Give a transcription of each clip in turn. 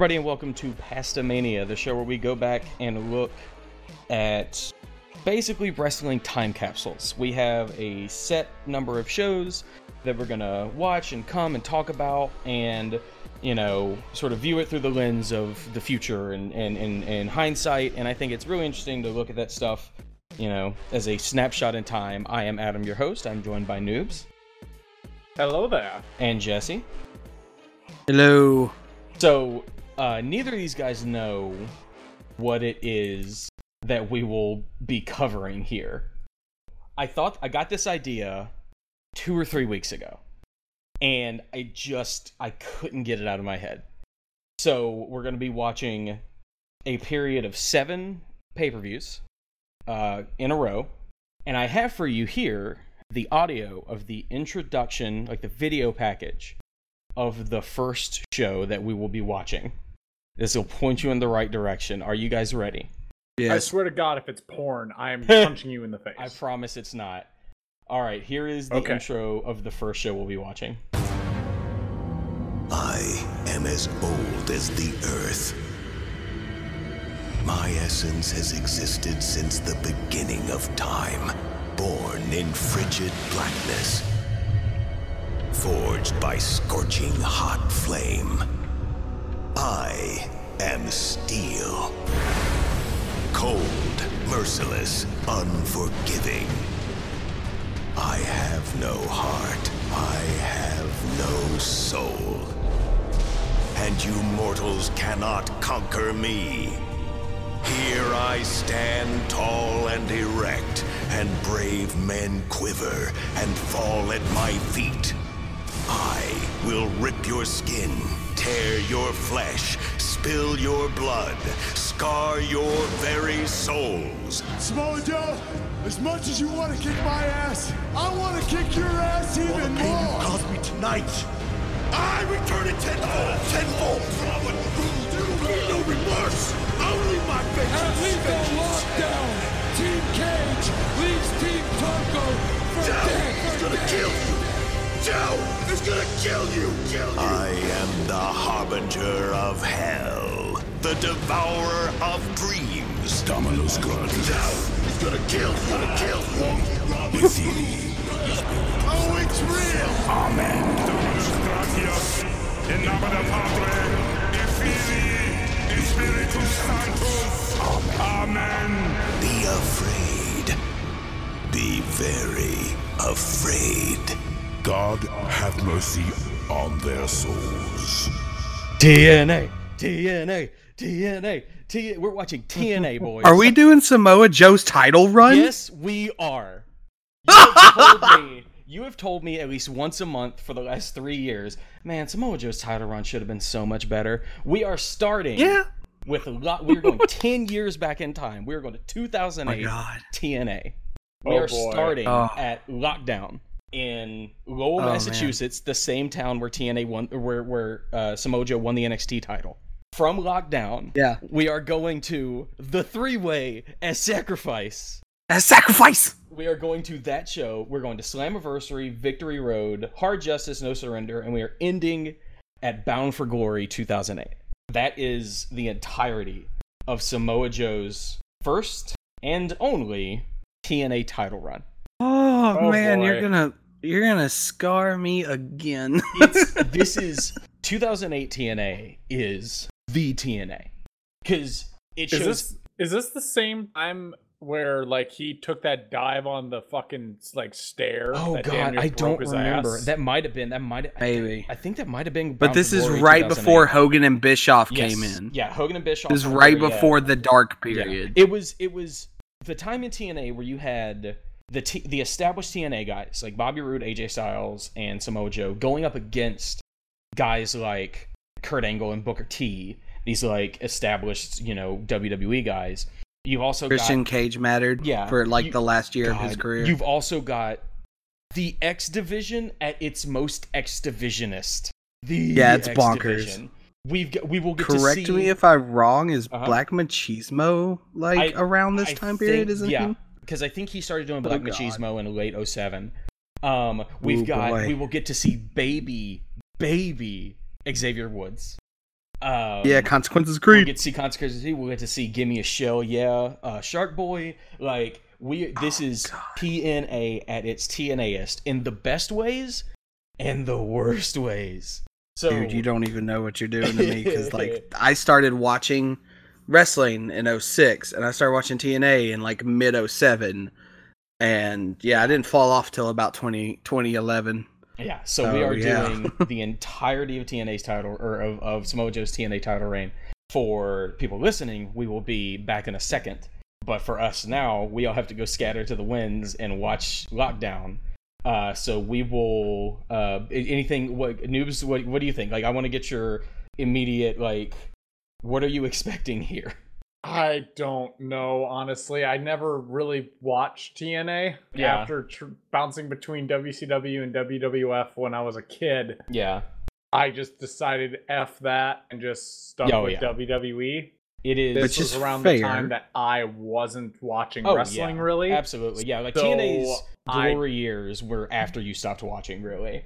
Hello, everybody, and welcome to Pastamania, the show where we go back and look at basically wrestling time capsules. We have a set number of shows that we're gonna watch and come and talk about, and you know, sort of view it through the lens of the future and and, and, and hindsight. And I think it's really interesting to look at that stuff, you know, as a snapshot in time. I am Adam, your host. I'm joined by Noobs Hello there. and Jesse. Hello. So, uh, neither of these guys know what it is that we will be covering here. I thought I got this idea two or three weeks ago, and I just I couldn't get it out of my head. So we're going to be watching a period of seven pay-per-views uh, in a row, and I have for you here the audio of the introduction, like the video package of the first show that we will be watching. This will point you in the right direction. Are you guys ready? I swear to God, if it's porn, I'm punching you in the face. I promise it's not. All right, here is the Okay. intro of the first show we'll be watching. I am as old as the earth. My essence has existed since the beginning of time, born in frigid blackness, forged by scorching hot flame. I am steel. Cold, merciless, unforgiving. I have no heart. I have no soul. And you mortals cannot conquer me. Here I stand tall and erect, and brave men quiver and fall at my feet. I will rip your skin, tear your flesh, spill your blood, scar your very souls. Samoa Joe, as much as you want to kick my ass, I want to kick your ass All the even pain you more. caused me tonight, I return it tenfold, tenfold. There will be no remorse. Only my And we vengeance. go lockdown. Team Cage leaves Team Tomko for dead. For gonna dead. kill you. Joe is gonna kill you. Kill you. I am the harbinger of hell, the devourer of dreams. Domino's gonna Joe is gonna kill you. Gonna kill you. Infini. Oh, it's real. Gratias, in name del Padre, e Filii, e Spiritus Sanctus. Amen. Be afraid. Be very afraid. God have mercy on their souls. TNA, TNA, TNA, T. We're watching TNA, boys. Are we doing Samoa Joe's title run? Yes, we are. You have, told me, you have told me at least once a month for the last three years, man, Samoa Joe's title run should have been so much better. We are starting Yeah. with a lot. We're going 10 years back in time. We're going to 2008 Oh my God. TNA. We Oh, are boy. starting Oh. at Lockdown in Lowell, Oh, man. Massachusetts, the same town where TNA won, where where uh, Samoa Joe won the NXT title. From Lockdown, Yeah. we are going to the three way as sacrifice. As sacrifice. We are going to that show. We're going to Slammiversary, Victory Road, Hard Justice, No Surrender, and we are ending at Bound for Glory 2008. That is the entirety of Samoa Joe's first and only TNA title run. Oh, Oh, man, boy. you're gonna you're gonna scar me again. It's, this is 2008 TNA is the TNA because it Is shows. this is this the same time where like he took that dive on the fucking like stair? Oh that damn god, I don't remember. ass? That might have been. That might. have Maybe. I think that might have been. but this is right before Hogan and Bischoff Yes. came in. Yeah, Hogan and Bischoff. This is right there, yeah. before the dark Yeah. period. It was. It was the time in TNA where you had the T, the established TNA guys like Bobby Roode, AJ Styles, and Samoa Joe going up against guys like Kurt Angle and Booker T. These like established, you know, WWE guys. You've also got Christian got Cage mattered Yeah, for like you- the last year of his career. You've also got the X division at its most X divisionist. The Yeah, it's X bonkers. division. We've got, we will get Correct to see, me if I'm wrong. Is Uh-huh. Black Machismo like I- around this I time period? Isn't yeah, he? Because I think he started doing Black Oh, God. Machismo in late 07. Um, we've Ooh, got boy. we will get to see baby baby Xavier Woods. Um, yeah, Consequences Creed. We'll get to see Consequences. Creed. We'll get to see Give Me a Shell. Yeah, uh, Shark Boy. Like we, Oh, this is TNA at its TNAist in the best ways and the worst ways. So Dude, you don't even know what you're doing to me because like I started watching wrestling in 06 and I started watching TNA in like mid 07 and yeah, I didn't fall off till about 20, 2011. Yeah, so we Oh, are yeah. doing the entirety of TNA's title or of, of Samoa Joe's TNA title reign. For people listening, we will be back in a second. But for us now, we all have to go scatter to the winds and watch Lockdown. Uh, so we will. Uh, anything? What noobs? What What do you think? Like, I want to get your immediate like. What are you expecting here? I don't know, honestly. I never really watched TNA Yeah. after tr- bouncing between WCW and WWF when I was a kid. Yeah, I just decided F that and just stuck Oh, with yeah. WWE. it is. This Which was is around the time that I wasn't watching Oh, wrestling yeah. really. Absolutely, yeah. Like So, TNA's I- glory years were after you stopped watching, really.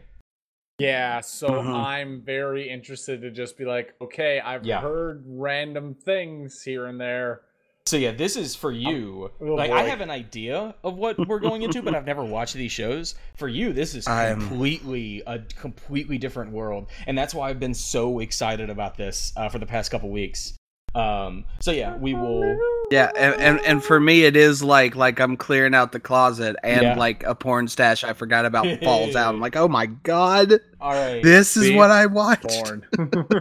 Yeah, so Mhm. I'm very interested to just be like, okay, I've Yeah. heard random things here and there. So yeah, this is for you. oh like I have an idea of what we're going into, but I've never watched these shows. For you, this is I'm- completely a completely different world, and that's why I've been so excited about this uh, for the past couple weeks. Um, so yeah, we will. Yeah, and, and and for me it is like like I'm clearing out the closet and Yeah. like a porn stash I forgot about falls out. I'm like, "Oh my god. All right. This is what I watched." Born.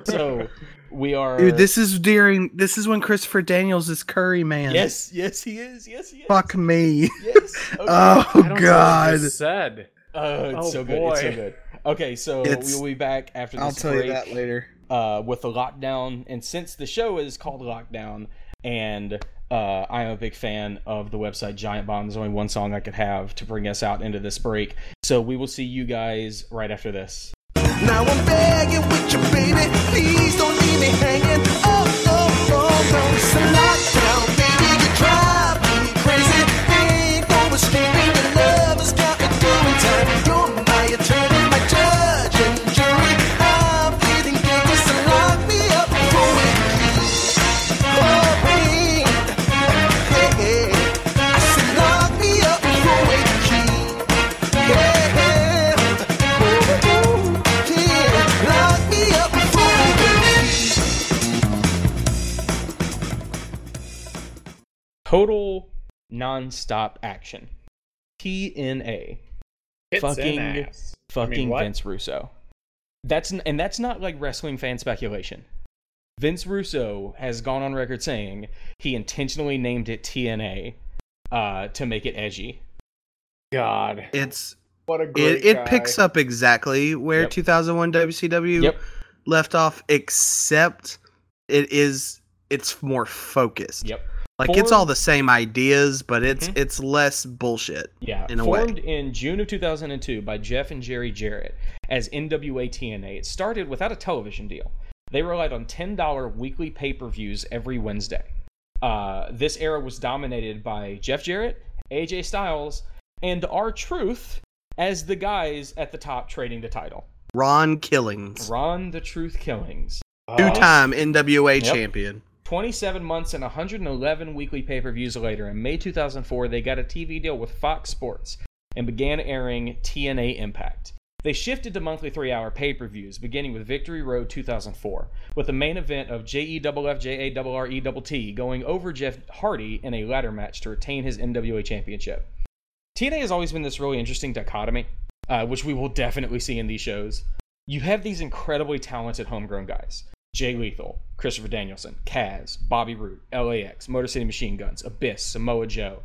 so we are. Dude, this is during this is when Christopher Daniels is Curry man. Yes, yes, he is. Yes, he is. Fuck me. Yes. Okay. Oh I don't know what god. just said. Oh, it's Oh, so good. It's so good. Okay, so It's- we will be back after this I'll tell break. you that later. Uh, with the lockdown. And since the show is called Lockdown, and uh, I'm a big fan of the website Giant Bomb, there's only one song I could have to bring us out into this break. So we will see you guys right after this. Now I'm begging with you, baby. Please don't leave me hanging. Oh, oh, oh, Total non-stop action. TNA. Hits Fucking- in ass. I mean, Fucking? Vince Russo. That's and that's not like wrestling fan speculation. Vince Russo has gone on record saying he intentionally named it TNA uh, to make it edgy. God, It's what a great it, it guy. picks up exactly where Yep. 2001 WCW Yep. left off except it is it's more focused. Yep. Like it's all the same ideas, but it's Mhm. it's less bullshit. Yeah, in a way. formed in June of 2002 by Jeff and Jerry Jarrett as NWA TNA. It started without a television deal. They relied on $10 weekly pay-per-views every Wednesday. Uh, this era was dominated by Jeff Jarrett, AJ Styles, and R Truth as the guys at the top trading the title. Ron Killings, Ron the Truth Killings. Two-time NWA Yep. champion. 27 months and 111 weekly pay per views later, in May 2004, they got a TV deal with Fox Sports and began airing TNA Impact. They shifted to monthly three hour pay per views, beginning with Victory Road 2004, with the main event of E JEFFJARRETT going over Jeff Hardy in a ladder match to retain his NWA Championship. TNA has always been this really interesting dichotomy, uh, which we will definitely see in these shows. You have these incredibly talented homegrown guys Jay Lethal, Christopher Danielson, Kaz, Bobby Roode, LAX, Motor City Machine Guns, Abyss, Samoa Joe.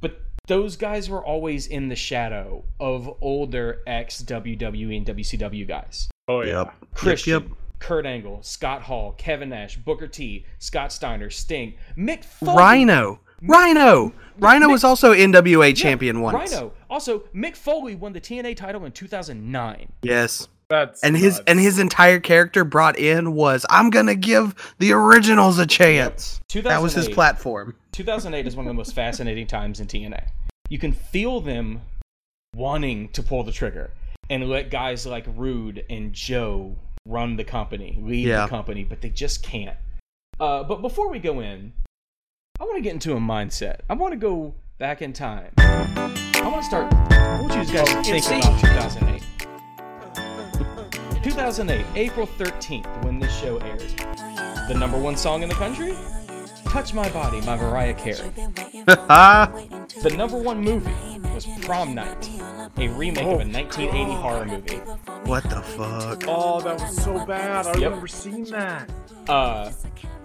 But those guys were always in the shadow of older ex WWE and WCW guys. Oh yeah. Christian, Yep, Kurt Angle, Scott Hall, Kevin Nash, Booker T, Scott Steiner, Sting, Mick Foley. Rhino. Rhino. Rhino Mick- was also NWA Yeah, champion once. Rhino. Also, Mick Foley won the TNA title in 2009. Yes. That's And his nuts. and his entire character brought in was I'm gonna give the originals a chance. That was his platform. 2008 is one of the most fascinating times in TNA. You can feel them wanting to pull the trigger and let guys like Roode and Joe run the company, lead Yeah. the company, but they just can't. Uh, but before we go in, I want to get into a mindset. I want to go back in time. I want to start. I want you guys to think about 2008. 2008, April 13th, when this show aired. The number one song in the country? Touch My Body by Mariah Carey. The number one movie was Prom Night, a remake of a 1980 horror movie. what the fuck? Oh, that was so bad. I Yep. remember seeing that. Uh,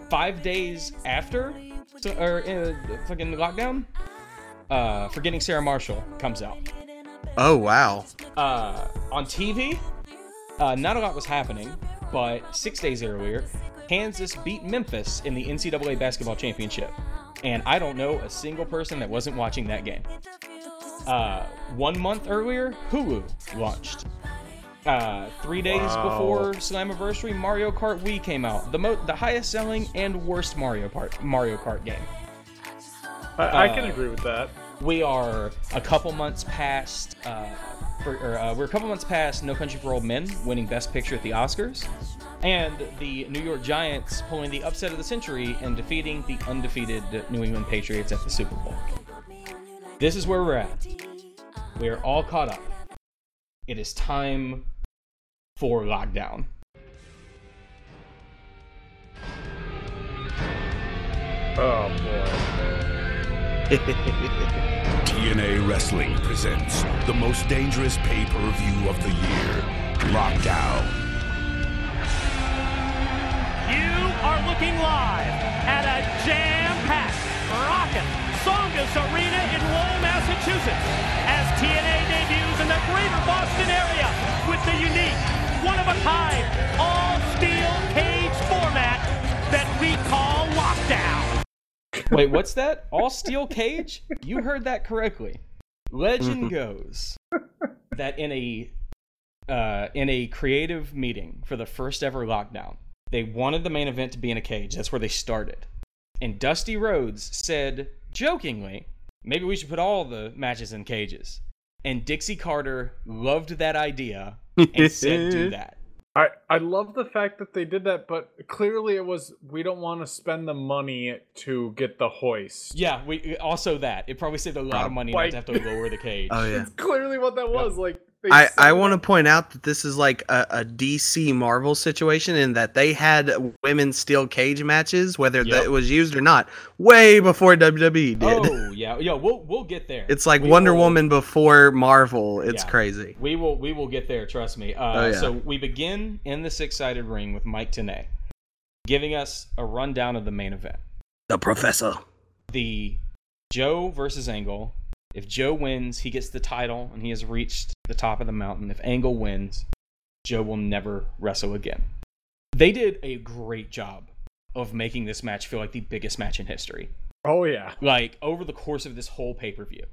five days after, so, or uh, fucking lockdown, uh, Forgetting Sarah Marshall comes out. Oh wow. Uh, on TV, uh, not a lot was happening, but six days earlier, Kansas beat Memphis in the NCAA basketball championship. And I don't know a single person that wasn't watching that game. Uh, one month earlier, Hulu launched. Uh, three days Wow. before Slammiversary, Mario Kart Wii came out, the mo- the highest selling and worst Mario Kart Mario Kart game. I, I can Uh, agree with that. We are a couple months past. Uh, for, or, uh, we're a couple months past No Country for Old Men winning Best Picture at the Oscars, and the New York Giants pulling the upset of the century and defeating the undefeated New England Patriots at the Super Bowl. This is where we're at. We are all caught up. It is time for lockdown. Oh boy. TNA Wrestling presents the most dangerous pay-per-view of the year, Lockdown. You are looking live at a jam-packed, rockin' Tsongas Arena in Lowell, Massachusetts, as TNA debuts in the greater Boston area with the unique, one-of-a-kind, all-steel cage Wait, what's that? All steel cage? You heard that correctly. Legend goes that in a uh, in a creative meeting for the first ever lockdown, they wanted the main event to be in a cage. That's where they started. And Dusty Rhodes said jokingly, "Maybe we should put all the matches in cages." And Dixie Carter loved that idea and said, "Do that." I, I love the fact that they did that, but clearly it was we don't want to spend the money to get the hoist. Yeah, we also that it probably saved a lot of money not Like- to have to lower the cage. Oh yeah. That's clearly what that was. Like they I, I want to point out that this is like a, a DC Marvel situation in that they had women's steel cage matches, whether Yep. that was used or not, way before WWE did. Oh yeah, yeah. We'll we'll get there. It's like We Wonder will- Woman before Marvel. It's Yeah. crazy. We will we will get there. Trust me. Uh, Oh, yeah. So we begin in the six sided ring with Mike Tenay, giving us a rundown of the main event. The Professor. The Joe versus Angle. If Joe wins, he gets the title and he has reached the top of the mountain. If Angle wins, Joe will never wrestle again. They did a great job of making this match feel like the biggest match in history. Oh yeah. Like over the course of this whole pay per view.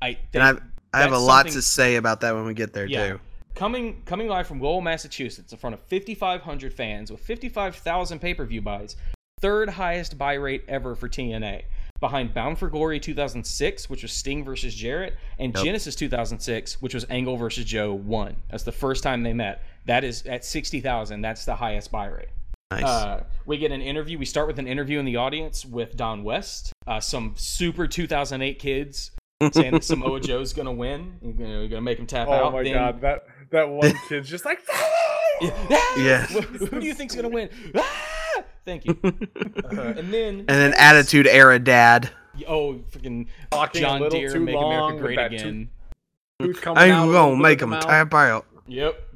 I they, And I I have a lot to say about that when we get there Yeah. too. Coming coming live from Lowell, Massachusetts, in front of 5,500 fans with 55,000 pay-per-view buys, third highest buy rate ever for TNA, behind Bound for Glory 2006, which was Sting versus Jarrett, and Yep. Genesis 2006, which was Angle versus Joe one. That's the first time they met. That is at 60,000. That's the highest buy rate. Nice. Uh, we get an interview. We start with an interview in the audience with Don West, uh, some super 2008 kids saying that Samoa Joe's gonna win. You're gonna, you're gonna make him tap Oh out. Oh my Then- god, that that one kid's just like Yeah. Who who do you think's gonna win? Thank you. Uh, and then and then Attitude Era Dad. oh, freaking Talking John Deere, too make long America with great that tooth- again. tooth I out ain't little gonna make him the tap out. Yep.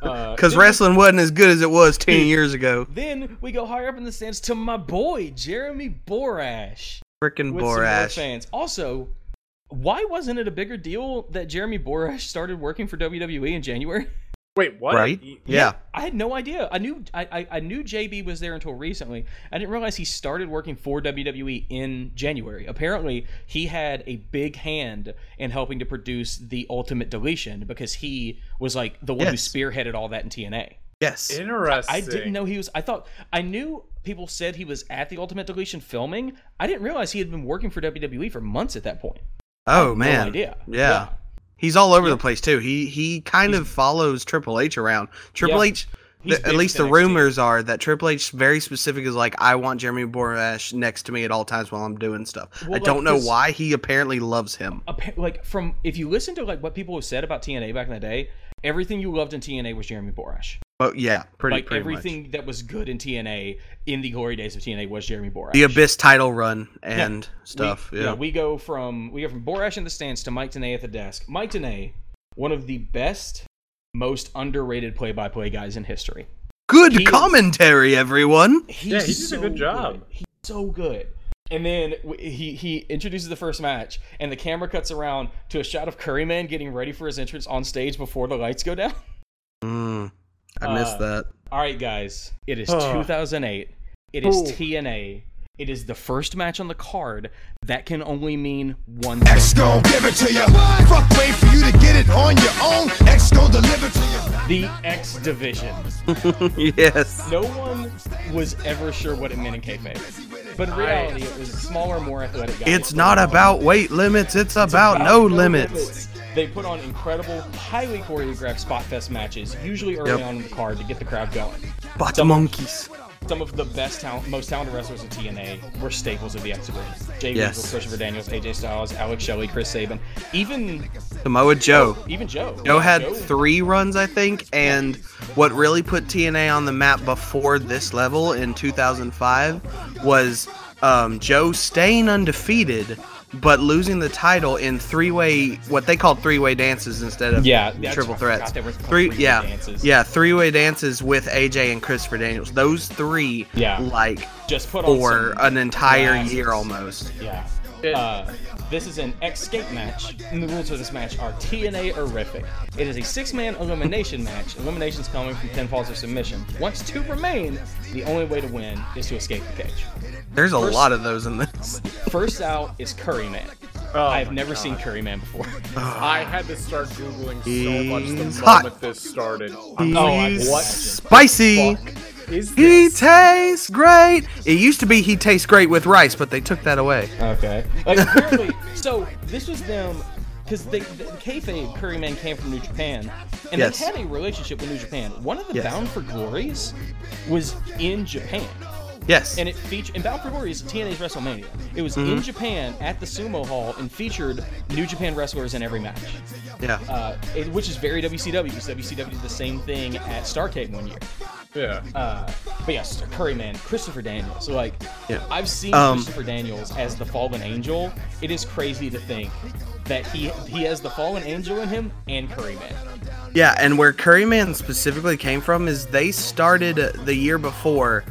Uh, Because then- wrestling wasn't as good as it was 10 years ago. Then we go higher up in the stands to my boy Jeremy Borash Frickin' with some more Borash. fans. Also, why wasn't it a bigger deal that Jeremy Borash started working for WWE in January? Wait, what? Right? Y- Yeah. I had no idea. I knew I, I, I knew JB was there until recently. I didn't realize he started working for WWE in January. Apparently, he had a big hand in helping to produce the Ultimate Deletion because he was like the one Yes. who spearheaded all that in TNA. Yes. Interesting. I didn't know he was. I thought I knew people said he was at the Ultimate Deletion filming. I didn't realize he had been working for WWE for months at that point. Oh, man. No idea. Yeah. He's all over the place too. He he kind of follows Triple H around. Triple Yeah. H the- at least the NXT. rumors are that Triple H very specific is like, I want Jeremy Borash next to me at all times while I'm doing stuff. Well, I like, don't know why he apparently loves him. Like from if you listen to like what people have said about TNA back in the day, everything you loved in TNA was Jeremy Borash. But yeah, pretty like pretty everything much. that was good in TNA in the glory days of TNA was Jeremy Borash. The Abyss title run and We- stuff. yeah. we go from we go from Borash in the stands to Mike Tenay at the desk. Mike Tenay, one of the best, most underrated play-by-play guys in history. Good he is- commentary, everyone. He's Yeah, he did a good job. He's so good. And then he he introduces the first match, and the camera cuts around to a shot of Curryman getting ready for his entrance on stage before the lights go down. Mm, I missed Uh, that. All right, guys, it is Ugh. 2008. It is Ooh. TNA. It is the first match on the card that can only mean one thing. X thing. gon' give it to you. Fuck, wait for you to get it on your own. X gon' deliver to you. The X Division. yes. No one was ever sure what it meant in kayfabe, but in reality, it was smaller, more athletic guys. It's not about weight limits. It's about about no limits. They put on incredible, highly choreographed spot fest matches, usually early Yep. on in the card to get the crowd going. But Some- monkeys. Some of the best talent, most talented wrestlers in TNA were staples of the X Division. Jay Yes. Lethal, Christopher Daniels, AJ Styles, Alex Shelley, Chris Sabin, even Samoa Joe. even Joe. Joe had three runs, I think, and what really put TNA on the map before this level in 2005 was um, Joe staying undefeated, but losing the title in three-way, what they called three-way dances instead of Yeah, triple threats. forgot they were called Three, yeah, dances. yeah, three-way dances with AJ and Christopher Daniels. Those three, Yeah. like just put on for an entire year almost. Yeah. Uh, this is an escape match, and the rules of this match are TNA horrific. It is a six-man elimination match. Eliminations coming from pinfalls or submission. Once two remain, the only way to win is to escape the cage. There's a First- lot of those in this. First out is Curryman. Oh I've never God. seen Curryman before. I had to start googling so much He's the hot. moment this started. Oh, I He's can What spicy. Fuck is He this? tastes great. It used to be he tastes great with rice, but they took that away. Okay. Like apparently, so this was them because they the kayfabe Curry Man came from New Japan, and Yes. they had a relationship with New Japan. One of the Yes. Bound for Glories was in Japan. Yes. and it featured. And Bound for Glory is TNA's WrestleMania. It was Mm-hmm. in Japan at the Sumo Hall and featured New Japan wrestlers in every match, yeah. uh, it, which is very WCW because WCW did the same thing at Starcade one year. Yeah. Uh, but yes, Curry Man, Christopher Daniels. So like, Yeah. I've seen Um, Christopher Daniels as the fallen angel. It is crazy to think that he he has the fallen angel in him and Curryman. Yeah, and where Curryman specifically came from is they started the year before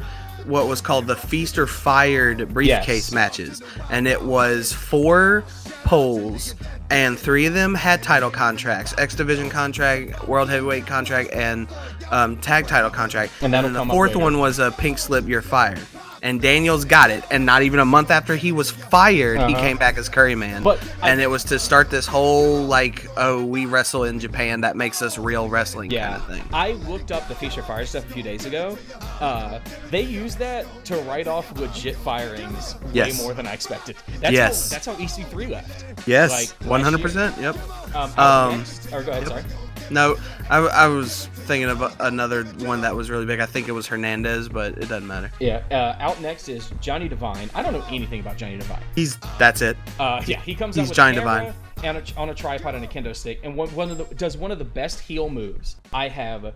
what was called the Feast or Fired briefcase Yes. matches, and it was four poles, and three of them had title contracts: X Division contract, World Heavyweight contract, and um, Tag Title contract. And that'll then the fourth one was a Pink Slip, You're Fired. And Daniels got it, and not even a month after he was fired, he Uh-huh. came back as Curryman. But I- and it was to start this whole like, oh, we wrestle in Japan, that makes us real wrestling Yeah, kind of thing. I looked up the Feast or Fired stuff a few days ago. Uh, they used that to write off legit firings way Yes. more than I expected. That's Yes. how, that's how EC3 left. Yes, like, hundred percent. Yep. Um, Um, next, or go ahead, sorry. No, I, I was thinking of another one that was really big. I think it was Hernandez, but it doesn't matter. Yeah, uh, out next is Johnny Devine. I don't know anything about Johnny Devine. He's that's it. Uh, yeah, he comes He's out with Johnny a camera and a, on a tripod and a kendo stick, and one, one of the does one of the best heel moves I have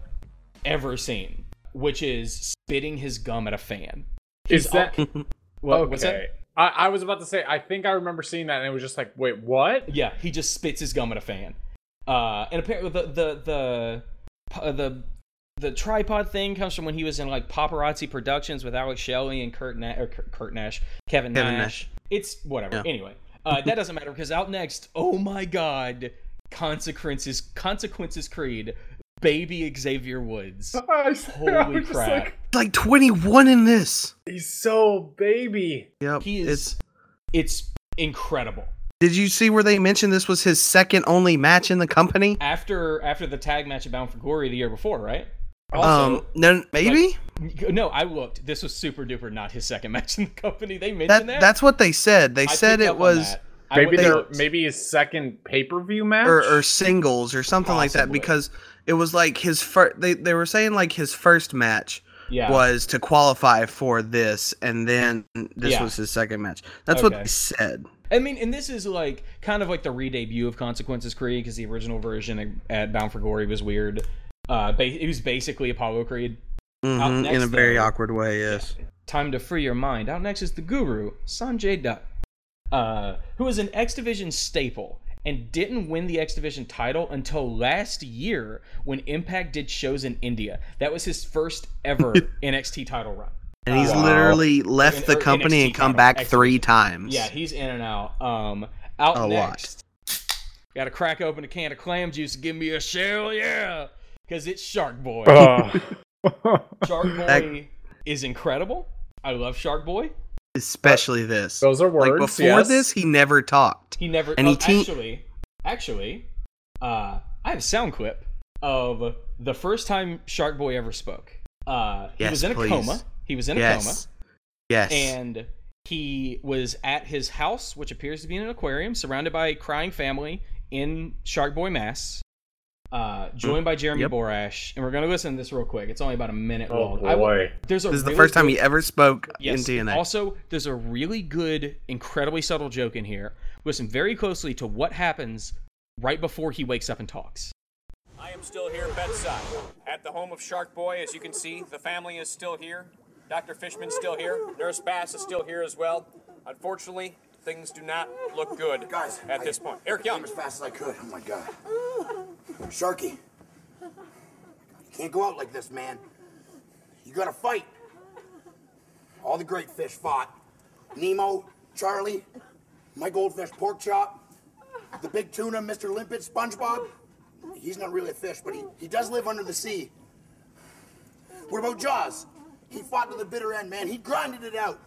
ever seen, which is spitting his gum at a fan. Is that all- what, what's that? I, I was about to say. I think I remember seeing that, and it was just like, wait, what? Yeah, he just spits his gum at a fan. Uh, and apparently the the the the the tripod thing comes from when he was in like paparazzi productions with Alex Shelley and Kurt Na- or Kurt Kurt Nash, Kevin, Kevin Nash. It's whatever. Yeah. Anyway, uh, that doesn't matter because out next, oh my god, consequences consequences Creed, baby Xavier Woods. I, I Holy was crap. like, Like twenty one in this. he's so baby. Yep. He is. It's. It's incredible. Did you see where they mentioned this was his second only match in the company? After after the tag match at Bound for Glory the year before, right? Also, um, no, maybe No, I looked. This was super duper not his second match in the company. They that, mentioned that. that's what they said. They I said it was Maybe went- maybe his second pay per view match. or, or singles or something like that because it was like his first. They they were saying like his first match Yeah. was to qualify for this, and then this Yeah. was his second match. That's what they said. I mean, and this is like kind of like the re-debut of Consequences Creed because the original version at Bound for Glory was weird. Uh, ba- it was basically Apollo Creed. Out hmm in next, a very though- awkward way. Yes. Time to free your mind. Out next is the Guru, Sanjay Dutt, uh, who is an X Division staple and didn't win the X Division title until last year when Impact did shows in India. That was his first ever NXT title run. And he's Wow. literally left In- the company NXT and come title, back X three times. Yeah, he's in and out. Um, out A lot. got to crack open a can of clam juice. and Give me a shell, yeah, because it's Shark Boy. Ugh. Shark Boy That- is incredible. I love Shark Boy. especially this. Those are words. like before yes. this, he never talked. He never. And oh, he te- actually, actually, uh, I have a sound clip of the first time Shark Boy ever spoke. Uh, he was in a please. coma. He was in a yes. coma. Yes. and he was at his house, which appears to be in an aquarium, surrounded by a crying family in Shark Boy Mass, uh, joined by Jeremy Yep. Borash. And we're gonna listen to this real quick. It's only about a minute Oh long. I will- boy. there's a this is the really first time good- he ever spoke Yes. in TNA. Also, there's a really good, incredibly subtle joke in here. Listen very closely to what happens right before he wakes up and talks. I am still here bedside at the home of Shark Boy. As you can see, the family is still here. Dr. Fishman's still here. Nurse Bass is still here as well. Unfortunately, things do not look good Guys, at I- this point. Eric Young. as fast as I could. Oh my god. Sharky. You can't go out like this, man. You gotta fight. All the great fish fought. Nemo, Charlie, my goldfish pork chop, the big tuna, Mr. Limpet, SpongeBob. He's not really a fish, but he, he does live under the sea. What about Jaws? He fought to the bitter end, man. He grinded it out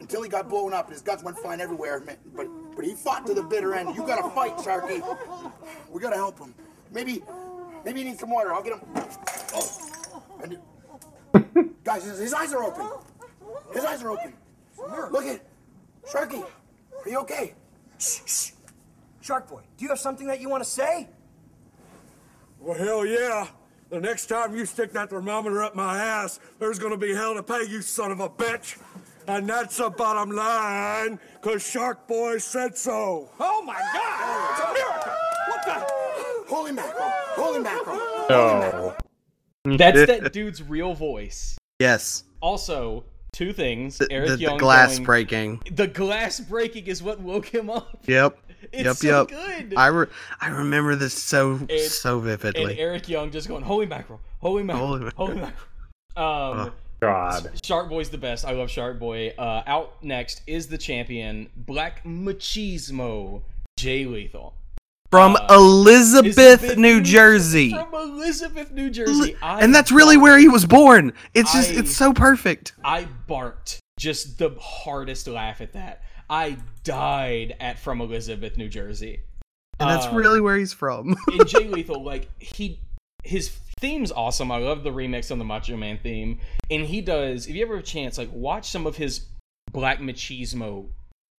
until he got blown up and his guts went flying everywhere. Man. But but he fought to the bitter end. You gotta fight, Sharky. We gotta help him. Maybe maybe he needs some water. I'll get him. Oh. And- guys, his, his eyes are open. His eyes are open. Look at Sharky. Are you okay? Shh, shh. Shark Boy, do you have something that you want to say? Well, hell yeah. The next time you stick that thermometer up my ass, there's gonna be hell to pay, you son of a bitch. And that's the bottom line, cause Shark Boy said so. Oh my God! It's a miracle! What the? Holy mackerel! Holy mackerel! No. That's that dude's real voice. yes. Also, two things. The, Eric the- the glass going- breaking. The glass breaking is what woke him up. Yep. It's yep. so yep. good. I re- I remember this so And- so and vividly. Eric Young just going, "Holy mackerel! Holy mackerel! Holy Holy, mackerel." mackerel!" Um, God. Shark Boy's the best. I love Shark Boy. Uh, out next is the champion, Black Machismo, Jay Lethal. From uh, Elizabeth, Elizabeth, New Jersey. From Elizabeth, New Jersey. I and that's really where he was born. It's just I- it's so perfect. I barked just the hardest laugh at that. I died at from Elizabeth, New Jersey. And that's Uh, really where he's from. in Jay Lethal, like he his theme's awesome. I love the remix on the Macho Man theme. And he does if you ever have a chance, like watch some of his Black Machismo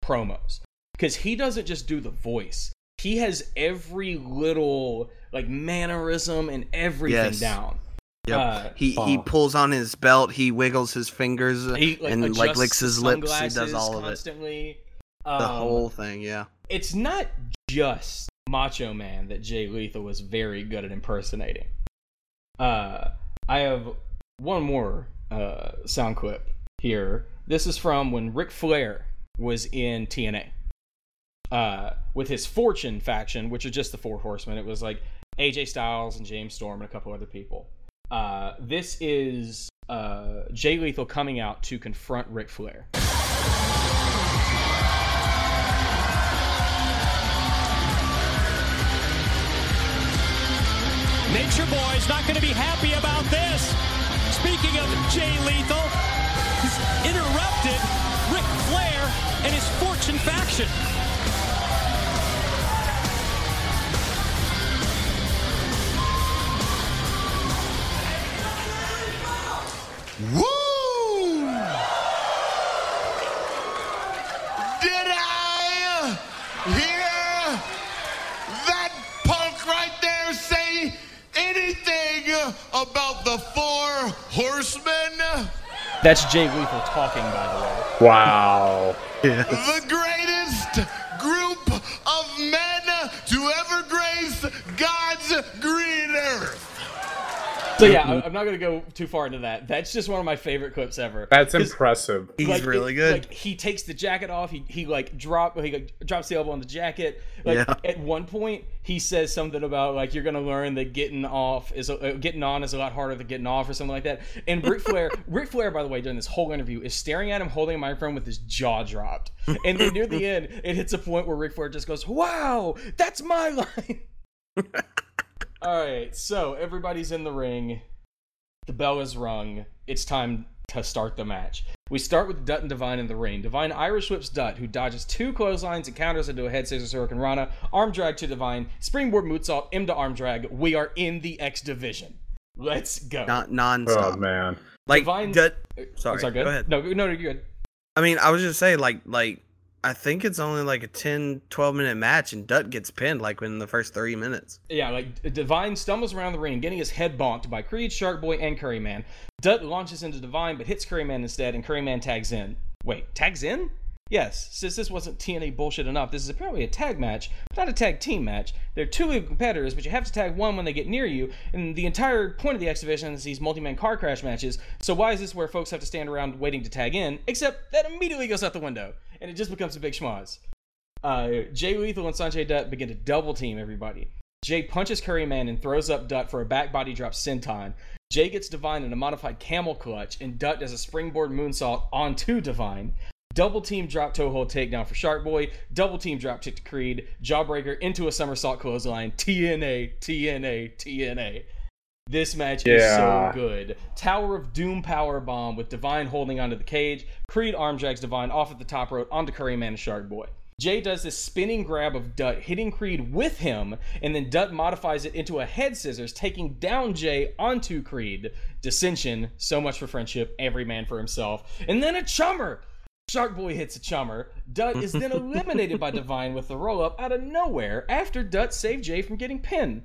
promos. Because he doesn't just do the voice. He has every little like mannerism and everything Yes. down. Yep. Uh, he he oh. pulls on his belt. He wiggles his fingers He like, and like licks his his lips. He does all of it. constantly. The Um, whole thing. Yeah. it's not just Macho Man that Jay Lethal was very good at impersonating. Uh, I have one more uh, sound clip here. This is from when Ric Flair was in TNA uh, with his Fortune faction, which are just the Four Horsemen. It was like AJ Styles and James Storm and a couple other people. Uh, this is uh, Jay Lethal coming out to confront Ric Flair. Nature Boy's not going to be happy about this. Speaking of Jay Lethal, he's interrupted Ric Flair and his Fortune faction. Woo! Did I hear that punk right there say anything about the four horsemen? That's Jay Lethal talking, by the way. Wow. yes. The greatest group of men to ever So yeah, I- I'm not gonna go too far into that. That's just one of my favorite clips ever. That's impressive. He's like, really it- good. Like he takes the jacket off. He he like drop he like, drops the elbow on the jacket. Like Yeah. at one point he says something about like you're gonna learn that getting off is uh, getting on is a lot harder than getting off or something like that. And Ric Flair, Ric Flair, by the way, during this whole interview is staring at him holding a microphone with his jaw dropped. And then near the end, it hits a point where Ric Flair just goes, "Wow, that's my line." All right, so everybody's in the ring. The bell is rung. It's time to start the match. We start with Dutt and Devine in the ring. Devine Irish whips Dutt, who dodges two clotheslines and counters into a head scissors hurricanrana. Arm drag to Devine. Springboard moonsault. M to arm drag. We are in the X division. Let's go. Not non-stop. Oh man. like Devine- that- I'm sorry, sorry, go ahead. No, no, no, you're good. I mean, I was just saying, like, like I think it's only like a 10, 12 minute match, and Dutt gets pinned like in the first three minutes. Yeah, like Devine stumbles around the ring, getting his head bonked by Creed, Shark Boy, and Curryman. Dutt launches into Devine, but hits Curryman instead, and Curryman tags in. Wait, tags in? Yes, since this wasn't TNA bullshit enough, this is apparently a tag match, but not a tag team match. They're two competitors, but you have to tag one when they get near you, and the entire point of the exhibition is these multi-man car crash matches. So why is this where folks have to stand around waiting to tag in? Except that immediately goes out the window, and it just becomes a big schmoz. Uh, Jay Lethal and Sanjay Dutt begin to double team everybody. Jay punches Curryman and throws up Dutt for a back body drop senton. Jay gets Devine in a modified camel clutch, and Dutt does a springboard moonsault onto Devine. Double team drop toe hold takedown for Shark Boy. Double team drop kick to Creed. Jawbreaker into a somersault clothesline. TNA, TNA, TNA. This match is so good. Tower of Doom power bomb with Devine holding onto the cage. Creed arm drags Devine off at the top rope onto Curryman and Shark Boy. Jay does this spinning grab of Dutt, hitting Creed with him, and then Dutt modifies it into a head scissors, taking down Jay onto Creed. Dissension, so much for friendship, every man for himself. And then a chummer! Shark Boy hits a chummer. Dutt is then eliminated by Devine with the roll up out of nowhere after Dutt saved Jay from getting pinned.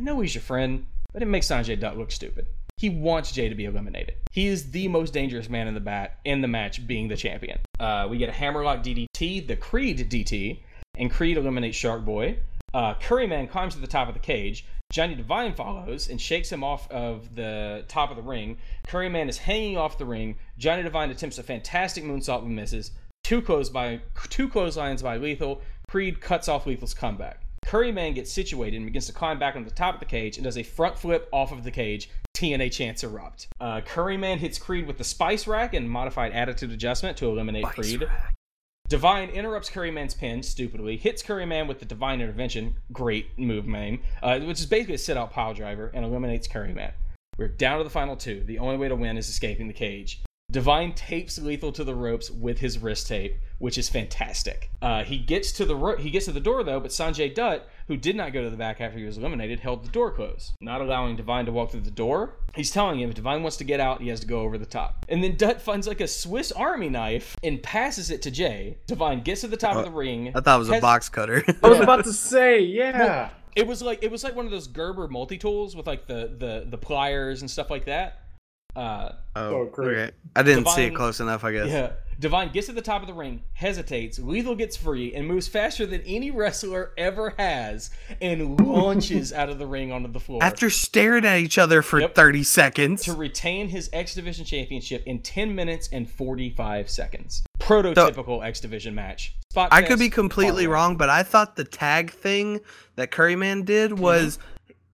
I know he's your friend, but it makes Sanjay Dutt look stupid. He wants Jay to be eliminated. He is the most dangerous man in the bat in the match, being the champion. Uh, we get a hammerlock DDT, the Creed DT, and Creed eliminates Shark Boy. Uh, Curryman climbs to the top of the cage. Johnny Devine follows and shakes him off of the top of the ring. Curryman is hanging off the ring. Johnny Devine attempts a fantastic moonsault but misses. Two close by two clotheslines by Lethal. Creed cuts off Lethal's comeback. Curryman gets situated and begins to climb back on the top of the cage and does a front flip off of the cage. TNA chants erupt. Uh, Curryman hits Creed with the Spice Rack and modified attitude adjustment to eliminate Creed. Devine interrupts Curryman's pin stupidly, hits Curryman with the Divine Intervention, great move name, uh, which is basically a sit out pile driver, and eliminates Curryman. We're down to the final two. The only way to win is escaping the cage. Devine tapes Lethal to the ropes with his wrist tape, which is fantastic. Uh, he gets to the ro- he gets to the door though, but Sanjay Dutt, who did not go to the back after he was eliminated, held the door closed, not allowing Devine to walk through the door. He's telling him if Devine wants to get out, he has to go over the top. And then Dutt finds like a Swiss Army knife and passes it to Jay. Devine gets to the top of the ring. I thought it was a box cutter. I was about to say, yeah. It was like it was like one of those Gerber multi tools with like the the the pliers and stuff like that. Uh, oh, great. okay. I didn't see it close enough. I guess. yeah. Devine gets to the top of the ring, hesitates. Lethal gets free and moves faster than any wrestler ever has, and launches out of the ring onto the floor After staring at each other for Yep. 30 seconds. to retain his X Division Championship in 10 minutes and 45 seconds. Prototypical X Division match. Spot I could be completely wrong, but I thought the tag thing that Curryman did was,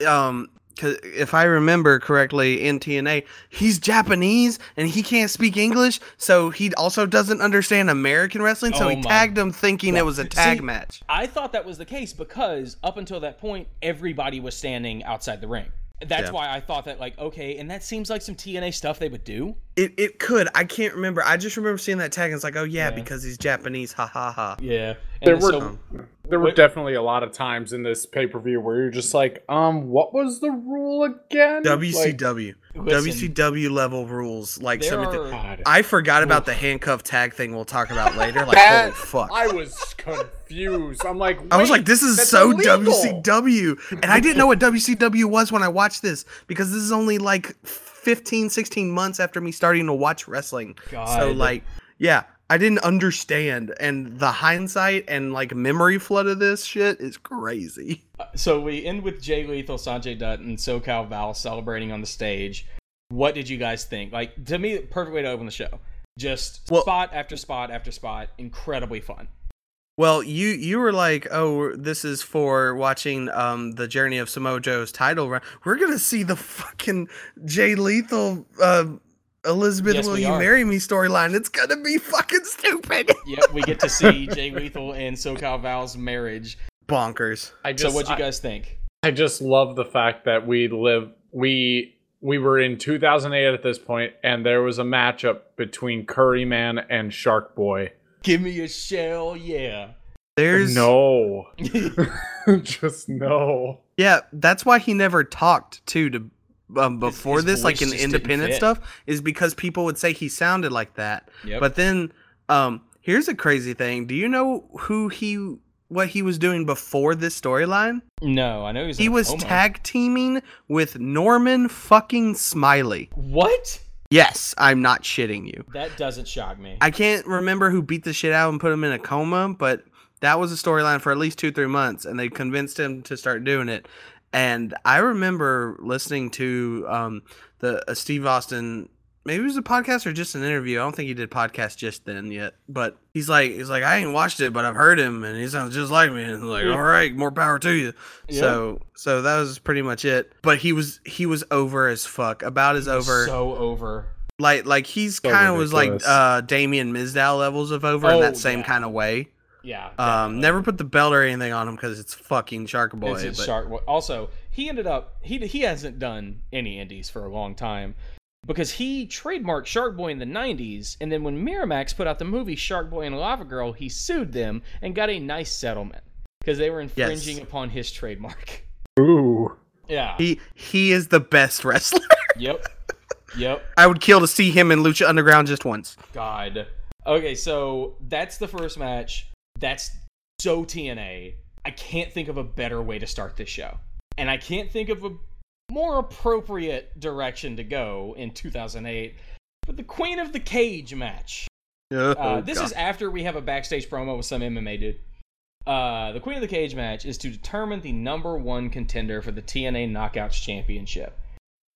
um, 'cause if I remember correctly in TNA, he's Japanese and he can't speak English, so he also doesn't understand American wrestling. So Oh he tagged him thinking God. it was a tag See, match. I thought that was the case because up until that point, everybody was standing outside the ring. That's Yeah. why I thought that, like, okay, and that seems like some TNA stuff they would do. It it could. I can't remember. I just remember seeing that tag and it's like, oh yeah, Yeah. because he's Japanese. Ha ha ha. Yeah. There were so, there were What- definitely a lot of times in this pay per view where you're just like, um, what was the rule again? Like, WCW. Listen. WCW level rules. Like there some of the- I forgot about the handcuff tag thing we'll talk about later. Like, holy fuck. I was confused. I'm like, I was like, this is so illegal." WCW. And I didn't know what WCW was when I watched this because this is only like 15, 16 months after me starting to watch wrestling. So like, yeah, I didn't understand, and the hindsight and like memory flood of this shit is crazy. So we end with Jay Lethal, Sanjay Dutt, and SoCal Val celebrating on the stage. What did you guys think? Like to me, perfect way to open the show. Just Well- spot after spot after spot, incredibly fun. Well, you you were like, oh, this is for watching um the journey of Samoa Joe's title run. We're gonna see the fucking Jay Lethal, uh, Elizabeth, Yes, will you are. marry me storyline. It's gonna be fucking stupid. Yep, we get to see Jay Lethal and SoCal Val's marriage. Bonkers. I So just, what do you guys think? I just love the fact that we live we we were in 2008 at this point, and there was a matchup between Curryman and Shark Boy. Give me a shell, yeah. There's No, just no. Yeah, that's why he never talked too to um, before his this, like in independent stuff, is because people would say he sounded like that. Yep. But then, um, here's a crazy thing. Do you know who he, what he was doing before this storyline? no, I know he was. He was tag teaming with Norman fucking Smiley. What? Yes, I'm not shitting you. That doesn't shock me. I can't remember who beat the shit out and put him in a coma, but that was a storyline for at least two, three months, and they convinced him to start doing it. And I remember listening to um, the uh, Steve Austin. Maybe it was a podcast or just an interview. I don't think he did podcast just then yet. But he's like, he's like, I ain't watched it, but I've heard him, and he sounds just like me. And I'm like, all right, more power to you. Yeah. So, so that was pretty much it. But he was he was over as fuck, about as over So over. like like he's So kind of was like uh Damien Mizdow levels of over in Oh, that same yeah. kind of way. Yeah. Um, definitely. never put the belt or anything on him because it's fucking Shark Boy. It's but Shark Boy. Also, he ended up he he hasn't done any indies for a long time because he trademarked Shark Boy in the 90s and then when Miramax put out the movie Shark Boy and Lava Girl, he sued them and got a nice settlement because they were infringing upon his trademark. Ooh, Yeah. he he is the best wrestler. yep. Yep. I would kill to see him in Lucha Underground just once. God. Okay, so that's the first match. That's so TNA. I can't think of a better way to start this show. And I can't think of a more appropriate direction to go in 2008 for the Queen of the Cage match. Oh, Uh, this God. is after we have a backstage promo with some MMA dude. Uh, the Queen of the Cage match is to determine the number one contender for the TNA Knockouts Championship.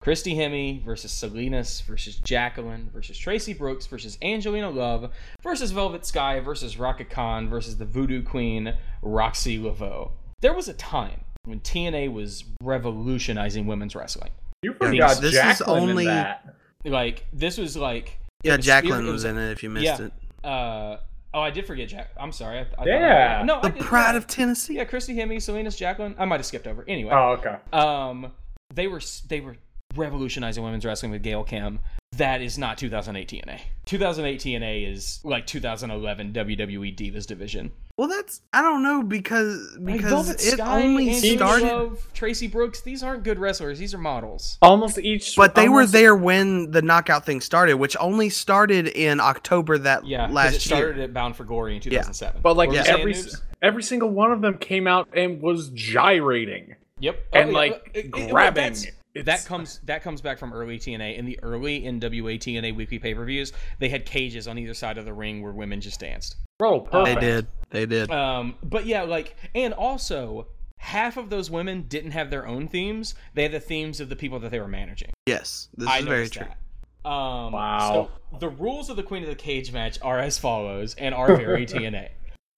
Christy Hemme versus Salinas versus Jacqueline versus Tracy Brooks versus Angelina Love versus Velvet Sky versus Rhaka Khan versus the Voodoo Queen Roxy Laveaux. There was a time when TNA was revolutionizing women's wrestling. you Yeah, forgot this is only- in that. Like this was like yeah, was- Jacqueline it was in it. If you missed yeah. it, Uh, oh, I did forget Jack. I'm sorry. I, I thought- Yeah. no, the I pride of Tennessee. yeah, Christy Hemme, Salinas, Jacqueline. I might have skipped over. Anyway, Oh, okay. um, they were they were revolutionizing women's wrestling with Gail Kim. That is not 2008 TNA. 2008 TNA is like 2011 WWE Divas division. Well, that's I don't know because because Velvet it Sky, only Angela started. Love, Tracy Brooks. These aren't good wrestlers. These are models. Almost each, But they were there when the knockout thing started, which only started in October that yeah, last year. it started year. at Bound for Glory in 2007. But like What were you every saying, every single one of them came out and was gyrating. Yep. and, yeah, like, uh, it- it- well, grabbing. that's- It's- That comes that comes back from early TNA. In the early NWA TNA weekly pay per views, they had cages on either side of the ring where women just danced. Bro, They did. They did. Um, but yeah, like, and also half of those women didn't have their own themes. They had the themes of the people that they were managing. yes, this I is very true. that. Um, Wow. So the rules of the Queen of the Cage match are as follows and are very TNA.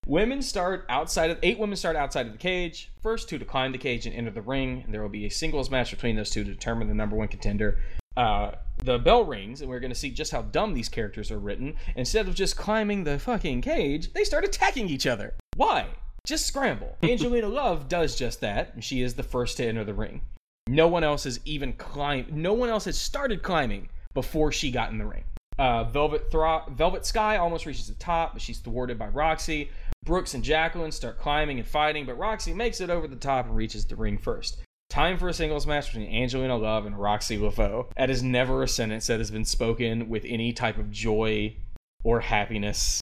Women start outside of eight women start outside of the cage. First two to climb the cage and enter the ring. There will be a singles match between those two to determine the number one contender. Uh, the bell rings, and we're going to see just how dumb these characters are written. Instead of just climbing the fucking cage, they start attacking each other. Why? Just scramble. Angelina Love does just that, and she is the first to enter the ring. No one else has even climbed. No one else has started climbing before she got in the ring. Uh, Velvet Thro- Velvet Sky almost reaches the top, but she's thwarted by Roxy. Brooks and Jacqueline start climbing and fighting, but Roxy makes it over the top and reaches the ring first. Time for a singles match between Angelina Love and Roxy Laveaux. That is never a sentence that has been spoken with any type of joy or happiness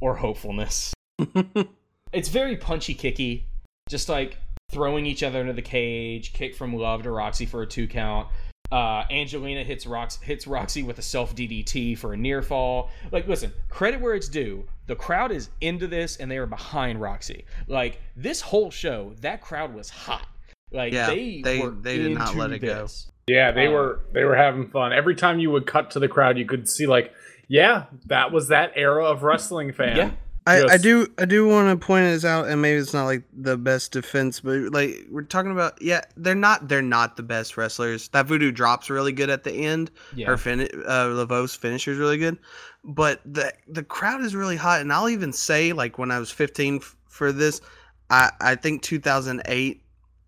or hopefulness. it's very punchy kicky, just like throwing each other into the cage, kick from Love to Roxy for a two count. Uh, Angelina hits Rox hits Roxy with a self DDT for a near fall. Like, listen, credit where it's due. The crowd is into this, and they are behind Roxy. Like this whole show, that crowd was hot. Like Yeah, they they- were they did not let it go. Yeah, they Uh, were they were having fun. Every time you would cut to the crowd, you could see like, yeah, that was that era of wrestling fan. Yeah. I, I do I do want to point this out, and maybe it's not like the best defense, but like we're talking about, yeah, they're not they're not the best wrestlers. That voodoo drops really good at the end. Yeah. Her fin uh, Laveaux's finisher is really good, but the the crowd is really hot. And I'll even say like when I was 15 f- for this, I I think 2008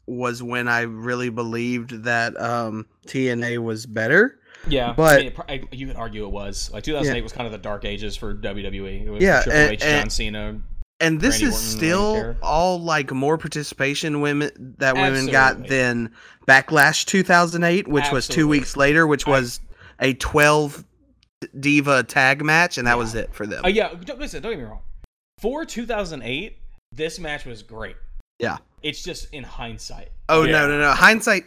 was when I really believed that um TNA was better. Yeah, But- I mean, it I- you could argue it was like 2008 was kind of the dark ages for WWE. It was Yeah, Triple and- H, John and- Cena. and this Randy is Orton, still all like more participation women that women got than Backlash 2008, which was two weeks later, which was a 12 diva tag match, and that was it for them. Uh, yeah, don't, listen, don't get me wrong. For 2008, this match was great. Yeah. It's just in hindsight. Oh Yeah. no, no, no! Hindsight,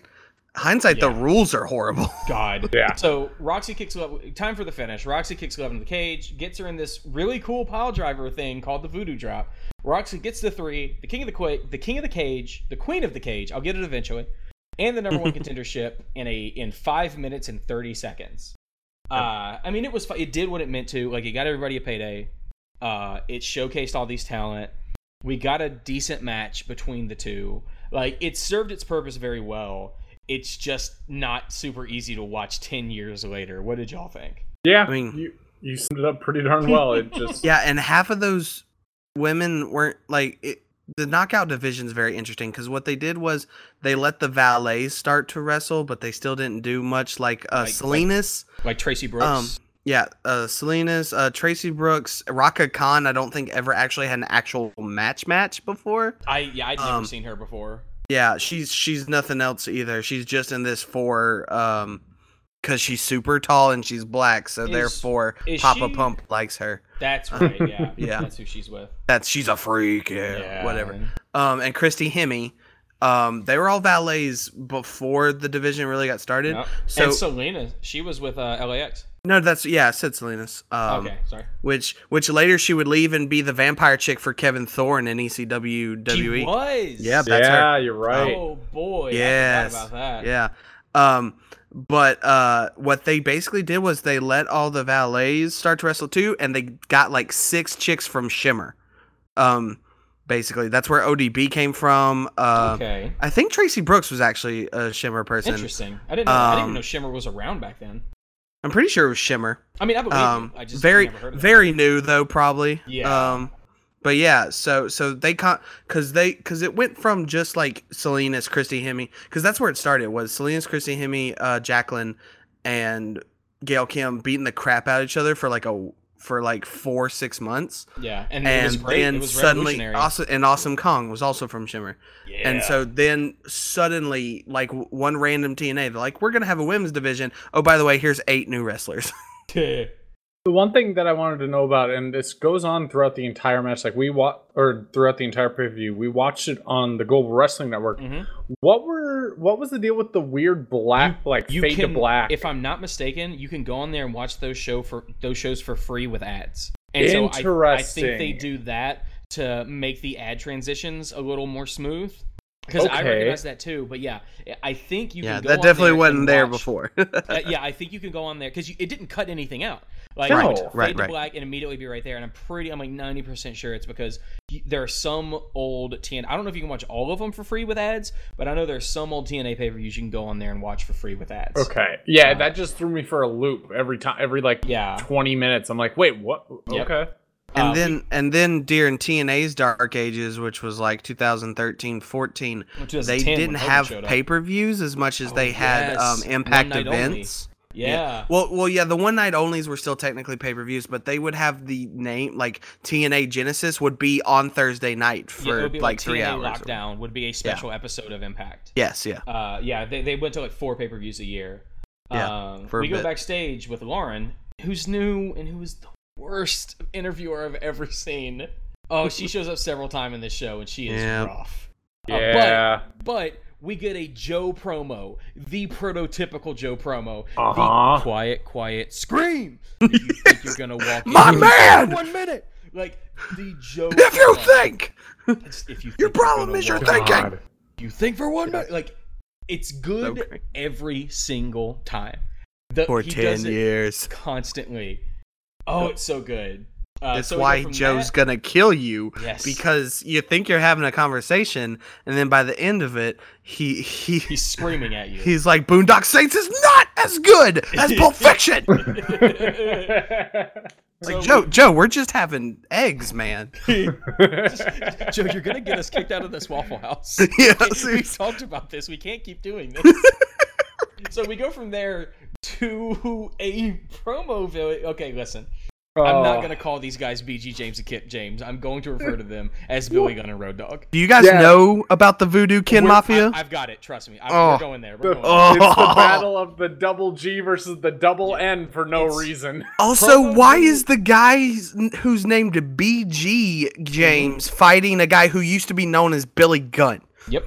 hindsight. The rules are horrible. God. Yeah. So Roxy kicks Love. Time for the finish. Roxy kicks Love in the cage, gets her in this really cool pile driver thing called the Voodoo Drop. Roxy gets the three, the king of the Qu- the king of the cage, the queen of the cage. I'll get it eventually, and the number one contendership in a in five minutes and thirty seconds. Uh, I mean, it was it did what it meant to. Like, it got everybody a payday. Uh, it showcased all these talent. We got a decent match between the two. Like, it served its purpose very well. It's just not super easy to watch ten years later. What did y'all think? Yeah, I mean- you you summed it up pretty darn well. It just Yeah, and half of those women weren't like it, the knockout division is very interesting because what they did was they let the valets start to wrestle, but they still didn't do much. Like uh, Like- Salinas, Like Tracy Brooks. um, yeah, uh, Salinas, uh, Tracy Brooks, Rhaka Khan. I don't think ever actually had an actual match match before. I yeah, I'd never um, seen her before. Yeah, she's she's nothing else either. She's just in this for um because she's super tall and she's black, so Is- therefore is Papa she- Pump likes her. That's right. Yeah, Yeah. That's who she's with. That's she's a freak, yeah, Yeah, whatever. Um, and Christy Hemme, um, they were all valets before the division really got started. Yep. So and Selena, she was with uh, LAX. No, that's yeah, I said Salinas. Um, okay, sorry. Which which later she would leave and be the vampire chick for Kevin Thorn in ECW She WWE. was. Yeah, that's yeah, her. you're right. Oh boy. Yes. I about that. Yeah. Um, but uh, what they basically did was they let all the valets start to wrestle too, and they got like six chicks from Shimmer. Um, basically, that's where ODB came from. Uh, Okay. I think Tracy Brooks was actually a Shimmer person. Interesting. I didn't. Know, I didn't even Um, know Shimmer was around back then. I'm pretty sure it was Shimmer. I mean, I believe Um. I just very never heard of very new though, probably. Yeah. Um, but yeah, so so they con because they because it went from just like Salinas, Christy Hemme, because that's where it started was Salinas, Christy Hemme, uh, Jacqueline, and Gail Kim beating the crap out of each other for like a for like four six months, Yeah, and, and, it was great. then suddenly also and Awesome Kong was also from Shimmer, yeah. and so then suddenly like one random TNA they're like we're gonna have a women's division. Oh by the way, here's eight new wrestlers. The one thing that I wanted to know about, and this goes on throughout the entire match, like we watch or throughout the entire preview, we watched it on the Global Wrestling Network. Mhm. What were what was the deal with the weird black, like you fade can, to black? If I'm not mistaken, you can go on there and watch those show for those shows for free with ads. And so I, I think they do that to make the ad transitions a little more smooth. Because I Okay. recognize that too, but yeah, I think you yeah, can go that on definitely there wasn't there before. Uh, yeah, I think you can go on there because it didn't cut anything out. Like No. you would fade Right, to right. black and immediately be right there. And I'm pretty, I'm like 90 percent sure it's because there are some old TNA. I don't know if you can watch all of them for free with ads, but I know there's some old TNA pay per views you can go on there and watch for free with ads. okay, yeah, that just threw me for a loop every time, every like Yeah. twenty minutes. I'm like, wait, what? Yep. Okay, And Uh, then and then during TNA's Dark Ages, which was like 2013, 14, they didn't have pay-per-views as much as Oh, they had yes. um, Impact night only. events. Yeah. Well, well, yeah, the one night onlys were still technically pay-per-views, but they would have the name like TNA Genesis would be on Thursday night Yeah, it for would be like three TNA hours. Lockdown would be a special episode of Impact. Yes, yeah. Uh, yeah, they, they went to like four pay per views a year. Yeah, um, for a we go bit. backstage with Lauren, who's new and who is the worst interviewer I've ever seen. Oh, she shows up several times in this show and she is Yeah. rough. Uh, Yeah. but, but we get a Joe promo, the prototypical Joe promo. Uh-huh. The quiet, quiet scream. If you think you're gonna walk My in man! one minute. Like the Joe. If you think It's- if you think your problem is your thinking, God. you think for one minute. Like it's good Okay. every single time. The, for ten years. constantly. Oh, it's so good. Uh, That's so why Joe's that- gonna kill you. Yes. Because you think you're having a conversation, and then by the end of it, he he he's screaming at you. he's like, "Boondock Saints is not as good as Pulp Fiction." like Joe, Joe, we're just having eggs, man. Joe, you're gonna get us kicked out of this Waffle House. Yeah, we talked about this. We can't keep doing this. so we go from there to a promo video. Okay, listen. I'm not Oh. gonna call these guys BG James and Kip James. I'm going to refer to them as Billy Gunn and Road Dogg. Do you guys Yeah. know about the Voodoo Kin We're- Mafia? I, have got it. Trust me. I'm, Oh. We're going there. We're The- going there. Oh. It's the Oh. battle of the double G versus the double N for no It's- reason. Also, why is the guy who's named BG James fighting a guy who used to be known as Billy Gunn? Yep.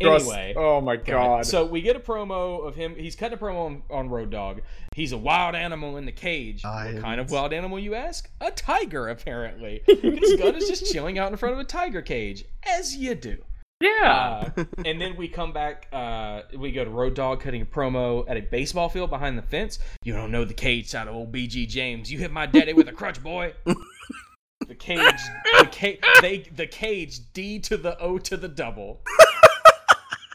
Anyway. oh my god. So we get a promo of him. He's cutting a promo on, on Road Dogg. He's a wild animal in the cage. What kind of wild animal, you ask? A tiger, apparently. Because Gunn is just chilling out in front of a tiger cage, as you do. yeah. Uh, and then we come back. Uh, we go to Road Dogg cutting a promo at a baseball field behind the fence. You don't know the cage side of old BG James. You hit my daddy with a crutch, boy. The cage, the cage, they, the cage, D to the O to the double.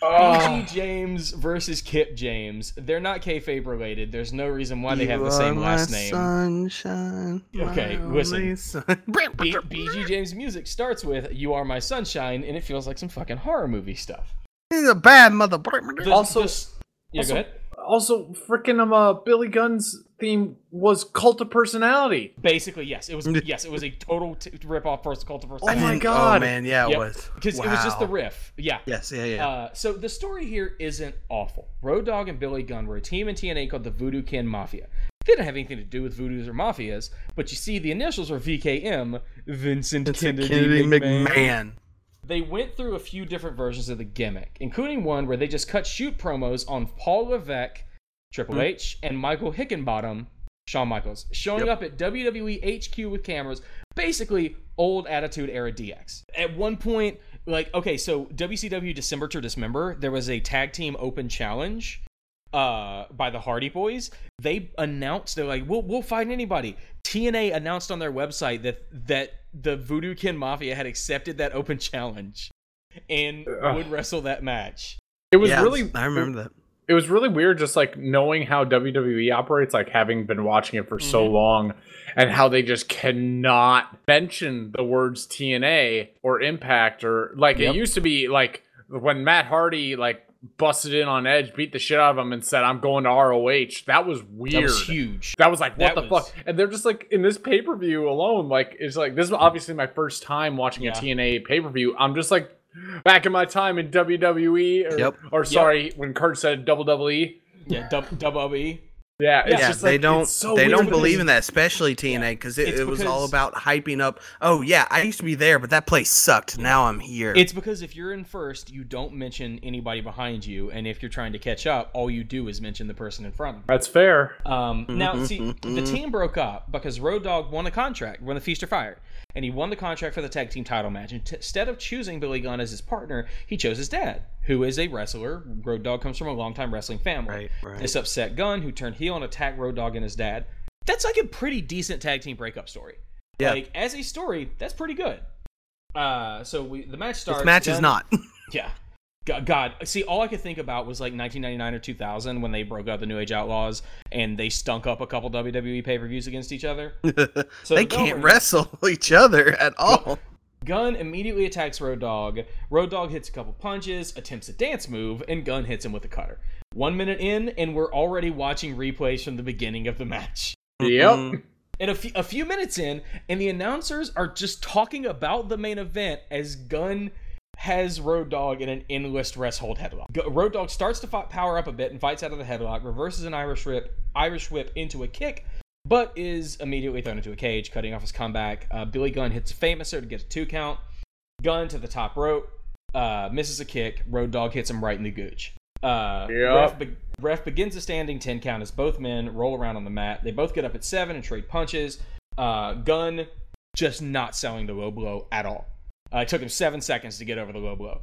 Oh. BG James versus Kip James. They're not kayfabe related. There's no reason why they have the same are last my name. Sunshine. Okay, my listen. only sun. B- BG James music starts with "You Are My Sunshine" and it feels like some fucking horror movie stuff. He's a bad mother. The- Also- the- yeah, also- go ahead. Also, freaking um, uh, Billy Gunn's theme was cult of personality. Basically, yes, it was. Yes, it was a total t- rip off first cult of personality. Oh personality. my Oh god. man, yeah, it Yep. was. because it was just the riff. Yeah. Yes, yeah, yeah. Uh, so the story here isn't awful. Road Dogg and Billy Gunn were a team in TNA called the Voodoo Kin Mafia. They didn't have anything to do with voodoos or mafias, but you see the initials are VKM, Vincent, Kennedy, Kennedy McMahon. McMahon. They went through a few different versions of the gimmick, including one where they just cut shoot promos on Paul Levesque, Triple Hmm. H, and Michael Hickenbottom, Shawn Michaels, showing Yep. up at WWE HQ with cameras, basically old Attitude Era DX. At one point, like, okay, so WCW December to Dismember, there was a tag team open challenge uh by the Hardy Boys. They announced they're like, "We'll we'll fight anybody." TNA announced on their website that that the Voodoo Kin Mafia had accepted that open challenge and Ugh. would wrestle that match. It was yeah, really. I remember that. It was really weird, just like knowing how WWE operates, like having been watching it for so Mhm. long, and how they just cannot mention the words TNA or Impact or like Yep. it used to be. Like when Matt Hardy like busted in on Edge, beat the shit out of him, and said, "I'm going to ROH." That was weird. That was huge. That was like, what That the was- fuck? And they're just like in this pay per view alone, like it's like this is obviously my first time watching Yeah. a TNA pay per view. I'm just like back in my time in WWE, or, Yep. or sorry, when Kurt said double double E. Yeah, dub- WWE. Yeah, it's yeah, just they like, don't it's so they don't believe in that, especially TNA, because it, It's it was all about hyping up. Oh yeah, I used to be there, but that place sucked. Now I'm here. It's because if you're in first, you don't mention anybody behind you, and if you're trying to catch up, all you do is mention the person in front of you. That's fair. Um, now, see, the team broke up because Road Dogg won a contract, won the Feast or Fired, and he won the contract for the tag team title match. And t- instead of choosing Billy Gunn as his partner, he chose his dad, who is a wrestler. Road Dogg comes from a longtime wrestling family. Right, right. This upset Gunn, who turned heel and attacked Road Dogg and his dad. That's like a pretty decent tag team breakup story. Yeah. Like as a story, that's pretty good. Uh, so we the match starts. this match is not. yeah. God, God, see, all I could think about was like 1999 or 2000 when they broke up the New Age Outlaws and they stunk up a couple WWE pay per views against each other. So they can't Velvet- wrestle each other at all. Gunn immediately attacks Road Dogg. Road Dogg hits a couple punches, attempts a dance move, and Gunn hits him with a cutter. One minute in, and we're already watching replays from the beginning of the match. Yep. Mhm. And a few, few minutes in, and the announcers are just talking about the main event as Gunn has Road Dogg in an endless rest hold headlock. Road Dogg starts to fight, power up a bit and fights out of the headlock, reverses an Irish whip, Irish whip into a kick, but is immediately thrown into a cage, cutting off his comeback. Uh, Billy Gunn hits a Fameasser to get a two count. Gunn to the top rope. uh, misses a kick. Road Dogg hits him right in the gooch. Uh, Yep. ref, be- ref begins a standing 10 count as both men roll around on the mat. They both get up at 7 and trade punches. Uh, Gunn just not selling the low blow at all. Uh, it took him 7 seconds to get over the low blow.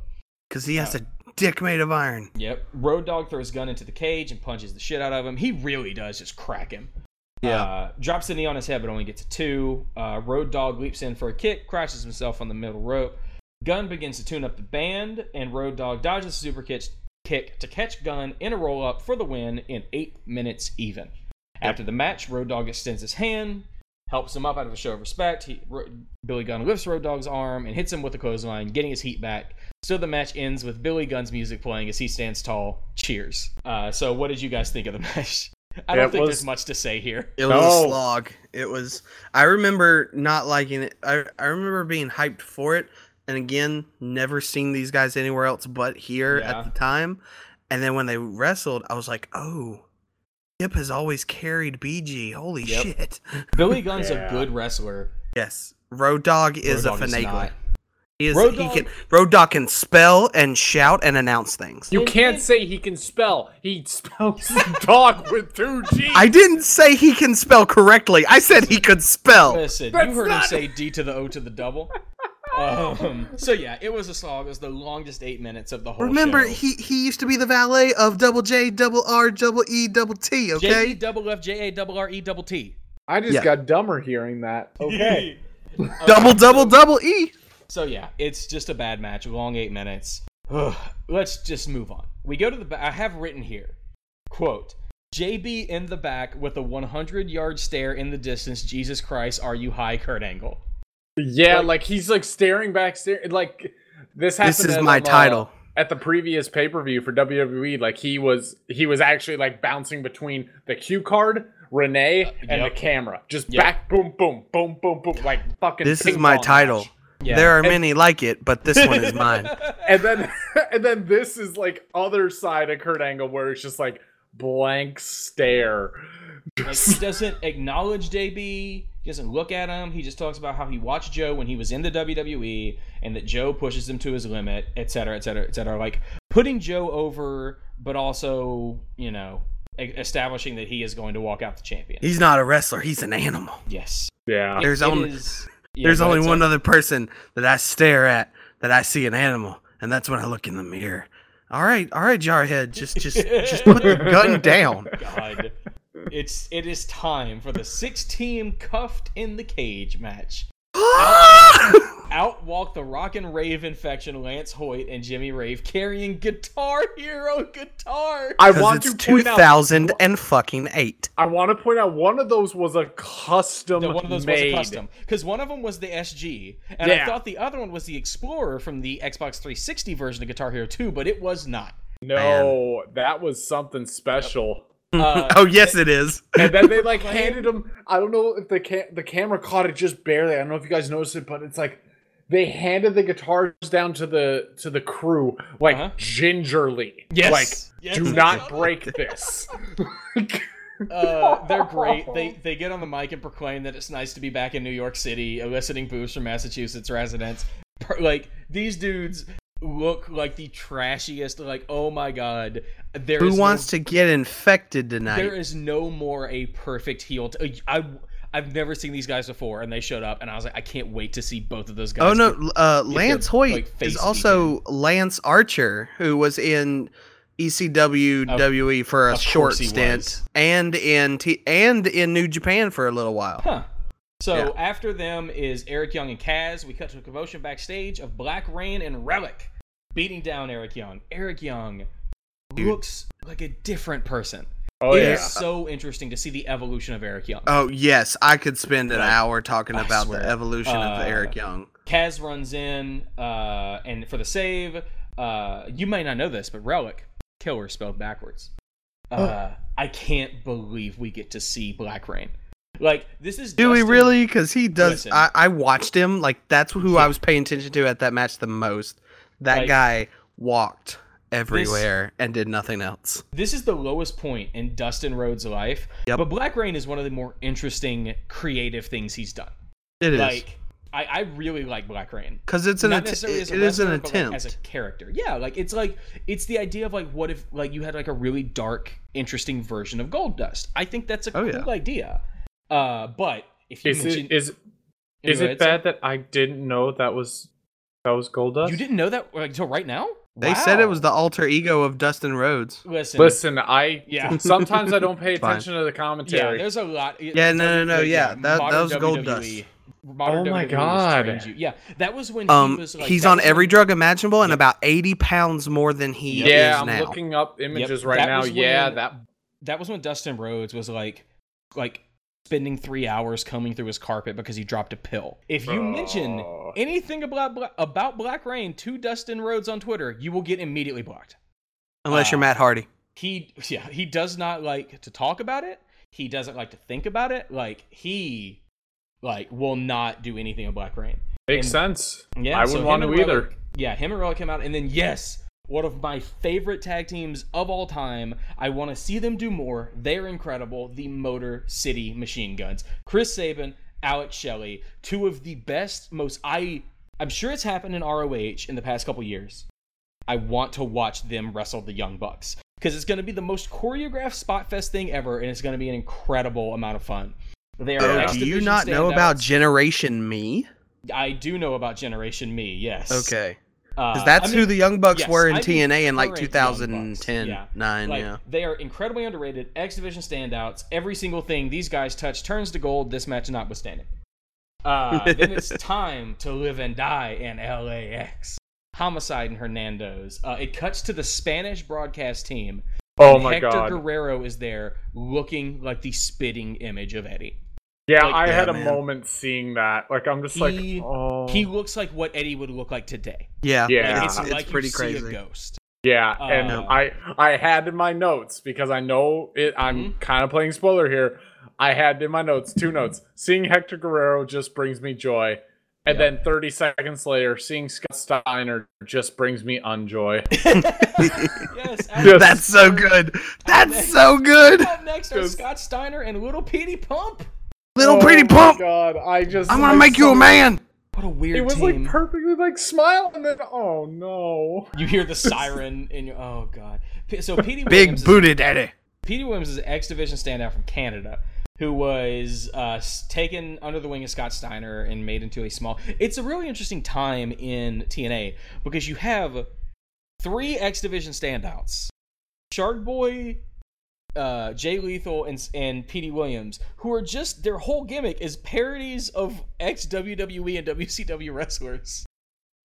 Because he has a dick made of iron. Yep. Road Dogg throws Gunn into the cage and punches the shit out of him. He really does just crack him. Yeah. Uh, drops the knee on his head, but only gets a two. Uh, Road Dogg leaps in for a kick, crashes himself on the middle rope. Gunn begins to tune up the band, and Road Dogg dodges the super kick, kick to catch Gunn in a roll up for the win in eight minutes even. After the match, Road Dogg extends his hand, helps him up out of a show of respect. He, Ro- Billy Gunn lifts Road Dogg's arm and hits him with a clothesline, getting his heat back. So the match ends with Billy Gunn's music playing as he stands tall. Cheers. Uh, so, what did you guys think of the match? I don't It think was- there's much to say here. It was No. a slog. It was. I remember not liking it. I, I remember being hyped for it, and again, never seen these guys anywhere else but here Yeah. at the time. And then when they wrestled, I was like, oh, Hip has always carried BG. Holy Yep. shit! Billy Gunn's Yeah. a good wrestler. Yes, Road Dogg is Road a Dogg is finagler. He is. Road he Dogg- can. Road Dogg can spell and shout and announce things. You can't say he can spell. He spells dog with two G's. I didn't say he can spell correctly. I said he could spell. Listen, you That's heard him say D to the O to the double. Um, so yeah, it was a slog. It was the longest eight minutes of the whole Remember, show. he he used to be the valet of Double J, Double R, Double E, Double T. J E Okay. double F J A double R E double T. I just Yeah. got dumber hearing that. Okay. Double double double E. So yeah, it's just a bad match. Long eight minutes. Ugh, Let's just move on. We go to the. Ba- I have written here, quote. JB in the back with a 100 yard stare in the distance. Jesus Christ, are you high, Kurt Angle? Yeah, Like- like, he's like staring back, staring like this happened. This is at, my um, uh, title. at the previous pay per view for WWE. Like he was, he was actually like bouncing between the cue card, Renee, and yep. the camera, just Yep. back, boom, boom, boom, boom, boom, like fucking. This is my title. match. Yeah. There are And- many like it, but this one is mine. And then, and then this is like other side of Kurt Angle where it's just like blank stare. Like, he doesn't acknowledge JB. He doesn't look at him. He just talks about how he watched Joe when he was in the WWE and that Joe pushes him to his limit, et cetera, et cetera, et cetera. Like putting Joe over, but also, you know, e- establishing that he is going to walk out the champion. He's not a wrestler. He's an animal. yes. Yeah. There's It only is- yeah, there's go only one Seth. other person that I stare at that I see an animal, and that's when I look in the mirror. All right, all right, Jarhead, just just just put the gun down. God. It's it is time for the six team cuffed in the cage match. Out walk the rock and rave infection Lance Hoyt and Jimmy Rave carrying Guitar Hero guitar. I want it's to point out. 2000 and fucking eight. I want to point out one of those was a custom No, one of those made. was a custom because one of them was the SG, and I thought the other one was the Explorer from the Xbox 360 version of Guitar Hero 2, but it was not. No, that was something special. Uh, oh yes, it is. and then they like handed him. I don't know if the ca- the camera caught it just barely. I don't know if you guys noticed it, but it's like they handed the guitars down to the to the crew like Uh-huh. gingerly. Yes. like Yes. do not break this. uh, they're great. They they get on the mic and proclaim that it's nice to be back in New York City, eliciting boos from Massachusetts residents. Like these dudes look like the trashiest. Like oh my god, there Who wants no, to get infected tonight? There is no more a perfect heel. T- I I've never seen these guys before, and they showed up, and I was like, I can't wait to see both of those guys. Oh no, get- uh, Lance Hoyt like, is also Lance Archer, who was in ECW WWE for a short stint, was. and in T- and in New Japan for a little while. Huh. So Yeah. after them is Eric Young and Kaz. We cut to a commotion backstage of Black Reign and Relic beating down Eric Young. Eric Young Dude. looks like a different person. Oh It yeah. is so interesting to see the evolution of Eric Young. Oh yes, I could spend an Like, hour talking I about swear. the evolution of Uh, Eric Young. Kaz runs in, uh, and for the save, uh, you may not know this, but Relic, killer spelled backwards. Uh, I can't believe we get to see Black Reign. Like this is. Do we really? Because he does. I, I watched him. Like that's who Yeah. I was paying attention to at that match the most. That Like- guy walked everywhere and did nothing else. This is the lowest point in Dustin Rhodes' life. Yep. But Black Reign is one of the more interesting creative things he's done. It is. Like I, I really like Black Reign. 'Cause it's an Not att- as a it is an wrestler, but, like, as a character. Yeah, like it's like it's the idea of like what if like you had like a really dark, interesting version of Goldust. I think that's a Oh, cool yeah. idea. Uh, but if you Is mention it is Yeah, is it ahead, sir. bad that I didn't know that was that was Goldust? you didn't know that like, until right now? They said it was the alter ego of Dustin Rhodes. Listen, Listen, I Yeah. sometimes I don't pay Fine. attention to the commentary. Yeah, commentary. there's a lot. Yeah, no, no, no, yeah, that- that modern was Goldust. Oh my WWE God. Yeah, that was when Um, he was like. he's on every drug imaginable and about eighty pounds more than he yeah, is I'm now. looking up images Yep, right now. was Yeah, when- that That was when Dustin Rhodes was like, like spending three hours combing through his carpet because he dropped a pill. If you mention anything about Bla- about Black Reign to Dustin Rhodes on Twitter, you will get immediately blocked. Unless you're uh, Matt Hardy. He yeah, he does not like to talk about it. He doesn't like to think about it. Like he like will not do anything with Black Reign. makes And- sense. Yeah, I so wouldn't him want to and either. Relic- yeah, him and Relic came out, and then yes, one of my favorite tag teams of all time. I want to see them do more. They're incredible. The Motor City Machine Guns. Chris Sabin, Alex Shelley, two of the best, most I. I'm sure it's happened in ROH in the past couple years. I want to watch them wrestle the Young Bucks because it's going to be the most choreographed spot fest thing ever, and it's going to be an incredible amount of fun. They are Oh, do you not know about. Generation Me? I do know about Generation Me. Yes. Okay. Uh, Because that's I who the Young Bucks yes, were in I mean TNA in like current 2010, yeah. 9, Like, yeah. They are incredibly underrated. X Division standouts. Every single thing these guys touch turns to gold. This match notwithstanding. Uh, then it's time to live and die in LAX. Homicide and Hernandez. Uh, it cuts to the Spanish broadcast team. Oh and my Hector God. Guerrero is there, looking like the spitting image of Eddie. Yeah, Like- I had a man. moment seeing that. Like I'm just He- like, oh, He looks like what Eddie would look like today. Yeah, Yeah. It's, it's, like pretty you crazy. see a ghost. yeah. and Uh, I I had in my notes because I know it. I'm Mhm. kind of playing spoiler here. I had in my notes two notes. Seeing Hector Guerrero just brings me joy. And then 30 seconds later, seeing Scott Steiner just brings me unjoy. Yes, Yes. That's so good. That's so good. Next are Just- Scott Steiner and Little Petey Pump. Little Oh pretty my pump. God, I just I'm gonna I make you a man. What a weird It was team. like perfectly like smile and then oh no. you hear the siren in your oh god. So Petey Big Williams is- booty daddy. Petey Williams is an X Division standout from Canada who was uh, taken under the wing of Scott Steiner and made into a small. It's a really interesting time in TNA because you have three X Division standouts: Shark Boy, uh, Jay Lethal, and and Petey Williams, who are just their whole gimmick is parodies of ex WWE and WCW wrestlers.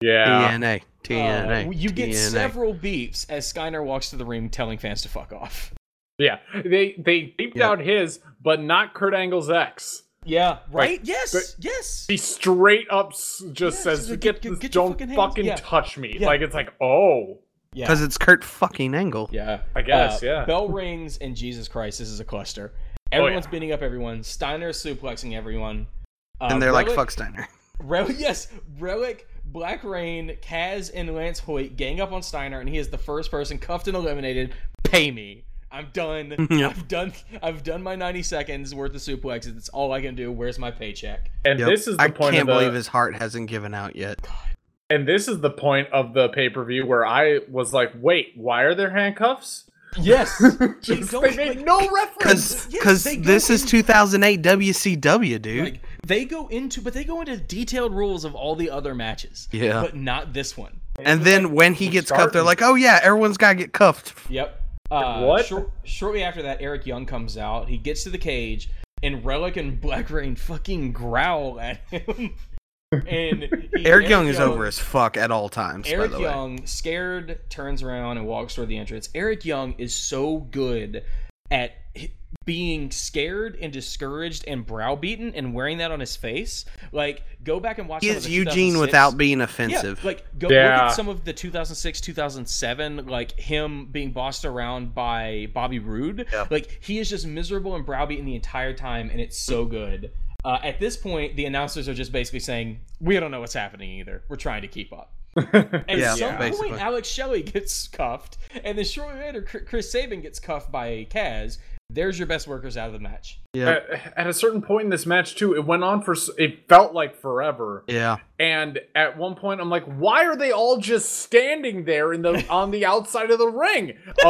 Yeah. TNA. TNA. Uh, you get TNA. several beeps as Steiner walks to the ring telling fans to fuck off. Yeah. They they beeped Yeah. out his, but not Kurt Angle's ex. Yeah, right? Like, yes, yes. He straight up just Yeah, says, just like, "Get, get- get don't fucking fucking, yeah. touch me." Yeah. Like it's like, oh, Yeah. Because it's Kurt fucking Angle. Yeah, I guess, Uh, yeah. Bell rings and Jesus Christ, this is a cluster. Oh, Everyone's yeah. beating up everyone. Steiner suplexing everyone. Uh, And they're like, fuck Steiner. Rel- yes, Relic, Black Reign, Kaz, and Lance Hoyt gang up on Steiner, and he is the first person cuffed and eliminated. Pay me. I'm done. Yep. I've done. I've done my 90 seconds worth of suplexes. That's all I can do. Where's my paycheck? and Yep. this is the I point can't of the, believe his heart hasn't given out yet. And this is the point of the pay per view where I was like, "Wait, why are there handcuffs?" Yes. Just, don't, they made like- no reference. Because Yes, they go this is 2008 WCW, dude. Like they go into, but they go into detailed rules of all the other matches. Yeah. But not this one. and then when he we're gets cuffed, they're like, oh yeah, everyone's got to get cuffed. Yep. Uh, What? shor- shortly after that, Eric Young comes out. He gets to the cage, and Relic and Black Reign fucking growl at him. and he- Eric Young is over as fuck at all times, Eric by the way. Young, scared, turns around and walks toward the entrance. Eric Young is so good at being scared and discouraged and browbeaten and wearing that on his face. Like, go back and watch. He some of is the Eugene 2006 without being offensive. yeah, like go look Yeah. at some of the 2006, 2007, like him being bossed around by Bobby Roode. Yeah. Like he is just miserable and browbeaten the entire time, and it's so good. Uh, at this point, the announcers are just basically saying, "We don't know what's happening either. We're trying to keep up." At Yeah, some basically. point, Alex Shelley gets cuffed, and then shortly later, Chris Sabin gets cuffed by Kaz. There's your best workers out of the match. Yeah. At, at a certain point in this match too, it went on for it felt like forever. Yeah. And at one point, I'm like, why are they all just standing there in the on the outside of the ring?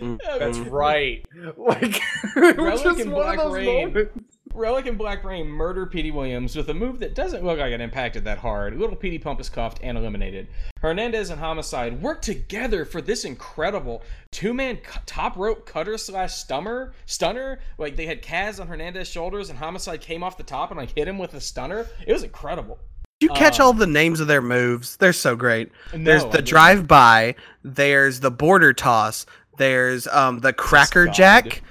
Oh, that's right. Like it was Relic just and one Black of those Rain. moments. Relic and Black Reign murder Petey Williams with a move that doesn't look like it impacted that hard. Little Petey Pump is cuffed and eliminated. Hernandez and Homicide work together for this incredible two-man cu- top rope cutter slash stunner. Stunner, like they had Kaz on Hernandez's shoulders and Homicide came off the top and like hit him with a stunner. It was incredible. Did you catch Uh, all the names of their moves? They're so great. No, there's the drive by. There's the border toss. There's um the cracker jack.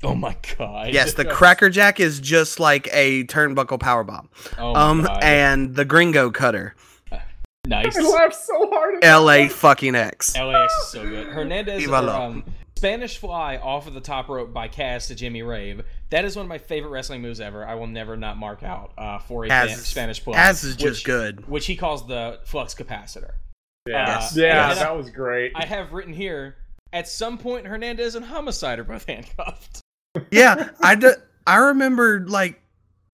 Oh my god. Yes, the cracker jack is just like a turnbuckle power bomb. Oh my um God. and the gringo cutter. nice. I laughed so hard. At L.A. fucking X. LAX is so good. Hernandez or, um, Spanish fly off of the top rope by Kaz to Jimmy Rave. That is one of my favorite wrestling moves ever. I will never not mark out uh, for a Kaz Spanish fly. Kaz is just which- good. Which he calls the flux capacitor. Yes. Uh, yeah, and I- that was great. I have written here. At some point, Hernandez and Homicide are both handcuffed. Yeah, I d- I remember like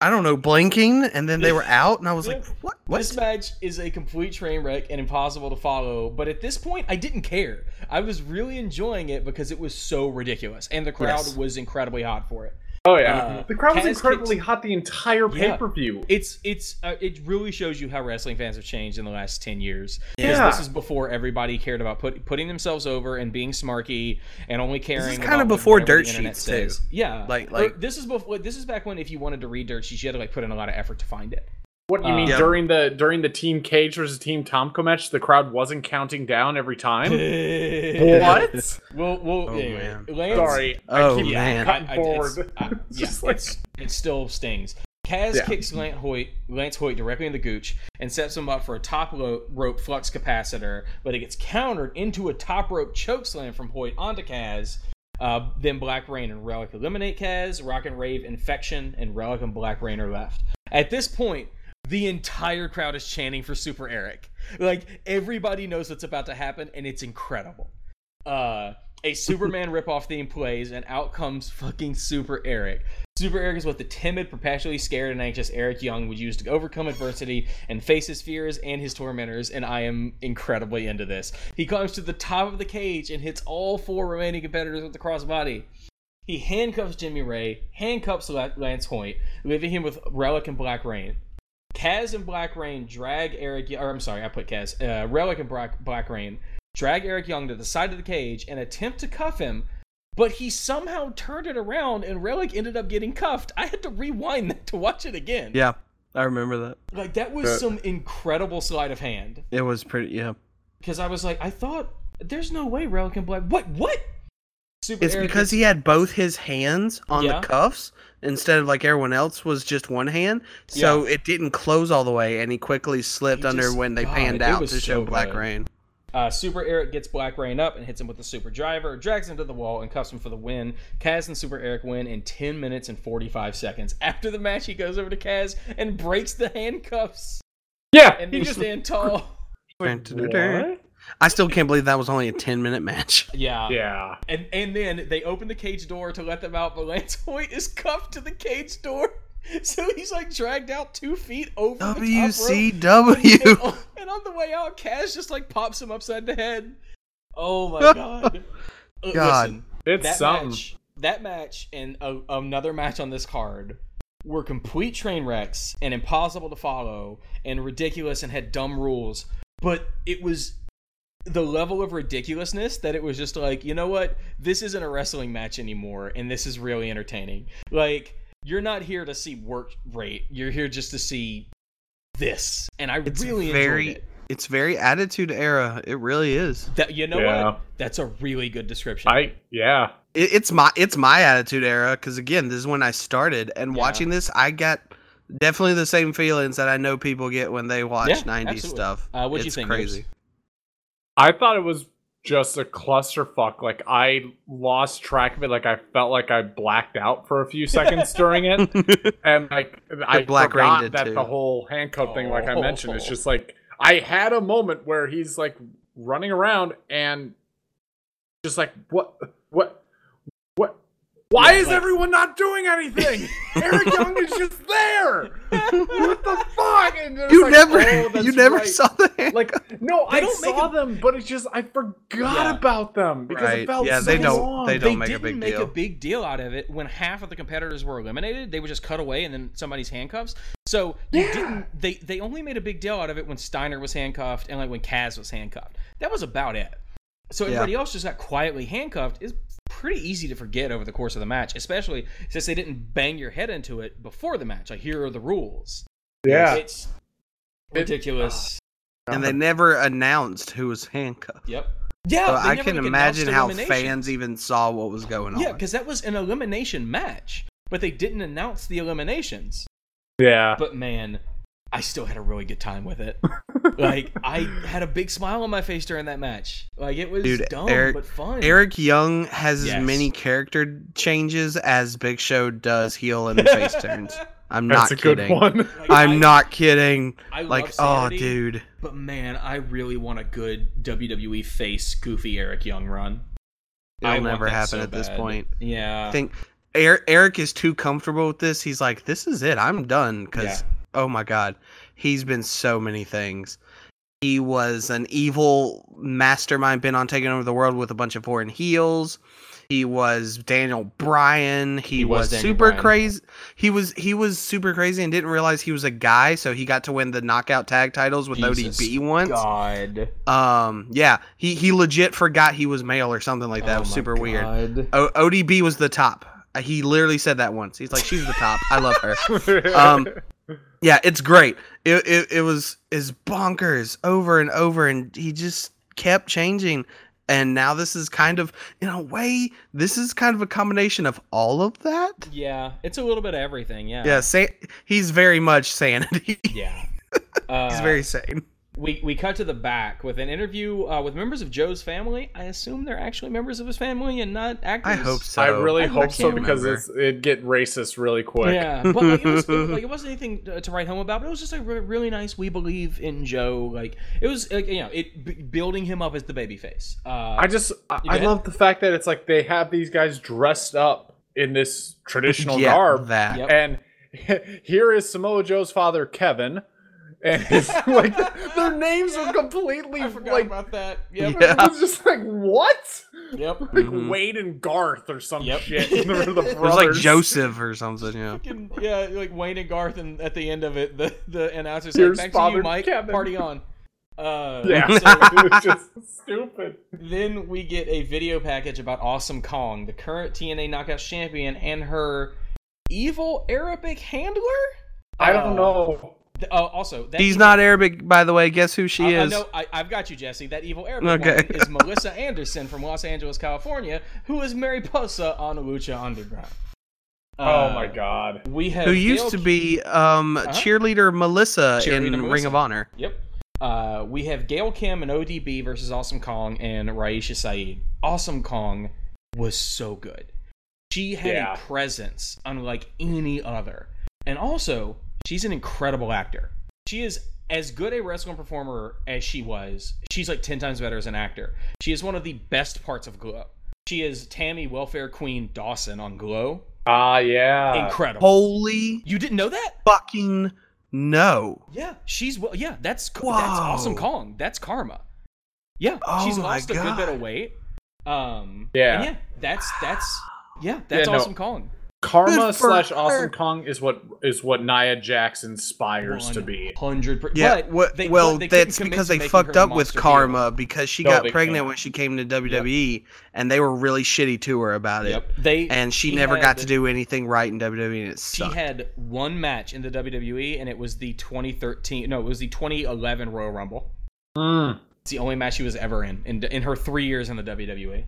I don't know blinking and then they were out and I was like, what? What? This match is a complete train wreck and impossible to follow. But at this point, I didn't care. I was really enjoying it because it was so ridiculous, and the crowd Yes. was incredibly hot for it. Oh yeah, uh, the crowd was incredibly hot the entire pay per view. It's it's uh, it really shows you how wrestling fans have changed in the last ten years. Yeah. this is before everybody cared about put, putting themselves over and being smarky and only caring. This is kinda about what- before dirt internet sheets, too. Yeah, Like- Or like- this is before. This is back when if you wanted to read dirt sheets, you had to like put in a lot of effort to find it. What you Uh, mean Yeah. during the during the Team Cage versus Team Tomko match, the crowd wasn't counting down every time. what? Well, well, Oh, anyway, man. Lance- Sorry, Oh, I keep man. cutting I- I- forward. it's- I- yeah, like- it's- it still stings. Kaz Yeah. kicks Lance Hoyt, Lance Hoyt directly in the gooch and sets him up for a top rope flux capacitor, but it gets countered into a top rope choke slam from Hoyt onto Kaz. Uh, then Black Reign and Relic eliminate Kaz. Rock and Rave, Infection, and Relic and Black Reign are left. At this point, the entire crowd is chanting for Super Eric. Like everybody knows what's about to happen, and it's incredible. Uh, a Superman ripoff theme plays, and out comes fucking Super Eric. Super Eric is what the timid, perpetually scared, and anxious Eric Young would use to overcome adversity and face his fears and his tormentors, and I am incredibly into this. He climbs to the top of the cage and hits all four remaining competitors with the crossbody. He handcuffs Jimmy Ray, handcuffs Lance Hoyt, leaving him with Relic and Black Reign. Kaz and Black Reign drag Eric, or I'm sorry, I put Kaz, uh, Relic and Black, Black Reign drag Eric Young to the side of the cage and attempt to cuff him, but he somehow turned it around and Relic ended up getting cuffed. I had to rewind that to watch it again. Yeah, I remember that. Like that was some incredible sleight of hand. It was pretty. Yeah, Because I was like, I thought there's no way Relic and Black. What? What? Super it's Eric because is- he had both his hands on Yeah. the cuffs instead of like everyone else was just one hand, so it didn't close all the way, and he quickly slipped He under just- when they God, panned out was to show so Black. Rain. Uh, Super Eric gets Black Reign up and hits him with the Super Driver, drags him to the wall, and cuffs him for the win. Kaz and Super Eric win in 10 minutes and 45 seconds. After the match, he goes over to Kaz and breaks the handcuffs, yeah, and he they just stand tall. what? I still can't believe that was only a ten minute match. Yeah. Yeah, And and then they open the cage door to let them out, but Lance Hoyt is cuffed to the cage door. So he's like dragged out two feet over the. WCW. And, and on the way out, Kaz just like pops him upside the head. Oh my god! Uh, God. Listen, it's that something. match, that match, and a, another match on this card were complete train wrecks and impossible to follow and ridiculous and had dumb rules. But it was the level of ridiculousness that it was just like, you know what? This isn't a wrestling match anymore, and this is really entertaining. Like, you're not here to see work rate. You're here just to see this, and I It's really very, enjoyed it. it's very attitude era. It really is. That you know Yeah. what? That's a really good description. I yeah. It, it's my it's my attitude era because again, this is when I started, and Yeah. watching this, I got definitely the same feelings that I know people get when they watch Yeah, '90s absolutely. stuff. Uh, what'd you it's think, crazy. I thought it was just a clusterfuck. Like I lost track of it. Like I felt like I blacked out for a few seconds during it, and like I Black Reign forgot did that too. the whole handcuff thing, like I oh. mentioned, it's Oh. just like I had a moment where he's like running around and just like what what Why Yeah, is like- everyone not doing anything? Eric Young is just there. what the fuck? You like, never, oh, you never right. saw the hand. Like no, They I don't make saw a- them, but it's just I forgot Yeah. about them because Right. it felt Yeah, so they don't- long. they they don't make a didn't big make deal. a big deal out of it when half of the competitors were eliminated. They would just cut away and then somebody's handcuffs. So you Yeah. didn't. They they only made a big deal out of it when Steiner was handcuffed and like when Kaz was handcuffed. That was about it. So Yeah. everybody else just got quietly handcuffed. Is pretty easy to forget over the course of the match, especially since they didn't bang your head into it before the match. Like here are the rules. Yeah. It's ridiculous. and they never announced who was handcuffed. Yep. Yeah, So I never, can like, imagine how eliminations. fans even saw what was going on. Yeah, because that was an elimination match, but they didn't announce the eliminations. Yeah. But man, I still had a really good time with it. like I had a big smile on my face during that match. Like it was Dude, dumb Eric, but fun. Eric Young has Yes. as many character changes as Big Show does heel and face turns. I'm That's not a good kidding. one. Like, I'm I- not kidding. I love like, oh, dude. But man, I really want a good WWE face goofy Eric Young run. It'll I never happen so at this point. Yeah. I think Eric, Eric is too comfortable with this. He's like, this is it. I'm done. Because, Yeah. Oh my God, he's been so many things. He was an evil mastermind bent on taking over the world with a bunch of foreign heels. He was Daniel Bryan. He, He was was, super Bryan. crazy. He was he was super crazy and didn't realize he was a guy, so he got to win the knockout tag titles with Jesus ODB once. God. Um, yeah, he he legit forgot he was male or something like that. Oh it was my super weird. O- ODB was the top. Uh, He literally said that once. He's like, she's the top. I love her. Um, yeah, it's great. It, it it was is bonkers over and over, and he just kept changing. And now this is kind of, in a way, this is kind of a combination of all of that. Yeah, it's a little bit of everything. Yeah. Yeah, sa- he's very much sanity. Yeah. he's Uh, very sane. We we cut to the back with an interview uh, with members of Joe's family. I assume they're actually members of his family and not actors. I hope so. I really I hope so can't because it's, it'd get racist really quick. Yeah, but like it, was, it, like it wasn't anything to, to write home about. But it was just a re- really nice. We believe in Joe. Like it was, like, you know, it b- building him up as the baby face. Uh, I just I, I love the fact that it's like they have these guys dressed up in this traditional Yeah, garb, that. Yep. and here is Samoa Joe's father, Kevin, and it's like their names are completely I forgot like about that. Yep. Yeah. it was just like what? Yep. Like Mhm. Wade and Garth or some Yep. shit. They're the It was like. Joseph or something. Yeah. Fucking- yeah, like Wayne and Garth, and at the end of it, the the announcer's Here's like, "Back to you, Mike. Kevin." Party on." Uh, Yeah, so- it was just stupid. Then we get a video package about Awesome Kong, the current TNA Knockouts champion, and her evil Arabic handler. I Uh, don't know. Th- oh, also, that She's evil- not Arabic, by the way. Guess who she I, I is? know. I, I've got you, Jesse. That evil Arabic Okay. woman is Melissa Anderson from Los Angeles, California, who is Mariposa on Lucha Underground. oh Uh, my god. We have Who used Gail to be um, Uh-huh. cheerleader Melissa Cheerleader in Melissa. Ring of Honor. Yep. Uh, we have Gail Kim and ODB versus Awesome Kong and Raisha Saeed. Awesome Kong was so good. She had Yeah. a presence unlike any other. And also, she's an incredible actor. She is as good a wrestling performer as she was. She's like 10 times better as an actor. She is one of the best parts of Glow. She is Tammy Welfare Queen Dawson on Glow. Ah, yeah. Incredible. Holy You didn't know that? fucking no! Yeah, she's well. Yeah, that's that's awesome. Kong. That's Karma. Yeah, Oh she's my lost a good bit of weight. Um, Yeah. and yeah, that's that's yeah, that's Yeah, no. awesome. Kong. Karma slash her. Awesome Kong is what is what Nia Jax inspires to be. Hundred percent. Yeah, what, they, well, they that's because they fucked up with Karma Hero. because she No, got pregnant can't. when she came to WWE, and they were really shitty to her about it. Yep. They And she, she never had- got to do anything right in WWE, and it She had one match in the WWE, and it was the 2013. No, it was the 2011 Royal Rumble. Mm. It's the only match she was ever in in, in her three years in the. WWE.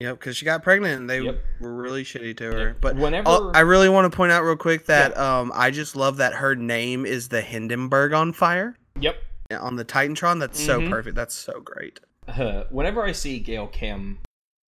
Yep, because she got pregnant, and they Yep. were really shitty to her. Yep. But Whenever- Oh, I really want to point out real quick that um, I just love that her name is the Hindenburg on fire Yep. on the Titantron. That's Mhm. so perfect. That's so great. uh, whenever I see Gail Kim,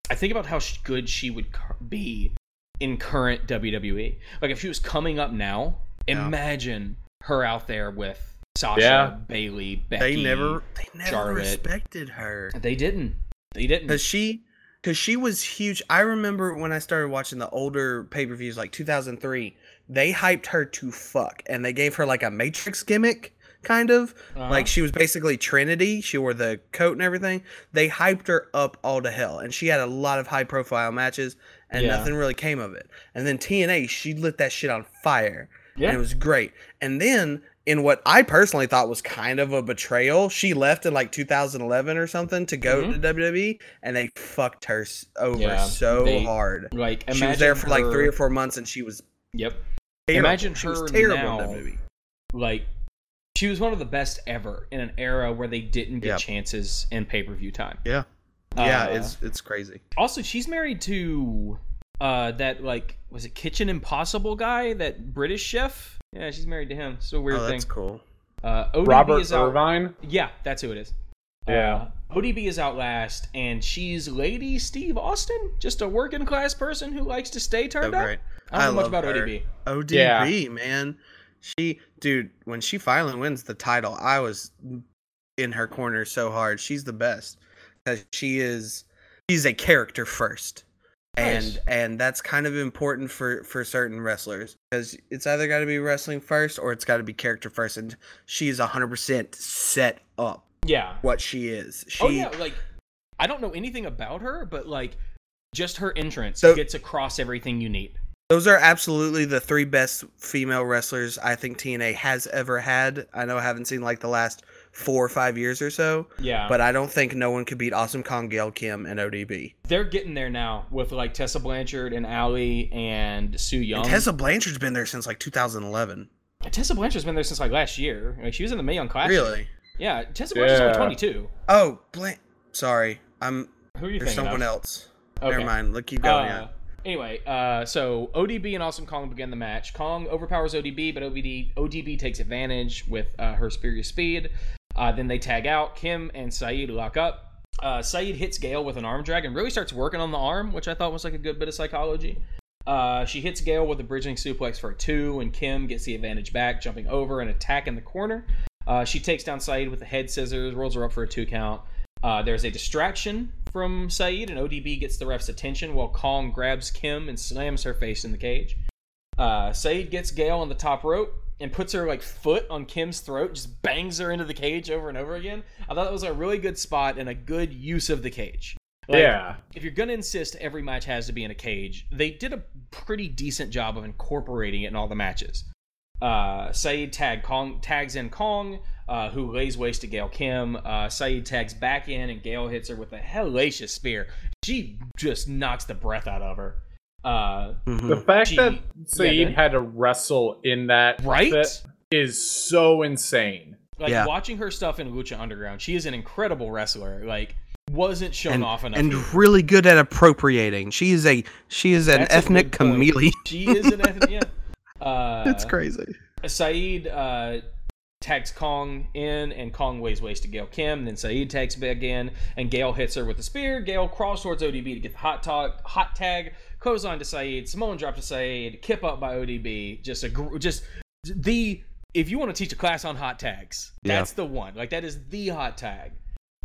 I think about how good she would be in current WWE. Like if she was coming up now, Yeah. imagine her out there with Sasha, Yeah. Bailey, Becky. they never, they never Charlotte. respected her They didn't. They didn't. because she, because she was huge. I remember when I started watching the older pay per views, like 2003, they hyped her to fuck, and they gave her like a Matrix gimmick, kind of Uh-huh. like she was basically Trinity. She wore the coat and everything. They hyped her up all to hell, and she had a lot of high profile matches, and Yeah. nothing really came of it. And then TNA, she lit that shit on fire, Yeah. and it was great. And then in what I personally thought was kind of a betrayal, she left in like 2011 or something to go Mhm. to WWE, and they fucked her over Yeah, so they- hard. Like She was there imagine for like three or four months, and she was Yep. terrible. Imagine she was her terrible now. in WWE. Like she was one of the best ever in an era where they didn't get Yep. chances in pay per view time. Yeah, yeah, Uh, it's it's crazy. Also, she's married to uh that like was it Kitchen Impossible guy, that British chef? Yeah, she's married to him. It's a weird Oh, thing. that's cool. Uh, ODB Robert is out. Irvine. Yeah, that's who it is. Yeah. Uh, ODB is out last, and she's Lady Steve Austin, just a working class person who likes to stay turned So up. I don't know much love about her. ODB. ODB, man. She, dude, when she finally wins the title, I was in her corner so hard. She's the best because she is. She's a character first, and Nice. and that's kind of important for for certain wrestlers because it's either got to be wrestling first or it's got to be character first, and she's hundred percent set up Yeah. what she is. Oh, she, oh yeah, like I don't know anything about her, but like just her entrance So- gets across everything you need. Those are absolutely the three best female wrestlers I think TNA has ever had. I know I haven't seen like the last four or five years or so, Yeah. but I don't think no one could beat Awesome Kong, Gail Kim, and ODB. they're getting there now with like Tessa Blanchard and Allie and Su Yung. And Tessa Blanchard's been there since like 2011. Tessa Blanchard's been there since like last year. Like she was in the Mae Young Classic. Really? Yeah, Tessa Blanchard's only 22. Oh, Blan- sorry, I'm. Who are you There's thinking someone of? else. Okay. Never mind. Look, keep going. Uh, Anyway, uh, so ODB and Awesome Kong begin the match. Kong overpowers ODB, but OBD, ODB takes advantage with uh, her superior speed. Uh, then they tag out. Kim and Saeed lock up. Uh, Saeed hits Gail with an arm drag and really starts working on the arm, which I thought was like a good bit of psychology. Uh, she hits Gail with a bridging suplex for a two, and Kim gets the advantage back, jumping over and attacking the corner. Uh, she takes down Saeed with the head scissors, rolls her up for a two count. Uh, there's a distraction from Saeed, and ODB gets the ref's attention while Kong grabs Kim and slams her face in the cage. Uh, Saeed gets Gail on the top rope and puts her like foot on Kim's throat, just bangs her into the cage over and over again. I thought that was a really good spot and a good use of the cage. Like, Yeah. If you're gonna insist every match has to be in a cage, they did a pretty decent job of incorporating it in all the matches. Uh, Saeed tag Kong tags in Kong, uh, who lays waste to Gail Kim. Uh, Saeed tags back in, and Gail hits her with a hellacious spear. She just knocks the breath out of her. Uh, Mm-hmm. The fact She- that Saeed go had to wrestle in that Right? is so insane. like Yeah. watching her stuff in Lucha Underground, she is an incredible wrestler. Like, wasn't shown and, off enough. and here. really good at appropriating. She is a she is an That's ethnic good chameleon. She is an ethnic. Yeah. Uh, it's crazy. Saeed uh, tags Kong in, and Kong weighs waste to Gail Kim. Then Saeed tags back in, and Gail hits her with a spear. Gail crawls towards ODB to get the hot tag. Hot tag goes on to Saeed. Samoan drop to Saeed. Kip up by ODB. Just a just the if you want to teach a class on hot tags, Yeah. that's the one. Like that is the hot tag.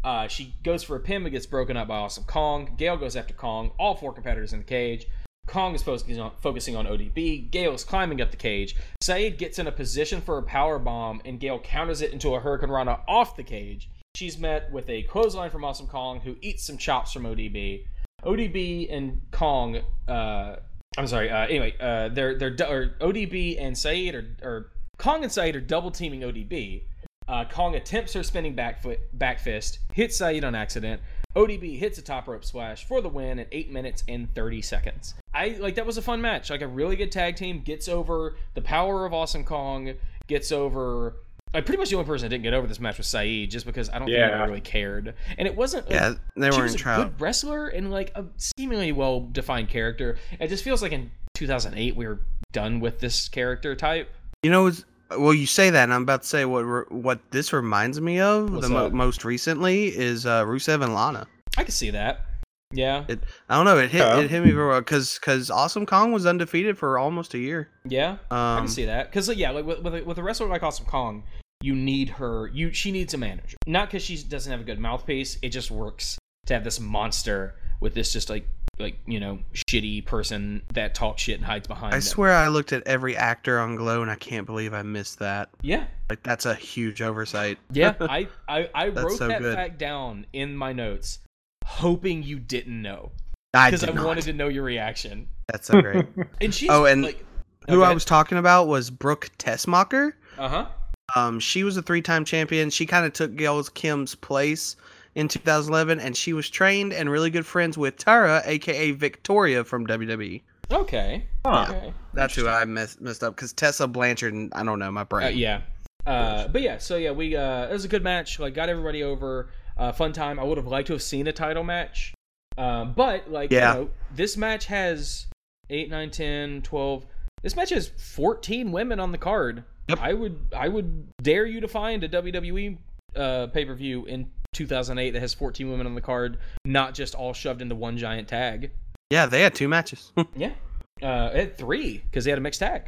Uh, she goes for a pin, but gets broken up by Awesome Kong. Gail goes after Kong. All four competitors in the cage. Kong is focusing on, focusing on ODB. Gail is climbing up the cage. Saeed gets in a position for a power bomb, and Gail counters it into a hurricanrana off the cage. She's met with a clothesline from Awesome Kong, who eats some chops from ODB. ODB and Kong, uh, I'm sorry. Uh, anyway, uh, they're they're or ODB and Saeed are, or Kong and Saeed are double teaming ODB. Uh, Kong attempts her spinning back foot, back fist, hits Saeed on accident. ODB hits a top rope splash for the win in eight minutes and thirty seconds. I like that was a fun match. Like a really good tag team gets over the power of Awesome Kong, gets over. Like pretty much the only person that didn't get over this match was Saeed, just because I don't think Yeah. anyone really cared, and it wasn't. like, Yeah, they she were was in a good wrestler and like a seemingly well defined character. It just feels like in 2008 we were done with this character type. You know, well, you say that, and I'm about to say what re- what this reminds me of What's the mo- most recently is uh, Rusev and Lana. I can see that. Yeah, It, I don't know, it hit Yeah. it hit me very well because because Awesome Kong was undefeated for almost a year. yeah, I Um, can see that. Because yeah, like with with a, with a wrestler like Awesome Kong, you need her. You she needs a manager, not because she doesn't have a good mouthpiece. It just works to have this monster with this just like like you know shitty person that talks shit and hides behind. I them. swear I looked at every actor on Glow and I can't believe I missed that. Yeah, Like that's a huge oversight. yeah. I I, I wrote so that good. fact down in my notes, hoping you didn't know I because did I, wanted to know your reaction. That's so great. And she's Oh, and like, Who I was talking about was Brooke Tessmacher. uh huh. Um, she was a three-time champion. She kind of took Gail Kim's place in 2011, and she was trained and really good friends with Tara, aka Victoria from WWE. Okay. Huh. Okay. That's who I mess, messed up because Tessa Blanchard. and I don't know my brain. Uh, yeah. Uh, but yeah, so yeah, we uh, it was a good match. Like, got everybody over. Uh, fun time. I would have liked to have seen a title match, um, but like, Yeah. you know, this match has 8, 9, 10, 12. This match has 14 women on the card. Yep. I would I would dare you to find a WWE uh, pay per view in 2008 that has 14 women on the card, not just all shoved into one giant tag. Yeah, they had two matches. Yeah. Uh, had three because they had a mixed tag.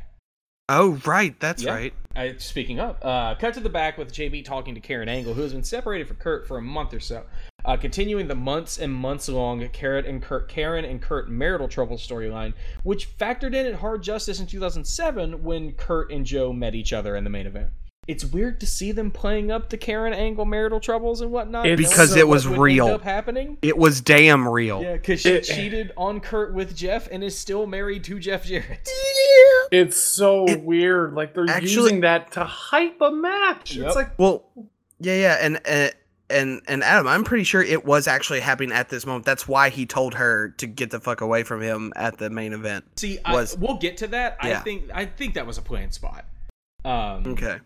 oh, right, that's Yeah. right. I, speaking of, uh, cut to the back with JB talking to Karen Angle, who has been separated from Kurt for a month or so. Uh, continuing the months and months long Karen and Kurt, Karen and Kurt marital trouble storyline, which factored in at Hard Justice in 2007 when Kurt and Joe met each other in the main event. It's weird to see them playing up the Karen Angle marital troubles and whatnot. It's- Because what it was would real. Up happening. It was damn real. Yeah, because she It- cheated on Kurt with Jeff and is still married to Jeff Jarrett. It's so It- weird. Like they're Actually- using that to hype a match. Yep. It's like Well, yeah, yeah, and uh, and and Adam, I'm pretty sure it was actually happening at this moment. That's why he told her to get the fuck away from him at the main event. See, Was- I, we'll get to that. I think I think that was a planned spot. Um, Okay.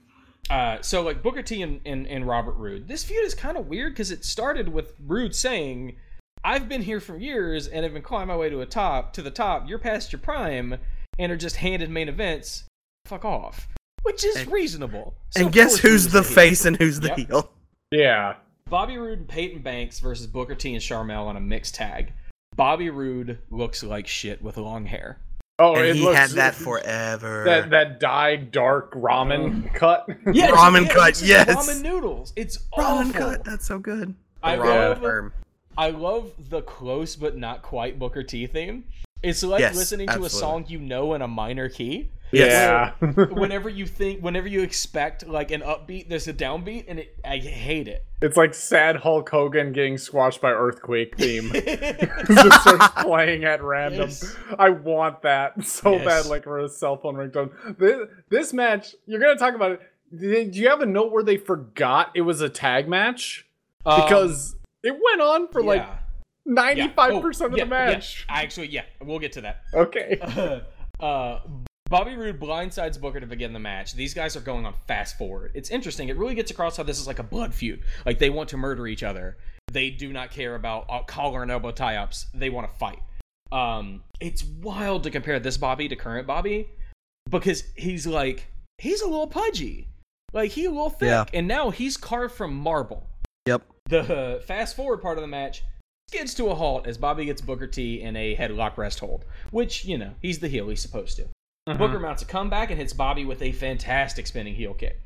Uh, so like Booker T and, and, and Robert Roode. This feud is kind of weird because it started with Roode saying, "I've been here for years and have been climbing my way to a top to the top. You're past your prime and are just handed main events. Fuck off." Which is And- reasonable. So and guess who's Roode's the face and who's the Yep. heel? yeah. Bobby Roode and Payton Banks versus Booker T and Sharmell on a mixed tag. Bobby Roode looks like shit with long hair. Oh, and it he looks, had that forever. that that dyed dark ramen um, cut. Yeah, Ramen yeah, cut, yes. Ramen noodles. It's ramen awful. cut. That's so good. I love- firm. I love the close but not quite Booker T theme. It's like Yes, listening to absolutely. a song you know in a minor key. Yeah. Whenever you think, whenever you expect like an upbeat, there's a downbeat, and it, I hate it. it's like sad Hulk Hogan getting squashed by earthquake theme. just starts playing at random. Yes. I want that so Yes. bad, like for a cell phone ringtone. This, this match, you're gonna talk about it. Did you have a note where they forgot it was a tag match? Um, Because it went on for like yeah. ninety-five Yeah. percent Oh, of yeah, the match. Yeah. I actually, yeah, we'll get to that. Okay. uh, Bobby Roode blindsides Booker to begin the match. These guys are going on fast forward. It's interesting. It really gets across how this is like a blood feud. Like they want to murder each other. They do not care about uh, collar and elbow tie-ups. They want to fight. Um, it's wild to compare this Bobby to current Bobby because he's like he's a little pudgy, like he a little thick, Yeah. and now he's carved from marble. Yep. The uh, fast forward part of the match skids to a halt as Bobby gets Booker T in a headlock rest hold, which, you know, he's the heel he's supposed to. Booker mm-hmm. mounts a comeback and hits Bobby with a fantastic spinning heel kick.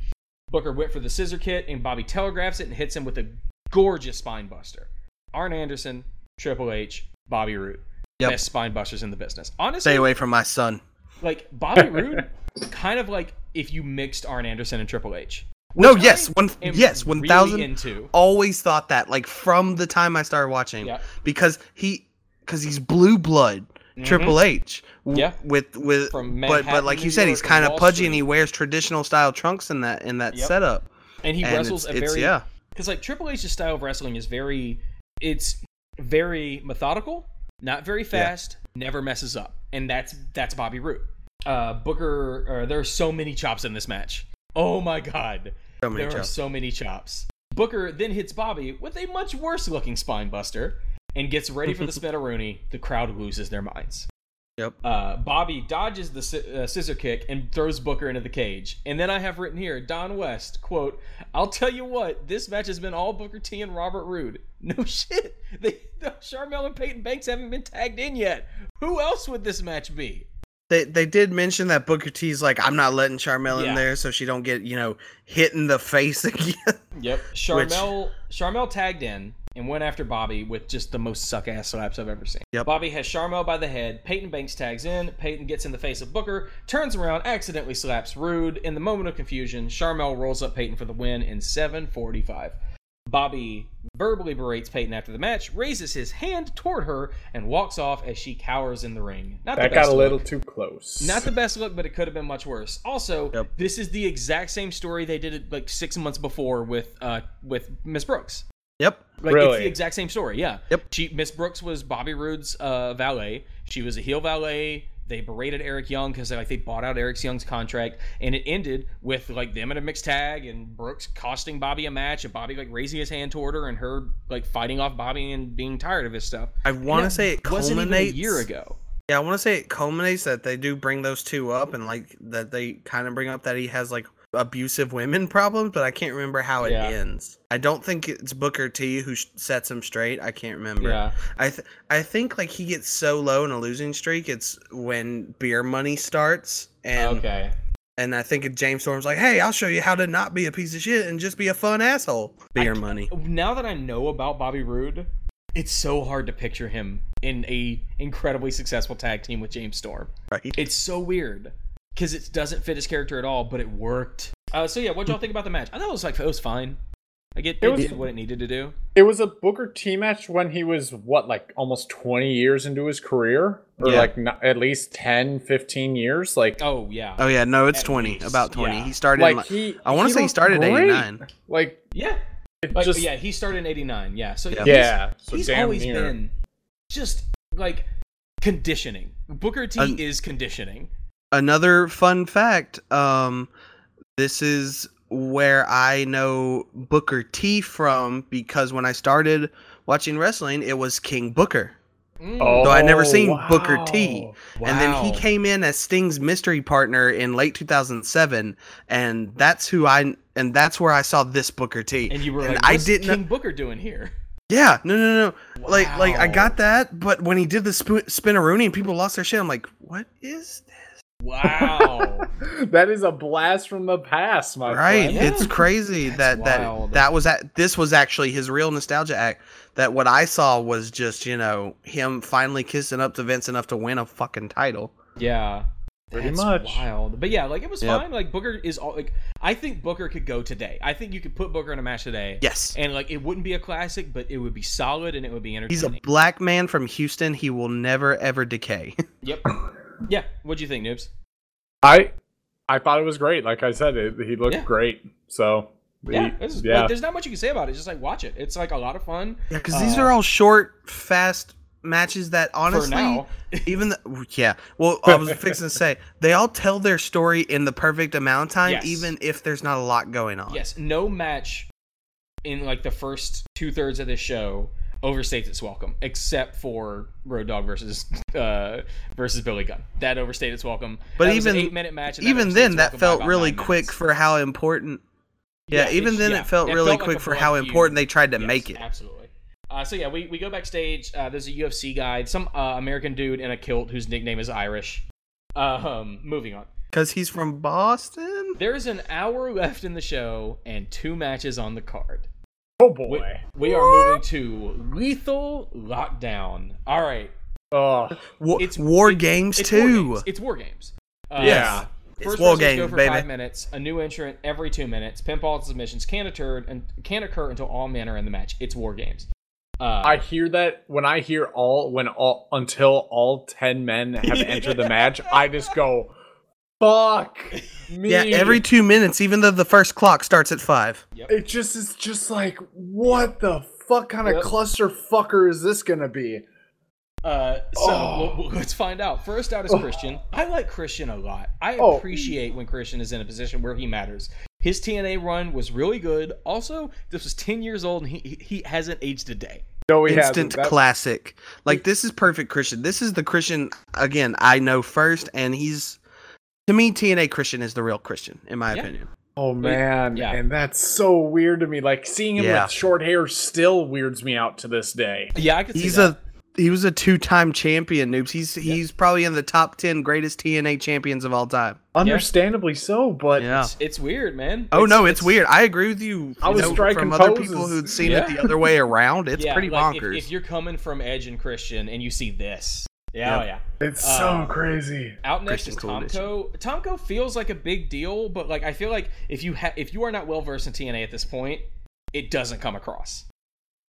Booker went for the scissor kick and Bobby telegraphs it and hits him with a gorgeous spine buster. Arn Anderson, Triple H, Bobby Roode. Yep. Best spine busters in the business. Honestly, Stay away from my son. like Bobby Roode, kind of like if you mixed Arn Anderson and Triple H. No, Which yes, I one, yes, one really thousand. into. Always thought that, like from the time I started watching, Yeah. because he, because he's blue blood, Triple H, w- Mm-hmm. Yeah. with with, From but but like you said, he's kind of pudgy and he wears traditional style trunks in that in that Yep. setup. and he And wrestles it's- a it's- very yeah. because like Triple H's style of wrestling is very it's very methodical, not very fast, never messes up, and that's that's Bobby Roode. Uh, Booker, uh, there are so many chops in this match. Oh my god, So there are so many chops. Booker then hits Bobby with a much worse looking spine buster and gets ready for the spinneroonie. The crowd loses their minds. Yep. Uh, Bobby dodges the sci- uh, scissor kick and throws Booker into the cage. And then I have written here, Don West, quote, I'll tell you what, this match has been all Booker T and Robert Roode. No shit. They, the Sharmell and Payton Banks haven't been tagged in yet. Who else would this match be? They they did mention that Booker T's like I'm not letting Sharmell Yeah. in there so she don't get you know hit in the face again. Yep. Sharmell Sharmell tagged in. And went after Bobby with just the most suck ass slaps I've ever seen. Yep. Bobby has Charmo by the head. Payton Banks tags in. Payton gets in the face of Booker, turns around, accidentally slaps Roode. In the moment of confusion, Sharmell rolls up Payton for the win in 7:45. Bobby verbally berates Payton after the match, raises his hand toward her, and walks off as she cowers in the ring. Not That the got best a little look. too close. Not the best look, but it could have been much worse. Also, Yep. this is the exact same story they did it like six months before with uh with Miss Brooks. Yep. Like it's the exact same story. Yeah. Yep. She Miss Brooks was Bobby Roode's uh, valet. She was a heel valet. They berated Eric Young because like they bought out Eric Young's contract, and it ended with like them in a mixed tag and Brooks costing Bobby a match, and Bobby like raising his hand toward her, and her like fighting off Bobby and being tired of his stuff. I want to say it that wasn't even a year ago. Yeah, I want to say it culminates that they do bring those two up and like that they kind of bring up that he has like abusive women problems, but I can't remember how it Yeah. ends. I don't think it's Booker T who sh- sets him straight. I can't remember. Yeah. I th- I think like he gets so low in a losing streak. It's when beer money starts and okay. and I think James Storm's like, "Hey, I'll show you how to not be a piece of shit and just be a fun asshole." Beer money. Now that I know about Bobby Roode, it's so hard to picture him in a incredibly successful tag team with James Storm. Right. It's so weird because it doesn't fit his character at all, but it worked. Uh, so yeah, what y'all think about the match? I thought it was like it was fine. Like it, It it, was- did what it needed to do. It was a Booker T match when he was what, like almost 20 years into his career, or Yeah. like not, at least 10, 15 years. Like, Oh yeah, Oh yeah, no, it's At 20. least, About 20. yeah. He started in, like like, he. I wanna say he started great. 89. Like, yeah. it Like, just yeah, he started in '89. Yeah, so Yeah. he's- yeah. So he's damn always near. been just like conditioning. Booker T Un- is conditioning. Another fun fact um this is where i know booker t from because when i started watching wrestling it was king booker Oh, Though I'd never seen Booker T. wow. and then he came in as sting's mystery partner in late 2007 and that's who i and that's where i saw this booker t And you were And like, i "What's didn't King know Booker doing here?" yeah no no no like like i got that but when he did the sp- spinneroonie and people lost their shit i'm like what is this Wow. that is a blast from the past, my right friend. Yeah. it's crazy that wild. that that was at this was actually his real nostalgia act that what i saw was just you know him finally kissing up to vince enough to win a fucking title Yeah. Pretty That's much. wild. But yeah, like it was Yep. fine. Like Booker is all like I think Booker could go today. I think you could put Booker in a match today. yes And like it wouldn't be a classic, but it would be solid and it would be entertaining. he's a black man from houston he will never ever decay Yep. Yeah. What do you think, Noobs? I I thought it was great. Like I said, it, he looked Yeah. great. So Yeah. he- It's, yeah. Like, there's not much you can say about it. Just like watch it. It's like a lot of fun. yeah because these Uh, are all short fast matches that honestly for now. even the, yeah well i was fixing to say they all tell their story in the perfect amount of time Yes. even if there's not a lot going on yes. No match in like the first two thirds of this show overstates its welcome, except for Road Dogg versus uh versus Billy Gunn. That overstated its welcome. But That even- eight-minute match. and that even then that felt really quick minutes. for how important yeah, even then yeah, it felt really like quick for how feud. important they tried to Yes, make it Absolutely. Uh, so yeah, we, we go backstage. Uh, there's a UFC guy, some uh, American dude in a kilt whose nickname is Irish. Um, moving on. because he's from boston There's an hour left in the show and two matches on the card. Oh boy. We, we are moving to Lethal Lockdown. All right. Oh, Wa- It's war it's- games it's War too games. It's war games. Uh, Yeah. It's First war wrestlers games, go for baby. five minutes. A new entrant every two minutes. Pinfall submissions can occur and can occur until all men are in the match. It's war games. Uh, I hear that when I hear all when all until all ten men have entered the match, I just go, "Fuck me!" yeah every two minutes even though the first clock starts at five it just is just like, what the fuck kind of Yep. cluster fucker is this gonna be? Uh, so Oh. we'll- we'll- let's find out. First out is Christian. I like Christian a lot. I Oh. appreciate when Christian is in a position where he matters. His TNA run was really good. Also, this was ten years old and he he, he hasn't aged a day. No, he instant hasn't. That- classic like this is perfect christian this is the christian again i know first and he's to me tna christian is the real christian in my Yeah. opinion Oh man, Yeah. and that's so weird to me. Like seeing him Yeah. with short hair still weirds me out to this day. Yeah, I could see he's that. a he was a two-time champion. Noobs. He's he's probably in the top ten greatest TNA champions of all time. Understandably so, but Yeah. It's, it's weird, man. Oh no, it's, weird. I agree with you. I you was know, striking from other people who'd seen Yeah. it the other way around. It's yeah, pretty like, if- bonkers. If, you're coming from Edge and Christian and you see this, yeah, Yep. oh yeah. it's Uh, so crazy. Out next Christian is Cool Tomko. Tomko feels like a big deal, but like I feel like if you ha- if you are not well versed in TNA at this point, it doesn't come across.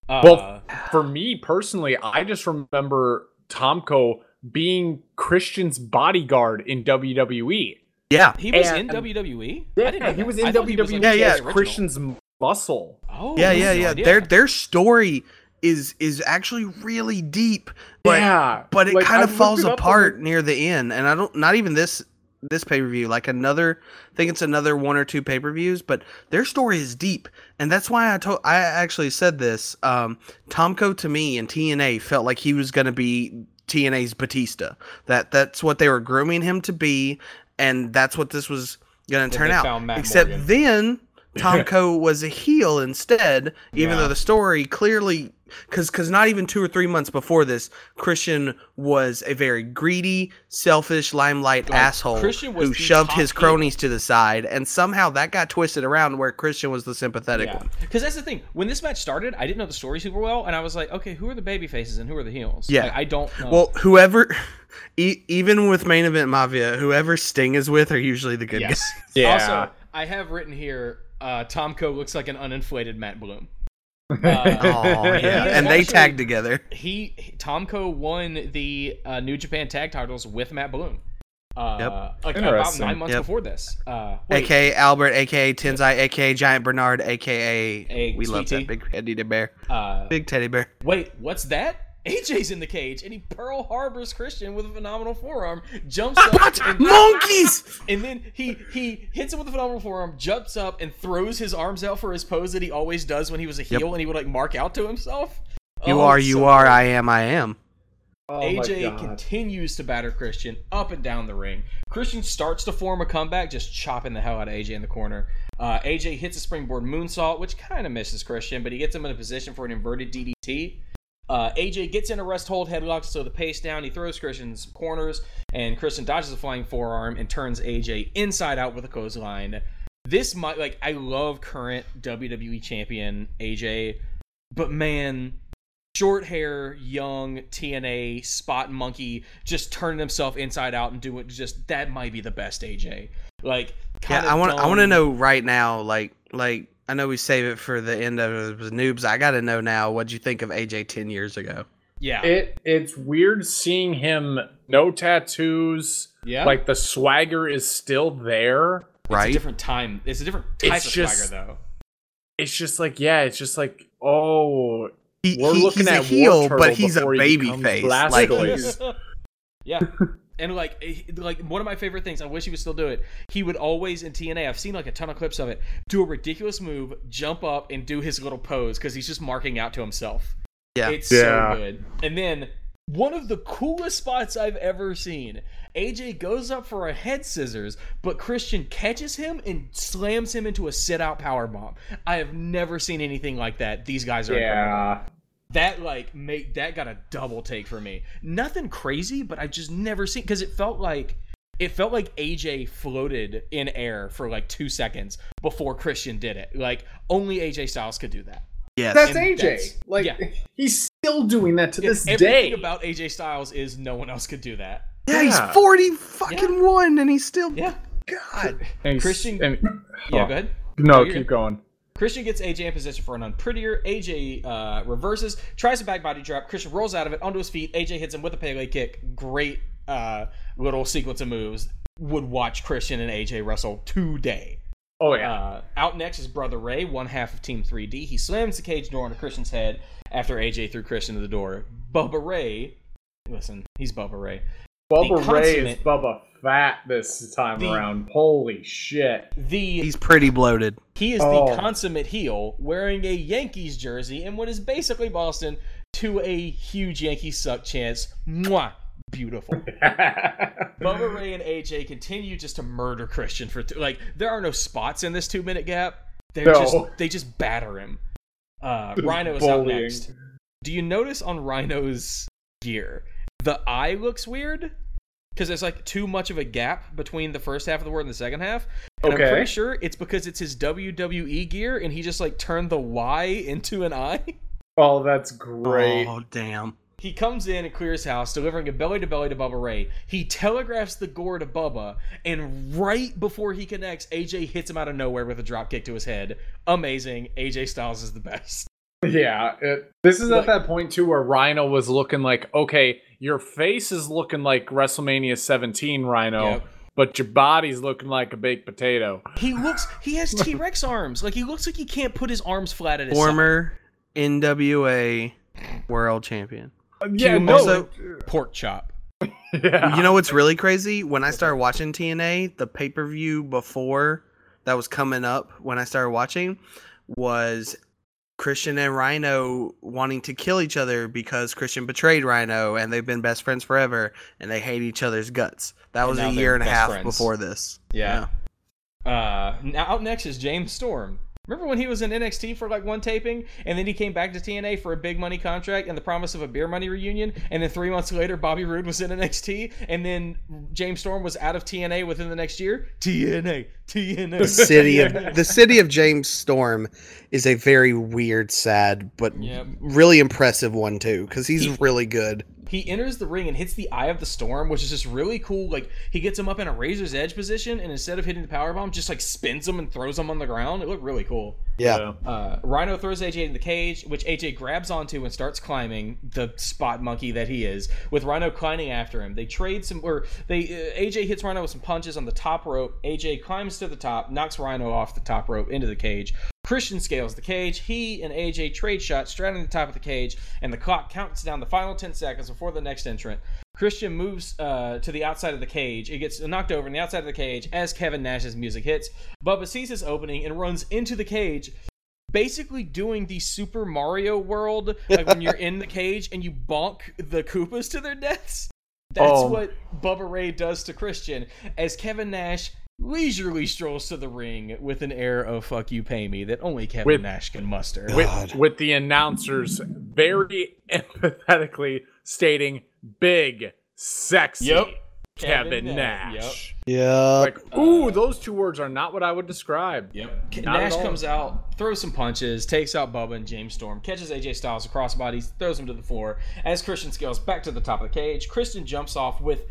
Uh, Well, for me personally, I just remember Tomko being Christian's bodyguard in WWE. yeah, he was and- in WWE. Yeah, I didn't know he was in I thought he WWE. was, like, Yeah, yeah. original. Christian's muscle. Oh, yeah, yeah, no yeah. idea. Their their story is is actually really deep, but yeah, but it like, kind of falls it up on apart near the end. And I don't not even this this pay per view, like another. I think it's another one or two pay per views, but their story is deep, and that's why I told I actually said this. Um, Tomko to me in TNA felt like he was going to be TNA's Batista. That that's what they were grooming him to be, and that's what this was going to turn out. Except Morgan. then Tomko was a heel instead, even Yeah. though the story clearly because because not even two or three months before this, Christian was a very greedy, selfish, limelight Like, asshole Christian was who shoved his cronies to the side, and somehow that got twisted around where Christian was the sympathetic Yeah, one. because that's the thing. When this match started, I didn't know the story super well, and I was like, okay, who are the baby faces and who are the heels? Yeah. Like, I don't know. Well, whoever, e- even with main event Mafia, whoever Sting is with are usually the good yes. guys. Yeah. Also, I have written here, uh, Tomko looks like an uninflated Matt Bloom. Uh, Oh yeah, and they actually- tagged together. he he- Tomko won the uh, New Japan Tag Titles with Matt Bloom. Uh, Like about nine months Yep. before this. Uh, wait, AKA Albert, AKA Tensai, AKA Giant Bernard, AKA Hey, we love Sweetie. that big teddy bear, uh, big teddy bear. wait, what's that? AJ's in the cage, and he Pearl Harbors Christian with a phenomenal forearm, jumps up, and, Monkeys! and then he he hits him with a phenomenal forearm, jumps up, and throws his arms out for his pose that he always does when he was a heel, and he would like mark out to himself. You Oh, are, you so are. I am, I am. Oh AJ continues to batter Christian up and down the ring. Christian starts to form a comeback, just chopping the hell out of AJ in the corner. Uh, AJ hits a springboard moonsault, which kind of misses Christian, but he gets him in a position for an inverted DDT. Uh, AJ gets in a rest hold headlock to slow the pace down. He throws Christian's corners, and Christian dodges a flying forearm and turns AJ inside out with a clothesline. This might like I love current WWE champion AJ, but man, short hair, young TNA spot monkey just turning himself inside out and doing just that might be the best AJ. Like, Yeah, I want, I want to know right now, like, like I know we save it for the end of the noobs. I got to know now. What'd you think of AJ ten years ago? Yeah, It it's weird seeing him no tattoos. Yeah. Like the swagger is still there. it's a Right? different time. It's a different type It's of just- swagger, though. It's just like yeah, it's just like oh He, we're he- looking he's at a heel, Turtle but he's a baby becomes face. Like, he's- yeah. And like, eh, like one of my favorite things. I wish he would still do it. He would always in TNA. I've seen like a ton of clips of it. Do a ridiculous move, jump up, and do his little pose because he's just marking out to himself. yeah, It's Yeah. so good. And then one of the coolest spots I've ever seen. AJ goes up for a head scissors, but Christian catches him and slams him into a sit out power bomb. I have never seen anything like that. These guys are incredible. Yeah. That like make that got a double take for me. Nothing crazy, but I just never seen because it felt like it felt like AJ floated in air for like two seconds before Christian did it. Like only AJ Styles could do that. Yeah, That's And AJ. that's- like yeah. he's still doing that to this Everything day. about AJ Styles is no one else could do that. yeah, he's forty fucking one, and he's still Yeah. God. And Christian- and- Yeah, oh, go ahead. No, Oh, keep going. Christian gets AJ in position for an unprettier. AJ uh, reverses, tries a back body drop. Christian rolls out of it onto his feet. AJ hits him with a Pele kick. Great uh, little sequence of moves. Would watch Christian and AJ wrestle today. Oh yeah. Uh, out next is Brother Ray, one half of Team 3D. He slams the cage door onto Christian's head after AJ threw Christian to the door. Bubba Ray, listen, he's Bubba Ray. Bubba Ray is Bubba Fat this time The- around. Holy shit. The He's pretty bloated. He is Oh. the consummate heel wearing a Yankees jersey in what is basically Boston to a huge Yankees suck chance. Mwah! Beautiful. Bubba Ray and AJ continue just to murder Christian for two, like there are no spots in this two minute gap. They're No. just they just batter him. Uh, Rhino is out Bullying. next. Do you notice on Rhino's gear. The eye looks weird because there's like too much of a gap between the first half of the word and the second half. And Okay. I'm pretty sure it's because it's his WWE gear and he just like turned the Y into an I. Oh, that's great. Oh damn. He comes in and clears house, delivering a belly to belly to Bubba Ray. He telegraphs the gore to Bubba, and right before he connects, AJ hits him out of nowhere with a drop kick to his head. Amazing. AJ Styles is the best. Yeah, it, this is Like- at that point too where Rhino was looking like, okay, your face is looking like WrestleMania 17 Rhino, Yep. but your body's looking like a baked potato. He looks. He has T Rex arms. Like he looks like he can't put his arms flat at his side. Former NWA world champion. Uh, yeah, no, Also- uh, pork chop. yeah. You know what's really crazy? When I started watching TNA, the pay per view before that was coming up when I started watching was Christian and Rhino wanting to kill each other because Christian betrayed Rhino and they've been best friends forever and they hate each other's guts. That And was a year and a half friends. before this. Yeah. Uh, now out next is James Storm. Remember when he was in NXT for like one taping, and then he came back to TNA for a big money contract and the promise of a beer money reunion, and then three months later Bobby Roode was in NXT, and then James Storm was out of TNA within the next year. TNA, TNA. The city of the city of James Storm is a very weird, sad, but Yep. really impressive one too because he's He- really good. He enters the ring and hits the Eye of the Storm, which is just really cool. Like he gets him up in a razor's edge position, and instead of hitting the power bomb, just like spins him and throws him on the ground. It looked really cool. Yeah. Uh, Rhino throws AJ in the cage, which AJ grabs onto and starts climbing. The spot monkey that he is, with Rhino climbing after him. They trade some, or they uh, AJ hits Rhino with some punches on the top rope. AJ climbs to the top, knocks Rhino off the top rope into the cage. Christian scales the cage. He and AJ trade shots, straddling the top of the cage, and the clock counts down the final 10 seconds before the next entrant. Christian moves uh, to the outside of the cage. It gets knocked over on the outside of the cage as Kevin Nash's music hits. Bubba sees this opening and runs into the cage, basically doing the Super Mario world, like when you're in the cage and you bonk the Koopas to their deaths. That's Oh. what Bubba Ray does to Christian as Kevin Nash leisurely strolls to the ring with an air of fuck you pay me that only Kevin With- Nash can muster. with, with the announcers very empathetically stating big, sexy Yep. Kevin, Kevin Nash. Nash. Yeah. Like, ooh, those two words are not what I would describe. Yep. Not Nash comes out, throws some punches, takes out Bubba and James Storm, catches AJ Styles across bodies, throws him to the floor. As Christian scales back to the top of the cage, Christian jumps off with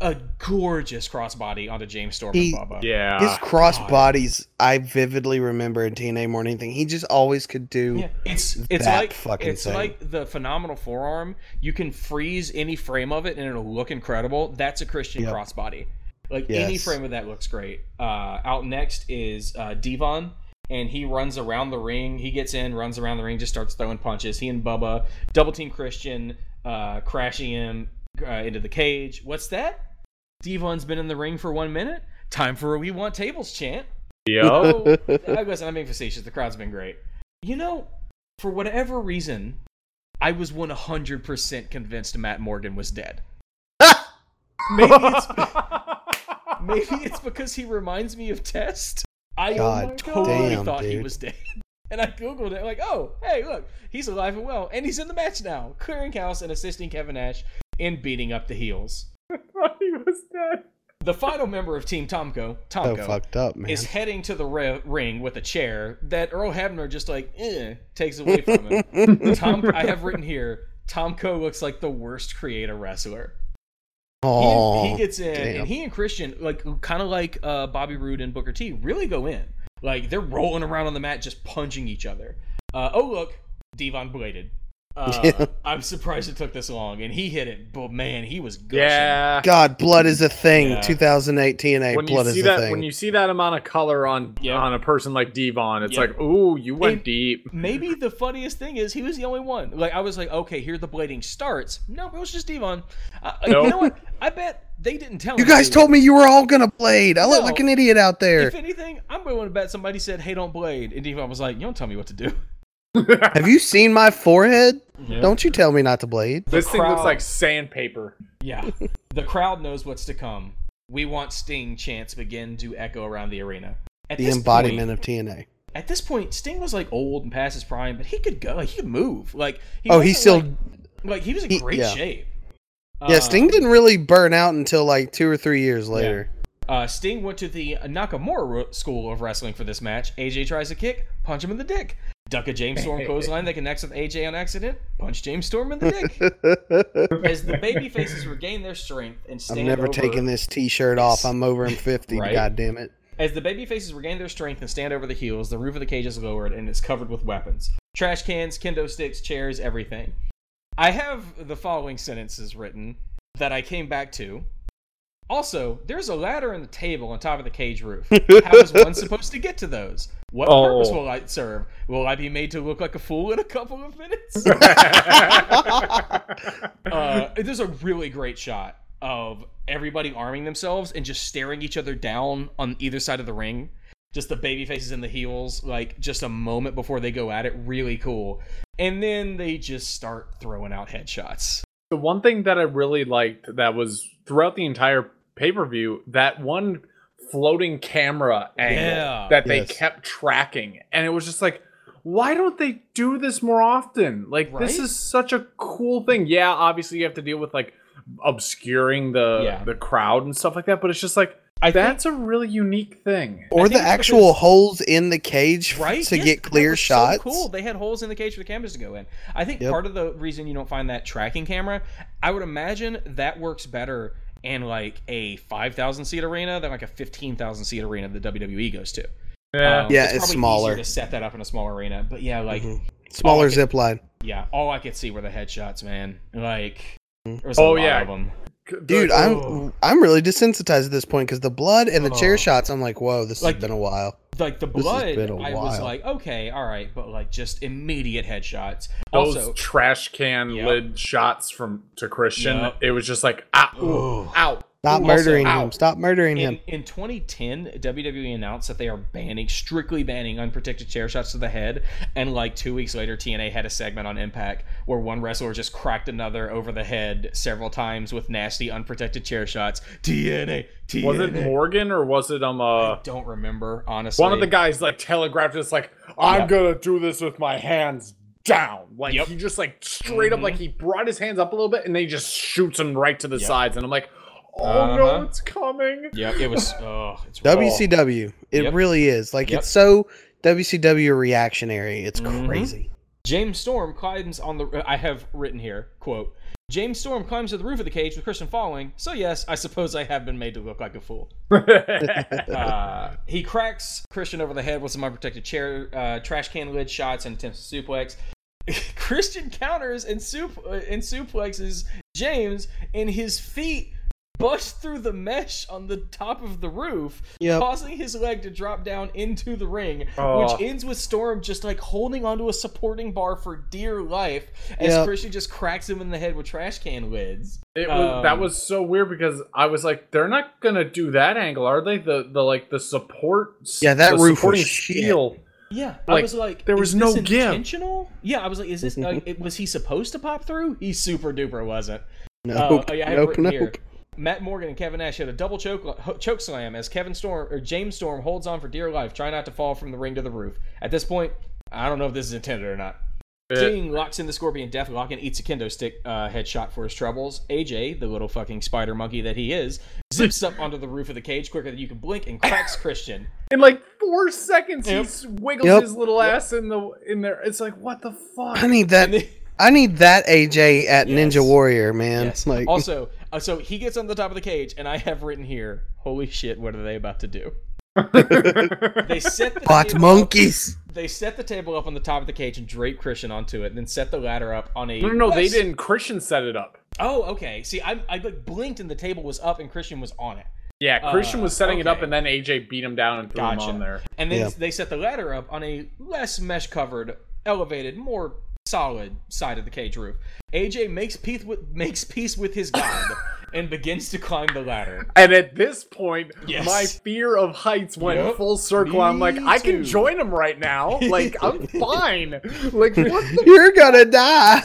a gorgeous crossbody onto James Storm He- and Bubba. Yeah. His crossbodies I vividly remember in TNA Morning Thing. He just always could do. Yeah, it's it's that like fucking it's thing. like the phenomenal forearm. You can freeze any frame of it and it'll look incredible. That's a Christian Yep. crossbody. Like any frame of that looks great. Uh, out next is uh, Devon, and he runs around the ring. He gets in, runs around the ring, just starts throwing punches. He and Bubba double team Christian, uh, crashing him uh, into the cage. What's that? Devon's been in the ring for one minute. Time for a we want tables chant. Yo. I guess I'm being facetious. The crowd's been great. You know, for whatever reason, I was 100% convinced Matt Morgan was dead. maybe it's maybe it's because he reminds me of Test. I God totally damn, thought he was dead. And I googled it, like, oh, hey, look, he's alive and well, and he's in the match now, clearing house and assisting Kevin Nash in beating up the heels. he was dead. The final member of Team Tomko, Tomko, So fucked up, man. is heading to the re- ring with a chair that Earl Hebner just like eh, takes away from him. Tom, I have written here, Tomko looks like the worst creator wrestler. He, Oh, he gets in, damn. and he and Christian, like kind of like uh, Bobby Roode and Booker T, really go in. Like they're rolling around on the mat, just punching each other. Uh, oh look, Devon bladed. Uh, I'm surprised it took this long, and he hit it, but man, he was gushing. Yeah. God, blood is a thing. Yeah. 2008 TNA, When you blood is see a thing. when you see that amount of color on Yep. on a person like Devon, it's Yep. like, ooh, you went And- deep. Maybe the funniest thing is he was the only one. Like I was like, okay, here the blading starts. No, it was just Devon. Uh, Nope. You know what? I bet they didn't tell you him guys told me you were all gonna blade. I look like an idiot out there. If anything, I'm willing to bet somebody said, "Hey, don't blade," and Devon was like, "You don't tell me what to do." Have you seen my forehead? Yeah. Don't you tell me not to blade. This thing looks like sandpaper. Yeah, the crowd knows what's to come. We want Sting chants begin to echo around the arena. At The embodiment point, of TNA. At this point, Sting was like old and past his prime, but he could go. He could move. Like he Oh, wasn't, he's still. like, like he was in He- great yeah. shape. Yeah, Sting didn't really burn out until like two or three years later. Uh, Sting went to the Nakamura school of wrestling for this match. AJ tries to kick, punch him in the dick. Duck a James Storm clothesline that connects with AJ on accident, punch James Storm in the dick. As the baby faces regain their strength and I'm stand never over, taking this T-shirt off. I'm over in fifty. Right. God damn it! As the baby faces regain their strength and stand over the heels, the roof of the cage is lowered and it's covered with weapons. Trash cans, kendo sticks, chairs, everything. I have the following sentences written that I came back to. Also, there's a ladder and a table on top of the cage roof. How is one supposed to get to those? What Oh. purpose will I serve? Will I be made to look like a fool in a couple of minutes? uh, there's a really great shot of everybody arming themselves and just staring each other down on either side of the ring. Just the baby faces and the heels, like just a moment before they go at it. Really cool. And then they just start throwing out headshots. The one thing that I really liked that was throughout the entire pay per view, that one floating camera angle Yeah. that they Yes. kept tracking. And it was just like, why don't they do this more often? Like, this is such a cool thing. Yeah, obviously you have to deal with like obscuring the Yeah. the crowd and stuff like that, but it's just like I think- that's a really unique thing. Or the actual because- holes in the cage right to Yes, get clear was shots. so cool they had holes in the cage for the cameras to go in i think Yep. part of the reason you don't find that tracking camera i would imagine that works better in like a 5000 seat arena than like a 15000 seat arena the wwe goes to Yeah. Um, Yeah, it's probably smaller. to set that up in a small arena but yeah like Smaller Oh, okay. zip line. yeah all i could see were the headshots man like Mm-hmm. there was a Oh, lot yeah. of them Dude, I'm I'm really desensitized at this point because the blood and the Oh. chair shots. I'm like, whoa, this Like- has been a while. Like the blood I was like okay all right but like just immediate headshots Those also trash can Yep. lid shots from to Christian, Yep. it was just like, ah, ooh, ow. Stop Ooh, murdering also, him. Stop murdering In, him. in 2010, WWE announced that they are banning, strictly banning unprotected chair shots to the head. And like two weeks later, TNA had a segment on Impact where one wrestler just cracked another over the head several times with nasty unprotected chair shots. TNA, TNA. Was it Morgan or was it um uh Don't remember, honestly. one of the guys like telegraphed us like I'm Yeah. gonna do this with my hands down. Like Yep. he just like straight up like he brought his hands up a little bit and then he just shoots him right to the Yep. sides and I'm like, oh Uh-huh. no, it's coming. Yeah, it was. Oh, it's raw. WCW. It Yep. really is. Like Yep. it's so WCW reactionary. It's Mhm. crazy. James Storm climbs on the. I have written here, quote. James Storm climbs to the roof of the cage with Christian following. So yes, I suppose I have been made to look like a fool. uh, he cracks Christian over the head with some unprotected chair, uh, trash can lid shots, and attempts to suplex. Christian counters and sup- uh, and suplexes James, and his feet bust through the mesh on the top of the roof, Yep. causing his leg to drop down into the ring, Oh. which ends with Storm just like holding onto a supporting bar for dear life as Yep. Christian just cracks him in the head with trash can lids. It was, that Um, was so weird because I was like, they're not gonna do that angle, are they? The the like the support Yeah, that the roof was supporting shit. steel. Yeah, I was like, there was no this give. intentional? Yeah, I was like, is this like, was he supposed to pop through? He super duper wasn't. Nope. Uh, yeah, I have nope. Nope. here. Matt Morgan and Kevin Nash hit a double choke choke slam as Kevin Storm or James Storm holds on for dear life, trying not to fall from the ring to the roof. At this point, I don't know if this is intended or not. Yeah. King locks in the Scorpion Deathlock and eats a kendo stick uh, headshot for his troubles. AJ, the little fucking spider monkey that he is, zips up onto the roof of the cage quicker than you can blink and cracks Christian. In like four seconds, Yep. he wiggles Yep. his little ass in the in there. It's like, what the fuck? I need that. Then- I need that AJ at Yes. Ninja Warrior, man. Yes. Like, also, uh, so he gets on the top of the cage, and I have written here, "Holy shit! What are they about to do?" they set the hot table monkeys. Up, they set the table up on the top of the cage and drape Christian onto it, and then set the ladder up on a. no, no, no, they didn't. Christian set it up. Oh, okay. See, I I blinked and the table was up and Christian was on it. Yeah, Christian Uh, was setting it up, and then AJ beat him down and threw him on there. And then Yeah. they set the ladder up on a less mesh covered, elevated, more solid side of the cage roof. AJ makes peace with makes peace with his god and begins to climb the ladder. And at this point, Yes. my fear of heights went Yep. full circle. I'm like, Me I can join him right now. Like, I'm fine. Like, what the? You're gonna die.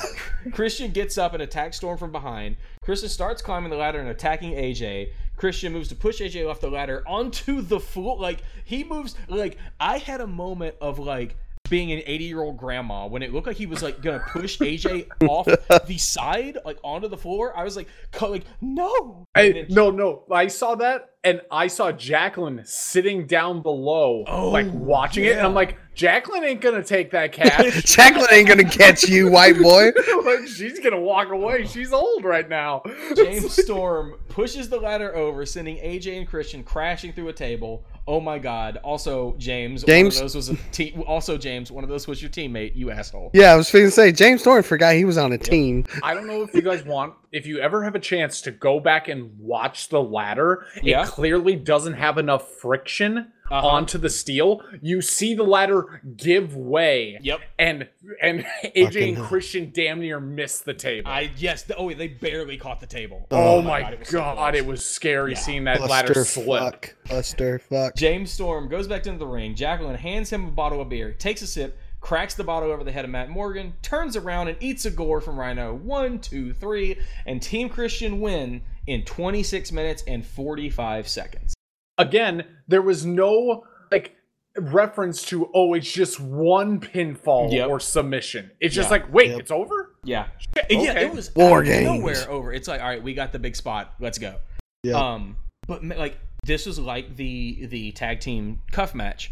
Christian gets up and attacks Storm from behind. Christian starts climbing the ladder and attacking AJ. Christian moves to push AJ off the ladder onto the floor. Like he moves. Like I had a moment of like being an 80 year old grandma when it looked like he was like gonna push AJ off the side like onto the floor. I was like, co- like no. I, then- no, no. I saw that, and I saw Jacqueline sitting down below, oh, like watching it, and I'm like, Jacqueline ain't gonna take that catch. Jacqueline ain't gonna catch you, white boy. like she's gonna walk away. She's old right now. James Storm pushes the ladder over, sending AJ and Christian crashing through a table. Oh my God! Also, James. James- One of those was a te- Also, James. One of those was your teammate. You asshole. Yeah, I was going to say James Storm forgot he was on a team. I don't know if you guys want, if you ever have a chance to go back and watch the ladder, Yeah. it clearly doesn't have enough friction Uh-huh. onto the steel. You see the ladder give way. Yep. And and AJ Fucking and hell. Christian damn near miss the table. I yes. The, oh, they barely caught the table. oh, my God, god, it was so it was scary seeing that ladder Cluster slip. fuck. Cluster fuck. James Storm goes back into the ring. Jacqueline hands him a bottle of beer, takes a sip, cracks the bottle over the head of Matt Morgan, turns around and eats a gore from Rhino. One, two, three, and Team Christian win in 26 minutes and 45 seconds. Again, there was no like reference to oh, it's just one pinfall Yep. or submission. It's just Yeah. like, wait, Yep. it's over? Yeah, Shit, yeah, it was War out of games. nowhere over. It's like, all right, we got the big spot. Let's go. Yeah. Um, but like this was like the the tag team cuff match,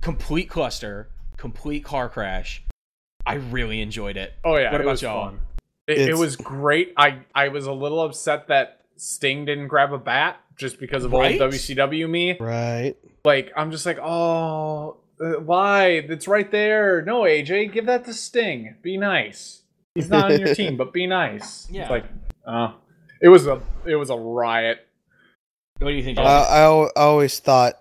complete cluster, complete car crash. I really enjoyed it. Oh yeah, What it about was y'all? fun. It, it was great. I I was a little upset that Sting didn't grab a bat just because of Right? old WCW me. Right. Like I'm just like, oh, uh, why? It's right there. No, AJ, give that to Sting. Be nice. He's not on your team, but be nice. Yeah. It's like, uh, it was a it was a riot. What do you think? I, I I always thought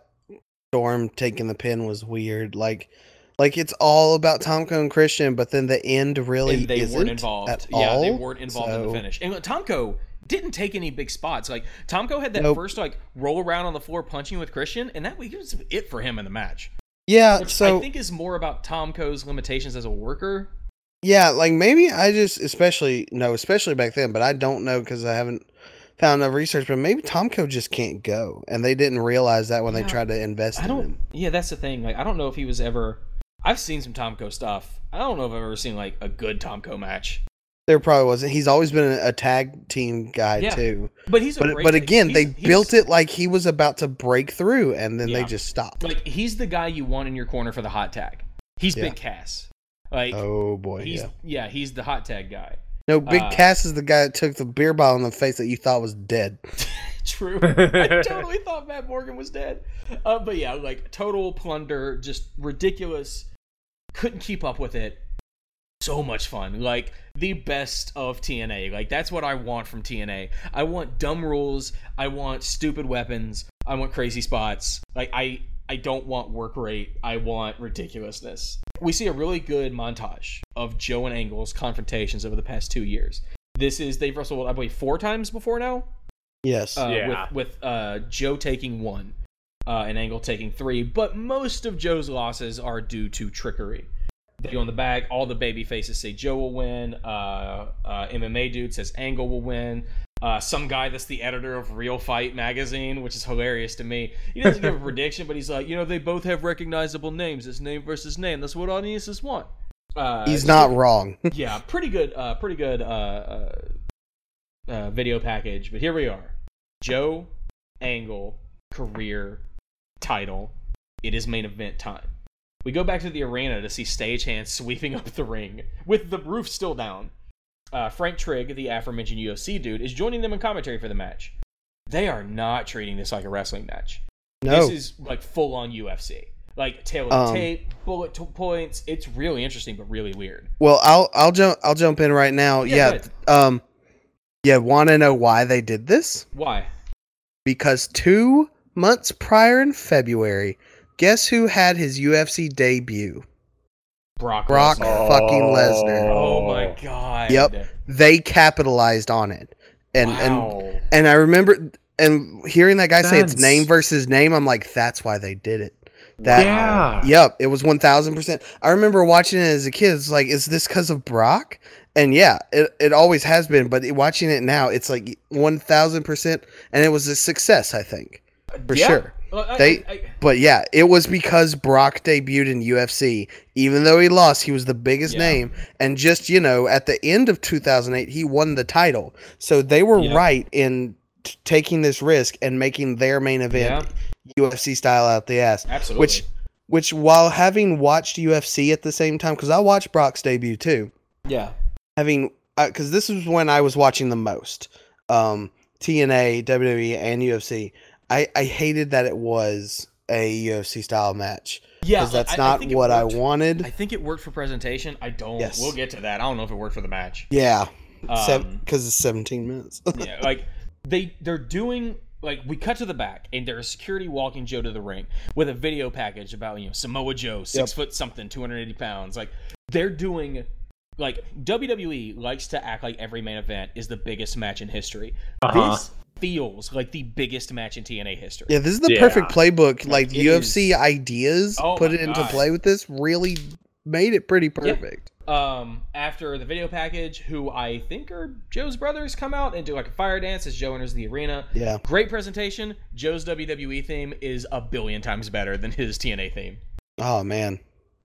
Storm taking the pin was weird. Like, like it's all about Tomko and Christian, but then the end really and they isn't weren't involved. at yeah, they weren't involved in the finish. And Tomko didn't take any big spots. Like Tomko had that Nope. first like roll around on the floor punching with Christian, and that was it for him in the match. Yeah. Which So I think is more about Tomko's limitations as a worker. Yeah, like maybe I just especially no, especially back then, but I don't know because I haven't found enough research. But maybe Tomko just can't go, and they didn't realize that when Yeah, they tried to invest I in don't. him. Yeah, that's the thing. Like I don't know if he was ever. I've seen some Tomko stuff. I don't know if I've ever seen like a good Tomko match. There probably wasn't. He's always been a, a tag team guy Yeah. too. But he's a But but like, again, they he's- he's- built it like he was about to break through, and then they just stopped. like he's the guy you want in your corner for the hot tag. He's Yeah. Big Cass. Like Oh boy, he's yeah. yeah. he's the hot tag guy. No, Big uh, Cass is the guy that took the beer bottle in the face that you thought was dead. True. I totally thought Matt Morgan was dead. Uh, but yeah, like total plunder, just ridiculous. Couldn't keep up with it. So much fun. Like the best of TNA. Like that's what I want from TNA. I want dumb rules. I want stupid weapons. I want crazy spots. Like I I don't want work rate. I want ridiculousness. We see a really good montage of Joe and Angle's confrontations over the past two years. This is they've wrestled I believe four times before now Yes. uh, Yeah. with with uh, Joe taking one uh, and Angle taking three, but most of Joe's losses are due to trickery. They go in the back. All the baby faces say Joe will win. Uh, uh, MMA dude says Angle will win. Uh, some guy that's the editor of Real Fight magazine, which is hilarious to me. He doesn't give a prediction, but he's like, you know, they both have recognizable names. It's name versus name. That's what audiences want. Uh, He's not wrong. yeah, pretty good, uh, pretty good uh, uh, uh, video package. But here we are, Joe Angle career title. It is main event time. We go back to the arena to see stagehands sweeping up the ring with the roof still down. Uh, Frank Trigg, the aforementioned UFC dude, is joining them in commentary for the match. They are not treating this like a wrestling match. No. This is like full on UFC. Like tale of Um, tape, bullet t- points. It's really interesting, but really weird. Well, I'll I'll jump I'll jump in right now. Yeah, Yeah. um yeah, want to know why they did this? Why? Because 2 months prior in February, guess who had his UFC debut? Brock. Brock Lesnar. fucking Lesnar. Oh. oh my god. Yep. They capitalized on it. And Wow. and and I remember and hearing that guy say it's name versus name, I'm like that's why they did it. That Yeah. Yep, it was one thousand percent. I remember watching it as a kid. It's like, is this because of Brock? And yeah, it, it always has been. But watching it now, it's like one thousand percent, and it was a success. I think for Yeah. sure. They, but yeah, it was because Brock debuted in UFC. Even though he lost, he was the biggest Yeah. name, and just you know, at the end of 2008, he won the title. So they were Yeah. right in t- taking this risk and making their main event UFC style out the ass. Absolutely. Which, which while having watched UFC at the same time, because I watched Brock's debut too. yeah. having because this is when I was watching the most um, TNA, WWE, and UFC. I I hated that it was a UFC style match Yeah, because that's I- I not think it what I wanted. I think it worked for presentation. I don't. Yes. We'll get to that. I don't know if it worked for the match. yeah, Um, because it's 17 minutes. yeah, like they they're doing like we cut to the back and there's security walking Joe to the ring with a video package about you know Samoa Joe, six Yep. foot something, 280 pounds. Like they're doing. Like WWE likes to act like every main event is the biggest match in history. Uh-huh. This feels like the biggest match in TNA history. yeah, this is the Yeah. perfect playbook. Like it UFC ideas, Oh put it into God. play with this really made it pretty Yeah. perfect. um after the video package who i think are joe's brothers come out and do like a fire dance as joe enters the arena Yeah. great presentation joe's wwe theme is a billion times better than his tna theme Oh man,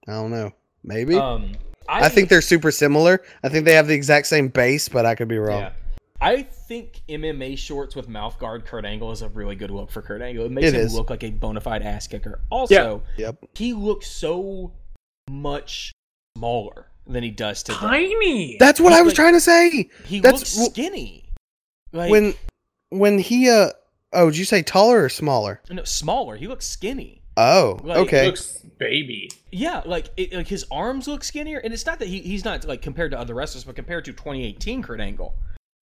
I don't know. Maybe um I, think they're super similar. I think they have the exact same base, but I could be wrong. yeah I think MMA shorts with mouth guard Kurt Angle is a really good look for Kurt Angle. It makes It him is. look like a bona fide ass kicker. Also, Yep. he looks so much smaller than he does today. Tiny. That's what He's I was like- trying to say. He That's looks skinny. Like when when he uh oh, did you say taller or smaller? no, smaller. He looks skinny. Oh, Like, okay. Looks baby. Yeah, like it, like his arms look skinnier, and it's not that he, he's not like compared to other wrestlers, but compared to 2018 Kurt Angle,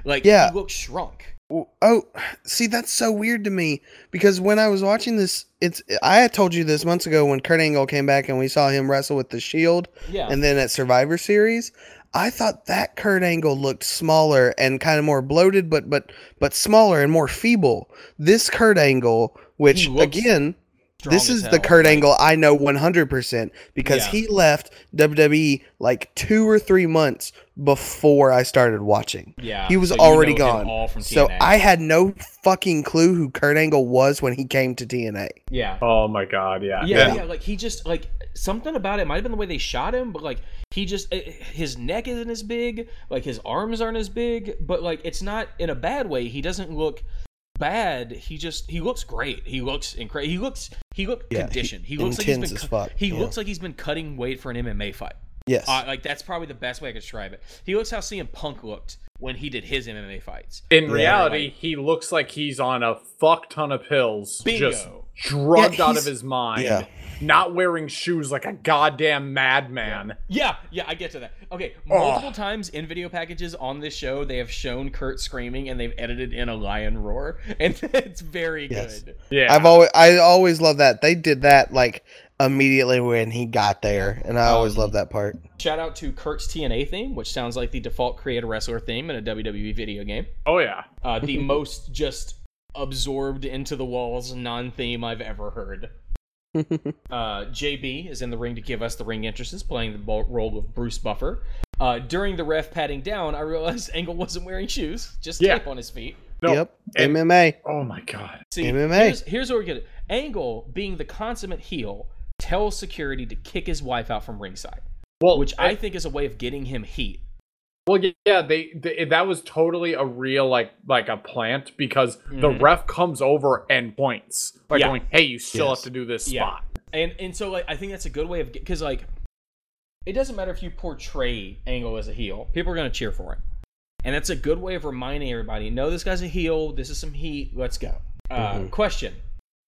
like Yeah. he looks shrunk. Oh, see, that's so weird to me because when I was watching this, it's I had told you this months ago when Kurt Angle came back and we saw him wrestle with the Shield, Yeah. and then at Survivor Series, I thought that Kurt Angle looked smaller and kind of more bloated, but but but smaller and more feeble. This Kurt Angle, which again. This is the hell, Kurt like- Angle I know 100% because Yeah. he left WWE like two or three months before I started watching. Yeah, He was so you already know gone. all from so I had no fucking clue who Kurt Angle was when he came to TNA. Yeah. Oh my god, yeah. Yeah, yeah, like he just like something about it might have been the way they shot him, but like he just eh, his neck isn't as big, like his arms aren't as big, but like it's not in a bad way. He doesn't look bad. He just he looks great. He looks incredible. He looks he looked Yeah, conditioned. He, looks like he's intense been cu- fuck, he yeah. looks like he's been cutting weight for an MMA fight. Yes. Uh, like that's probably the best way I could describe it. He looks how CM Punk looked when he did his MMA fights. In Yeah. reality, he looks like he's on a fuck ton of pills, Bingo. just drugged Yeah, out of his mind. yeah. Not wearing shoes like a goddamn madman. Yeah, yeah, I get to that. Okay, multiple times in video packages on this show, they have shown Kurt screaming and they've edited in a lion roar, and it's very Yes. good. Yeah. I've always I always love that. They did that like immediately when he got there, and I always Um, love that part. Shout out to Kurt's TNA theme, which sounds like the default creator wrestler theme in a WWE video game. oh yeah. Uh, the most just absorbed into the walls non theme I've ever heard. Uh, JB is in the ring to give us the ring entrances, playing the role of Bruce Buffer. Uh, during the ref patting down, I realized Angle wasn't wearing shoes, just Yeah. tape on his feet. No. Yep, and- MMA. Oh my god. See, MMA. Here's, here's where we get it. Angle, being the consummate heel, tells security to kick his wife out from ringside, Well, which I think is a way of getting him heat. Well, yeah, they, they that was totally a real like like a plant because the Mhm. ref comes over and points, like Yeah. going, "Hey, you still Yes. have to do this Yeah. spot." And and so like I think that's a good way of because like it doesn't matter if you portray Angle as a heel, people are gonna cheer for him, and that's a good way of reminding everybody, no, this guy's a heel. This is some heat. Let's go. Uh, Mhm. Question: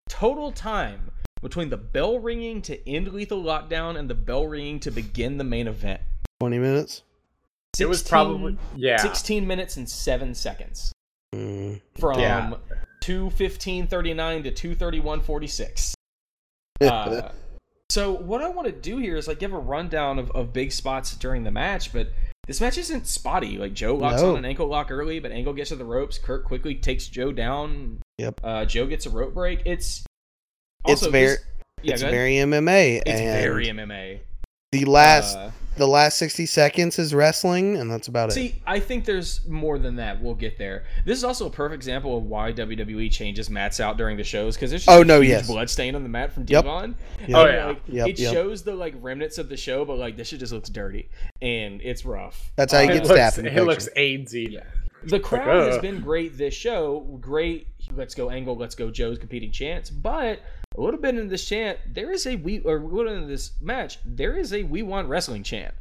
Total time between the bell ringing to end lethal lockdown and the bell ringing to begin the main event. Twenty minutes. It was probably yeah. 16 minutes and 7 seconds Mm. from Yeah. 215.39 to 231.46 uh, so what i want to do here is like give a rundown of, of big spots during the match but this match isn't spotty like joe locks No. on an ankle lock early but angle gets to the ropes kurt quickly takes joe down Yep. uh, joe gets a rope break it's It's very yeah, it's very MMA, it's and very mma the last Uh, the last 60 seconds is wrestling, and that's about it. See, I think there's more than that. We'll get there. This is also a perfect example of why WWE changes mats out during the shows because there's just Oh, no, huge yes. blood stain on the mat from Devon. Yep. And, Oh, yeah. like, Yep, it yep. shows the like remnants of the show, but like this shit just looks dirty and it's rough. That's how you Uh, get It looks, staph it infection. looks AIDSy. Yeah. The crowd has been great this show. Great, let's go Angle, let's go Joe's competing chance. But a little bit in this chant, there is a we or a little in this match, there is a we want wrestling chant.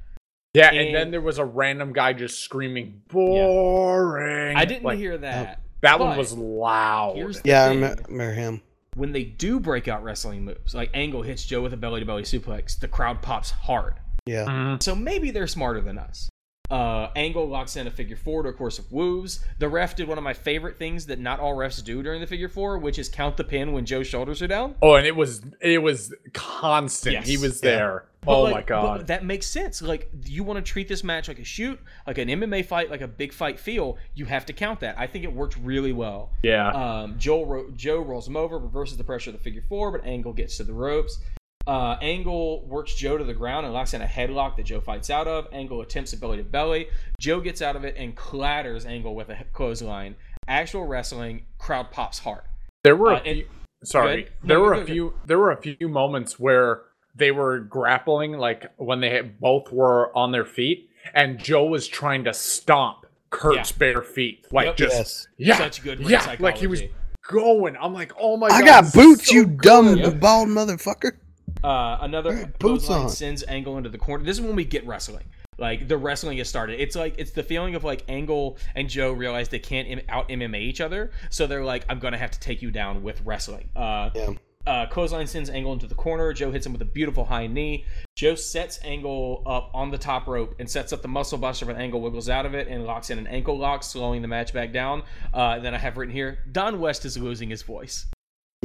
Yeah, and, And- then there was a random guy just screaming boring. I didn't Like, hear that. That one was loud. Here's the yeah, I thing. remember, remember him. when they do break out wrestling moves, like Angle hits Joe with a belly to belly suplex, the crowd pops hard. Yeah. Mhm. So maybe they're smarter than us. Uh, Angle locks in a figure four to a course of woos. The ref did one of my favorite things that not all refs do during the figure four, which is count the pin when Joe's shoulders are down. Oh, and it was it was constant. Yes. He was there. But, oh like, my but god. that makes sense. Like you want to treat this match like a shoot, like an MMA fight, like a big fight feel. You have to count that. I think it worked really well. yeah. Um, Joe ro- Joe rolls him over, reverses the pressure of the figure four, but Angle gets to the ropes. Uh, Angle works Joe to the ground and locks in a headlock that Joe fights out of. Angle attempts a belly to belly. Joe gets out of it and clatters Angle with a clothesline. Actual wrestling, crowd pops hard. there were a uh, and- few, sorry. Good. There No, were you're a good, few there were a few moments where they were grappling like when they had, both were on their feet and Joe was trying to stomp Kurt's Yeah. bare feet. Like Yep. just Yes. yeah. Such good ring yeah, like he was going. I'm like, "Oh my I god. I got boots, so you dumb good. bald motherfucker. Uh, another boots on. sends Angle into the corner. This is when we get wrestling. Like the wrestling has started. It's like it's the feeling of like Angle and Joe realize they can't out MMA each other, so they're like, "I'm gonna have to take you down with wrestling." Uh, Yeah. uh, clothesline sends Angle into the corner. Joe hits him with a beautiful high knee. Joe sets Angle up on the top rope and sets up the muscle buster, but Angle wiggles out of it and locks in an ankle lock, slowing the match back down. Uh, then I have written here: Don West is losing his voice.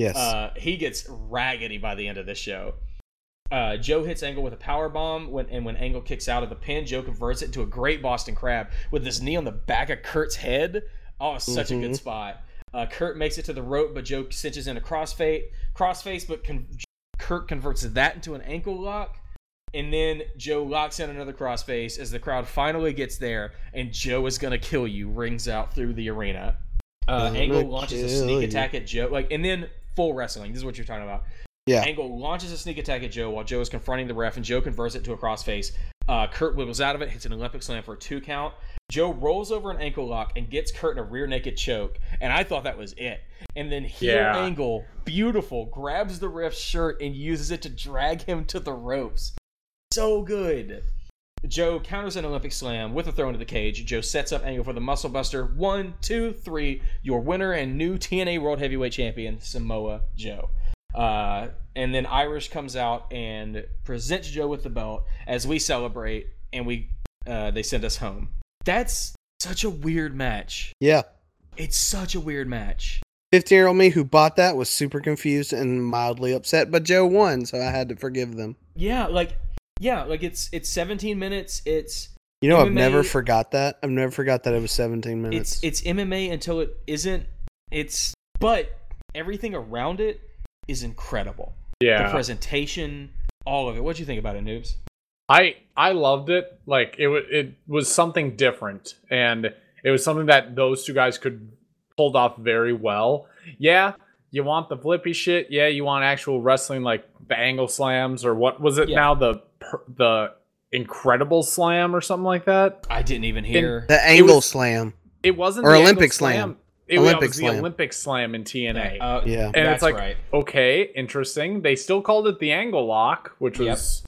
Yes. Uh, he gets raggedy by the end of this show. Uh, Joe hits Angle with a power bomb, when, and when Angle kicks out of the pin, Joe converts it into a great Boston Crab with this knee on the back of Kurt's head. Oh, such a good Mhm. spot. Uh, Kurt makes it to the rope, but Joe cinches in a crossface, crossface, but con- Kurt converts that into an ankle lock. And then Joe locks in another crossface as the crowd finally gets there, and Joe is gonna kill you. Rings out through the arena. Uh, Angle launches a sneak you. attack at Joe, like, and then full wrestling. This is what you're talking about. Yeah. Angle launches a sneak attack at Joe while Joe is confronting the ref, and Joe converts it to a crossface. Uh, Kurt wiggles out of it, hits an Olympic slam for a two count. Joe rolls over an ankle lock and gets Kurt in a rear naked choke, and I thought that was it. And then heel Yeah. Angle, beautiful, grabs the ref's shirt and uses it to drag him to the ropes. So good. Joe counters an Olympic slam with a throw into the cage. Joe sets up Angle for the muscle buster. One, two, three. Your winner and new TNA World Heavyweight Champion, Samoa Joe. Uh, and then Irish comes out and presents Joe with the belt as we celebrate, and we uh, they send us home. That's such a weird match. yeah. It's such a weird match. 15 year old me who bought that was super confused and mildly upset, but Joe won, so I had to forgive them. Yeah, like yeah, like it's it's 17 minutes. It's You know, I've never forgot that. I've never forgot that it was 17 minutes. it's it's MMA until it isn't. It's but everything around it is incredible. Yeah, the presentation, all of it. What do you think about it, noobs? I I loved it. Like it wa- it was something different, and it was something that those two guys could pulled off very well. Yeah, you want the flippy shit. Yeah, you want actual wrestling like the angle slams or what was it Yeah. now the per- the incredible slam or something like that. I didn't even hear. the it angle was- slam. It wasn't Or the Olympic angle slam. It, Olympic was the slam. Olympic slam in TNA. Uh, Yeah. and that's it's like right. okay, interesting. They still called it the angle lock, which Yep. was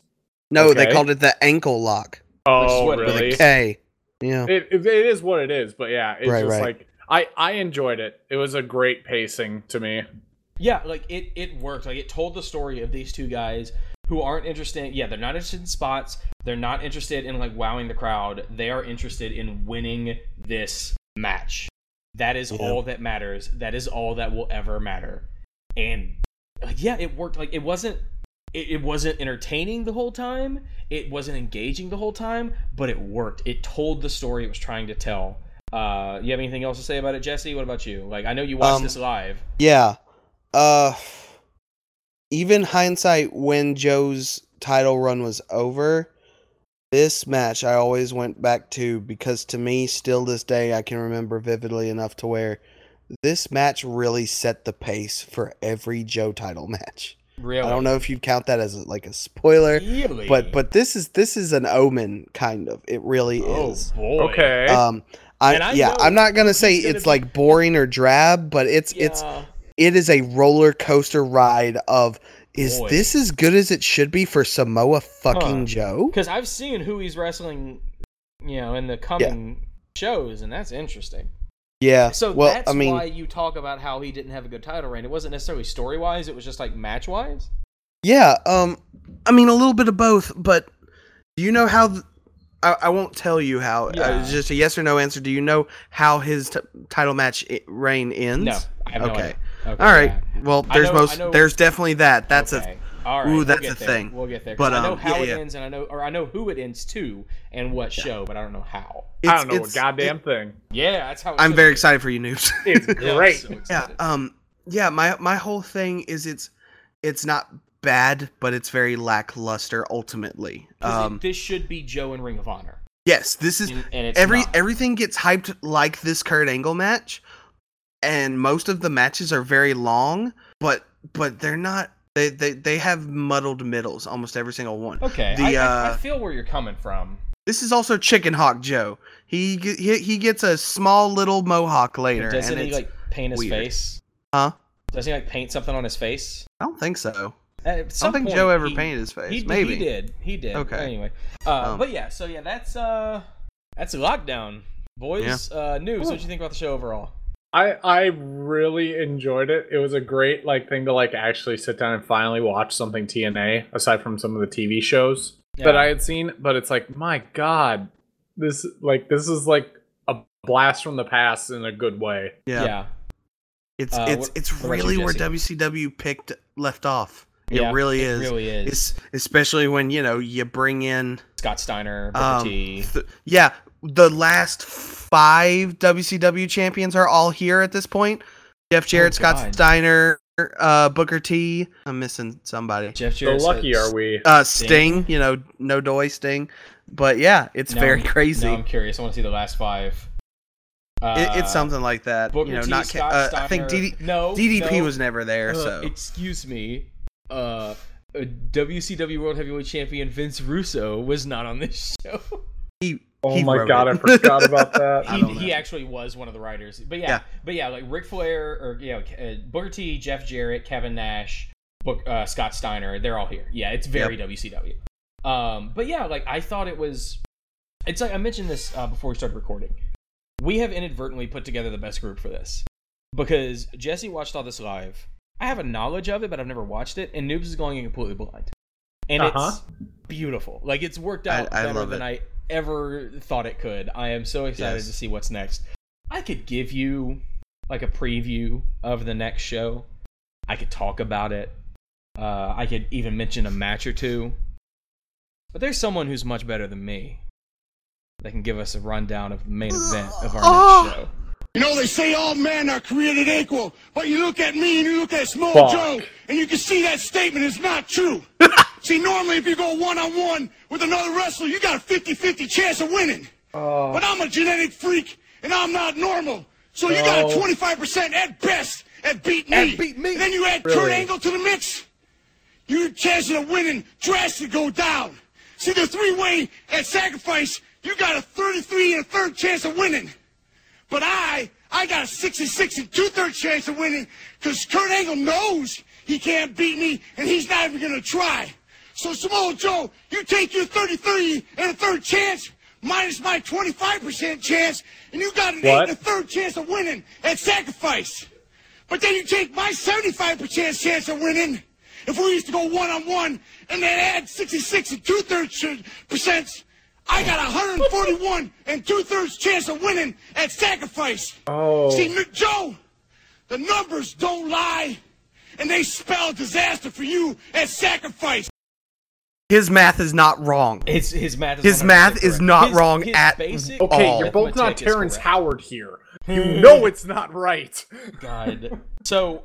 No, they called it the ankle lock oh what it with really? a K. Yeah. It, it, it is what it is, but yeah, it's Right, just right. like I I enjoyed it. It was a great pacing to me. Yeah, like it it worked. Like it told the story of these two guys who aren't interested. Yeah, they're not interested in spots. They're not interested in like wowing the crowd. They are interested in winning this match. That is Yeah. all that matters. That is all that will ever matter. And like, yeah, it worked. Like it wasn't it, it wasn't entertaining the whole time. It wasn't engaging the whole time, but it worked. It told the story it was trying to tell. Uh, you have anything else to say about it, Jesse? What about you? Like, I know you watched Um, this live. Yeah. Uh even hindsight when Joe's title run was over, This match I always went back to because to me, still this day, I can remember vividly enough to where this match really set the pace for every Joe title match. Really? I don't know if you'd count that as like a spoiler, Really? but but this is this is an omen kind of. It really Oh is. boy. Okay. Um, I, I yeah, I'm not gonna say gonna it's be- like boring or drab, but it's it's Yeah. It is a roller coaster ride of is Boy. this as good as it should be for Samoa fucking Huh. Joe? Because I've seen who he's wrestling, you know, in the coming shows, and that's interesting. Yeah. So well, that's I mean, why you talk about how he didn't have a good title reign. It wasn't necessarily story wise; it was just like match wise. yeah. Um, I mean a little bit of both, but do you know how? th- I, I won't tell you how. Uh, Yeah. it's just a yes or no answer. Do you know how his t- title match i- reign ends? No, I have no okay. idea. Okay, All right. yeah. Well, there's know- most. Know- There's definitely that. That's Okay. a. All right, ooh, we'll get a there. thing. We'll get there. 'cause But I know um, how yeah, it yeah. ends, and I know, or I know who it ends to, and what show, but I don't know how. I don't know a it's- goddamn thing. Yeah, that's how. It I'm very be. excited for you, noobs. It's great. so yeah. Um. Yeah. My my whole thing is it's it's not bad, but it's very lackluster ultimately. 'Cause it- Um. this should be Joe and Ring of Honor, Yes. This is and, and it's every not. everything gets hyped like this Kurt Angle match, and most of the matches are very long, but but they're not. They they they have muddled middles almost every single one. Okay, The, I, I, I uh, feel where you're coming from. This is also Chicken Hawk Joe. He he, he gets a small little mohawk later, Doesn't he like paint his weird. face? huh? Does he like paint something on his face? I don't think so. I don't think Joe ever he- painted his face. He, Maybe he did. He did. Okay. Anyway, uh, Um, but yeah. So yeah, that's uh, that's lockdown, boys. Uh, news. What do you think about the show overall? I I really enjoyed it. It was a great like thing to like actually sit down and finally watch something TNA aside from some of the TV shows that I had seen. But it's like my god, this like this is like a blast from the past in a good way. Yeah. yeah. It's Uh, it's what- it's what about you, really where WCW picked left off. It Yeah, really it is. really is. It's, especially when you know you bring in Scott Steiner, um, th- yeah, the last five WCW champions are all here at this point. Jeff Jarrett, Scott Oh, God. Steiner, uh, Booker T. I'm missing somebody. Jeff So Jarrett. lucky says- are we? Uh, Sting, you know, no doy Sting, but yeah, it's Now very I'm- crazy. Now I'm curious. I want to see the last five. Uh, it, it's something like that. Booker you know, T, not. Scott Ca- uh, Steiner. I think DD- no, DDP no. was never there, Uh, so excuse me. Uh, uh, WCW World Heavyweight Champion Vince Russo was not on this show. he. Oh he my god, it. I forgot about that. He, he actually was one of the writers. But yeah, Yeah. but yeah, like Ric Flair or you know uh, Booker T, Jeff Jarrett, Kevin Nash, Book, uh, Scott Steiner, they're all here. Yeah, it's very WCW. Um, but yeah, like I thought it was. It's like I mentioned this uh, before we started recording. We have inadvertently put together the best group for this because Jesse watched all this live. I have a knowledge of it, but I've never watched it, and Noobs is going in completely blind, and Uh-huh. it's beautiful. Like it's worked out I better love than it. I ever thought it could. I am so excited Yes. to see what's next. I could give you like a preview of the next show. I could talk about it. Uh, I could even mention a match or two. But there's someone who's much better than me that can give us a rundown of the main event of our Oh. next show. You know, they say all men are created equal, but you look at me and you look at Small Fuck. Joe, and you can see that statement is not true. See, normally if you go one on one with another wrestler, you got a 50 50 chance of winning. Oh. But I'm a genetic freak, and I'm not normal. So you got a 25% at best at beating me. At beat me. And then you add Kurt Angle to the mix, your chances of winning drastically go down. See, the three way at sacrifice, you got a 33 and a third chance of winning. But I, I got a 66 and two thirds chance of winning because Kurt Angle knows he can't beat me and he's not even going to try. So, Samoa Joe, you take your 33 and a third chance minus my 25% chance and you got an What? eight and a third chance of winning at sacrifice. But then you take my 75% chance of winning if we used to go one on one and then add 66 and two thirds percent. I got 141 and two thirds chance of winning at sacrifice. Oh. See, Joe, the numbers don't lie, and they spell disaster for you at sacrifice. His math is not wrong. His his math is His math is correct. not His- wrong his at basic Okay, all. you're both not Terrence. Howard here. You know it's not right. God. So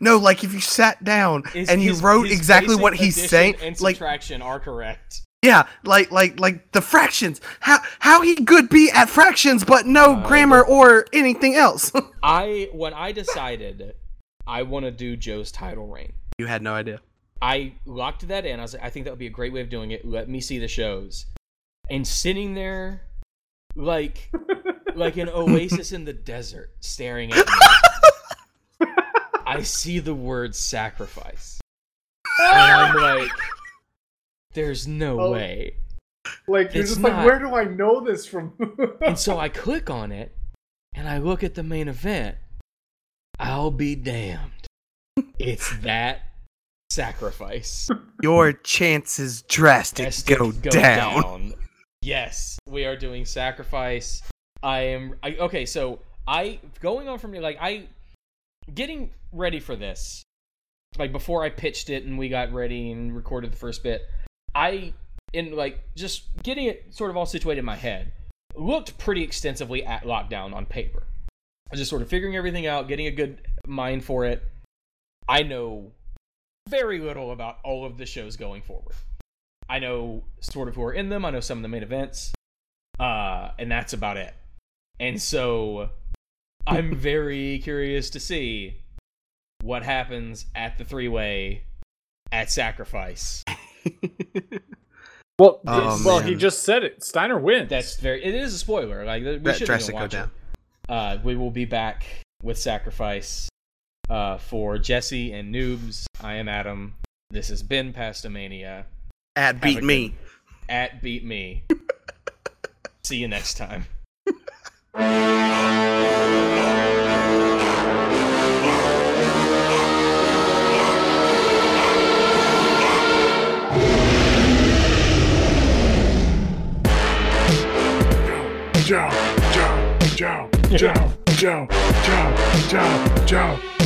No, like if you sat down his- and you his- wrote his exactly basic what he's saying, and like subtraction are correct. Yeah, like like like the fractions. How how he could be at fractions but no Uh, grammar or anything else. I when I decided I want to do Joe's title reign, you had no idea. I locked that in. I was like, I think that would be a great way of doing it. Let me see the shows. And sitting there like like an oasis in the desert staring at me. I see the word sacrifice. And I'm like there's no Oh. way. Like you're It's just not. like, where do I know this from? And so I click on it and I look at the main event. I'll be damned. It's that sacrifice. Your chances drastic Drastic go, down. Yes, we are doing sacrifice. I am I, okay. So I going on from like I getting ready for this. Like before I pitched it and we got ready and recorded the first bit. I in like just getting it sort of all situated in my head. Looked pretty extensively at lockdown on paper. I was just sort of figuring everything out, getting a good mind for it. I know very little about all of the shows going forward. I know sort of who are in them. I know some of the main events, uh, and that's about it. And so, I'm very curious to see what happens at the three way at Sacrifice. well, Oh, well, he just said it. Steiner wins. That's very. It is a spoiler. Like we should drastic even go watch down. it. Uh, we will be back with Sacrifice uh, for Jesse and noobs, I am Adam. This has been Pastomania. At Have beat me. At beat me. See you next time. Joe,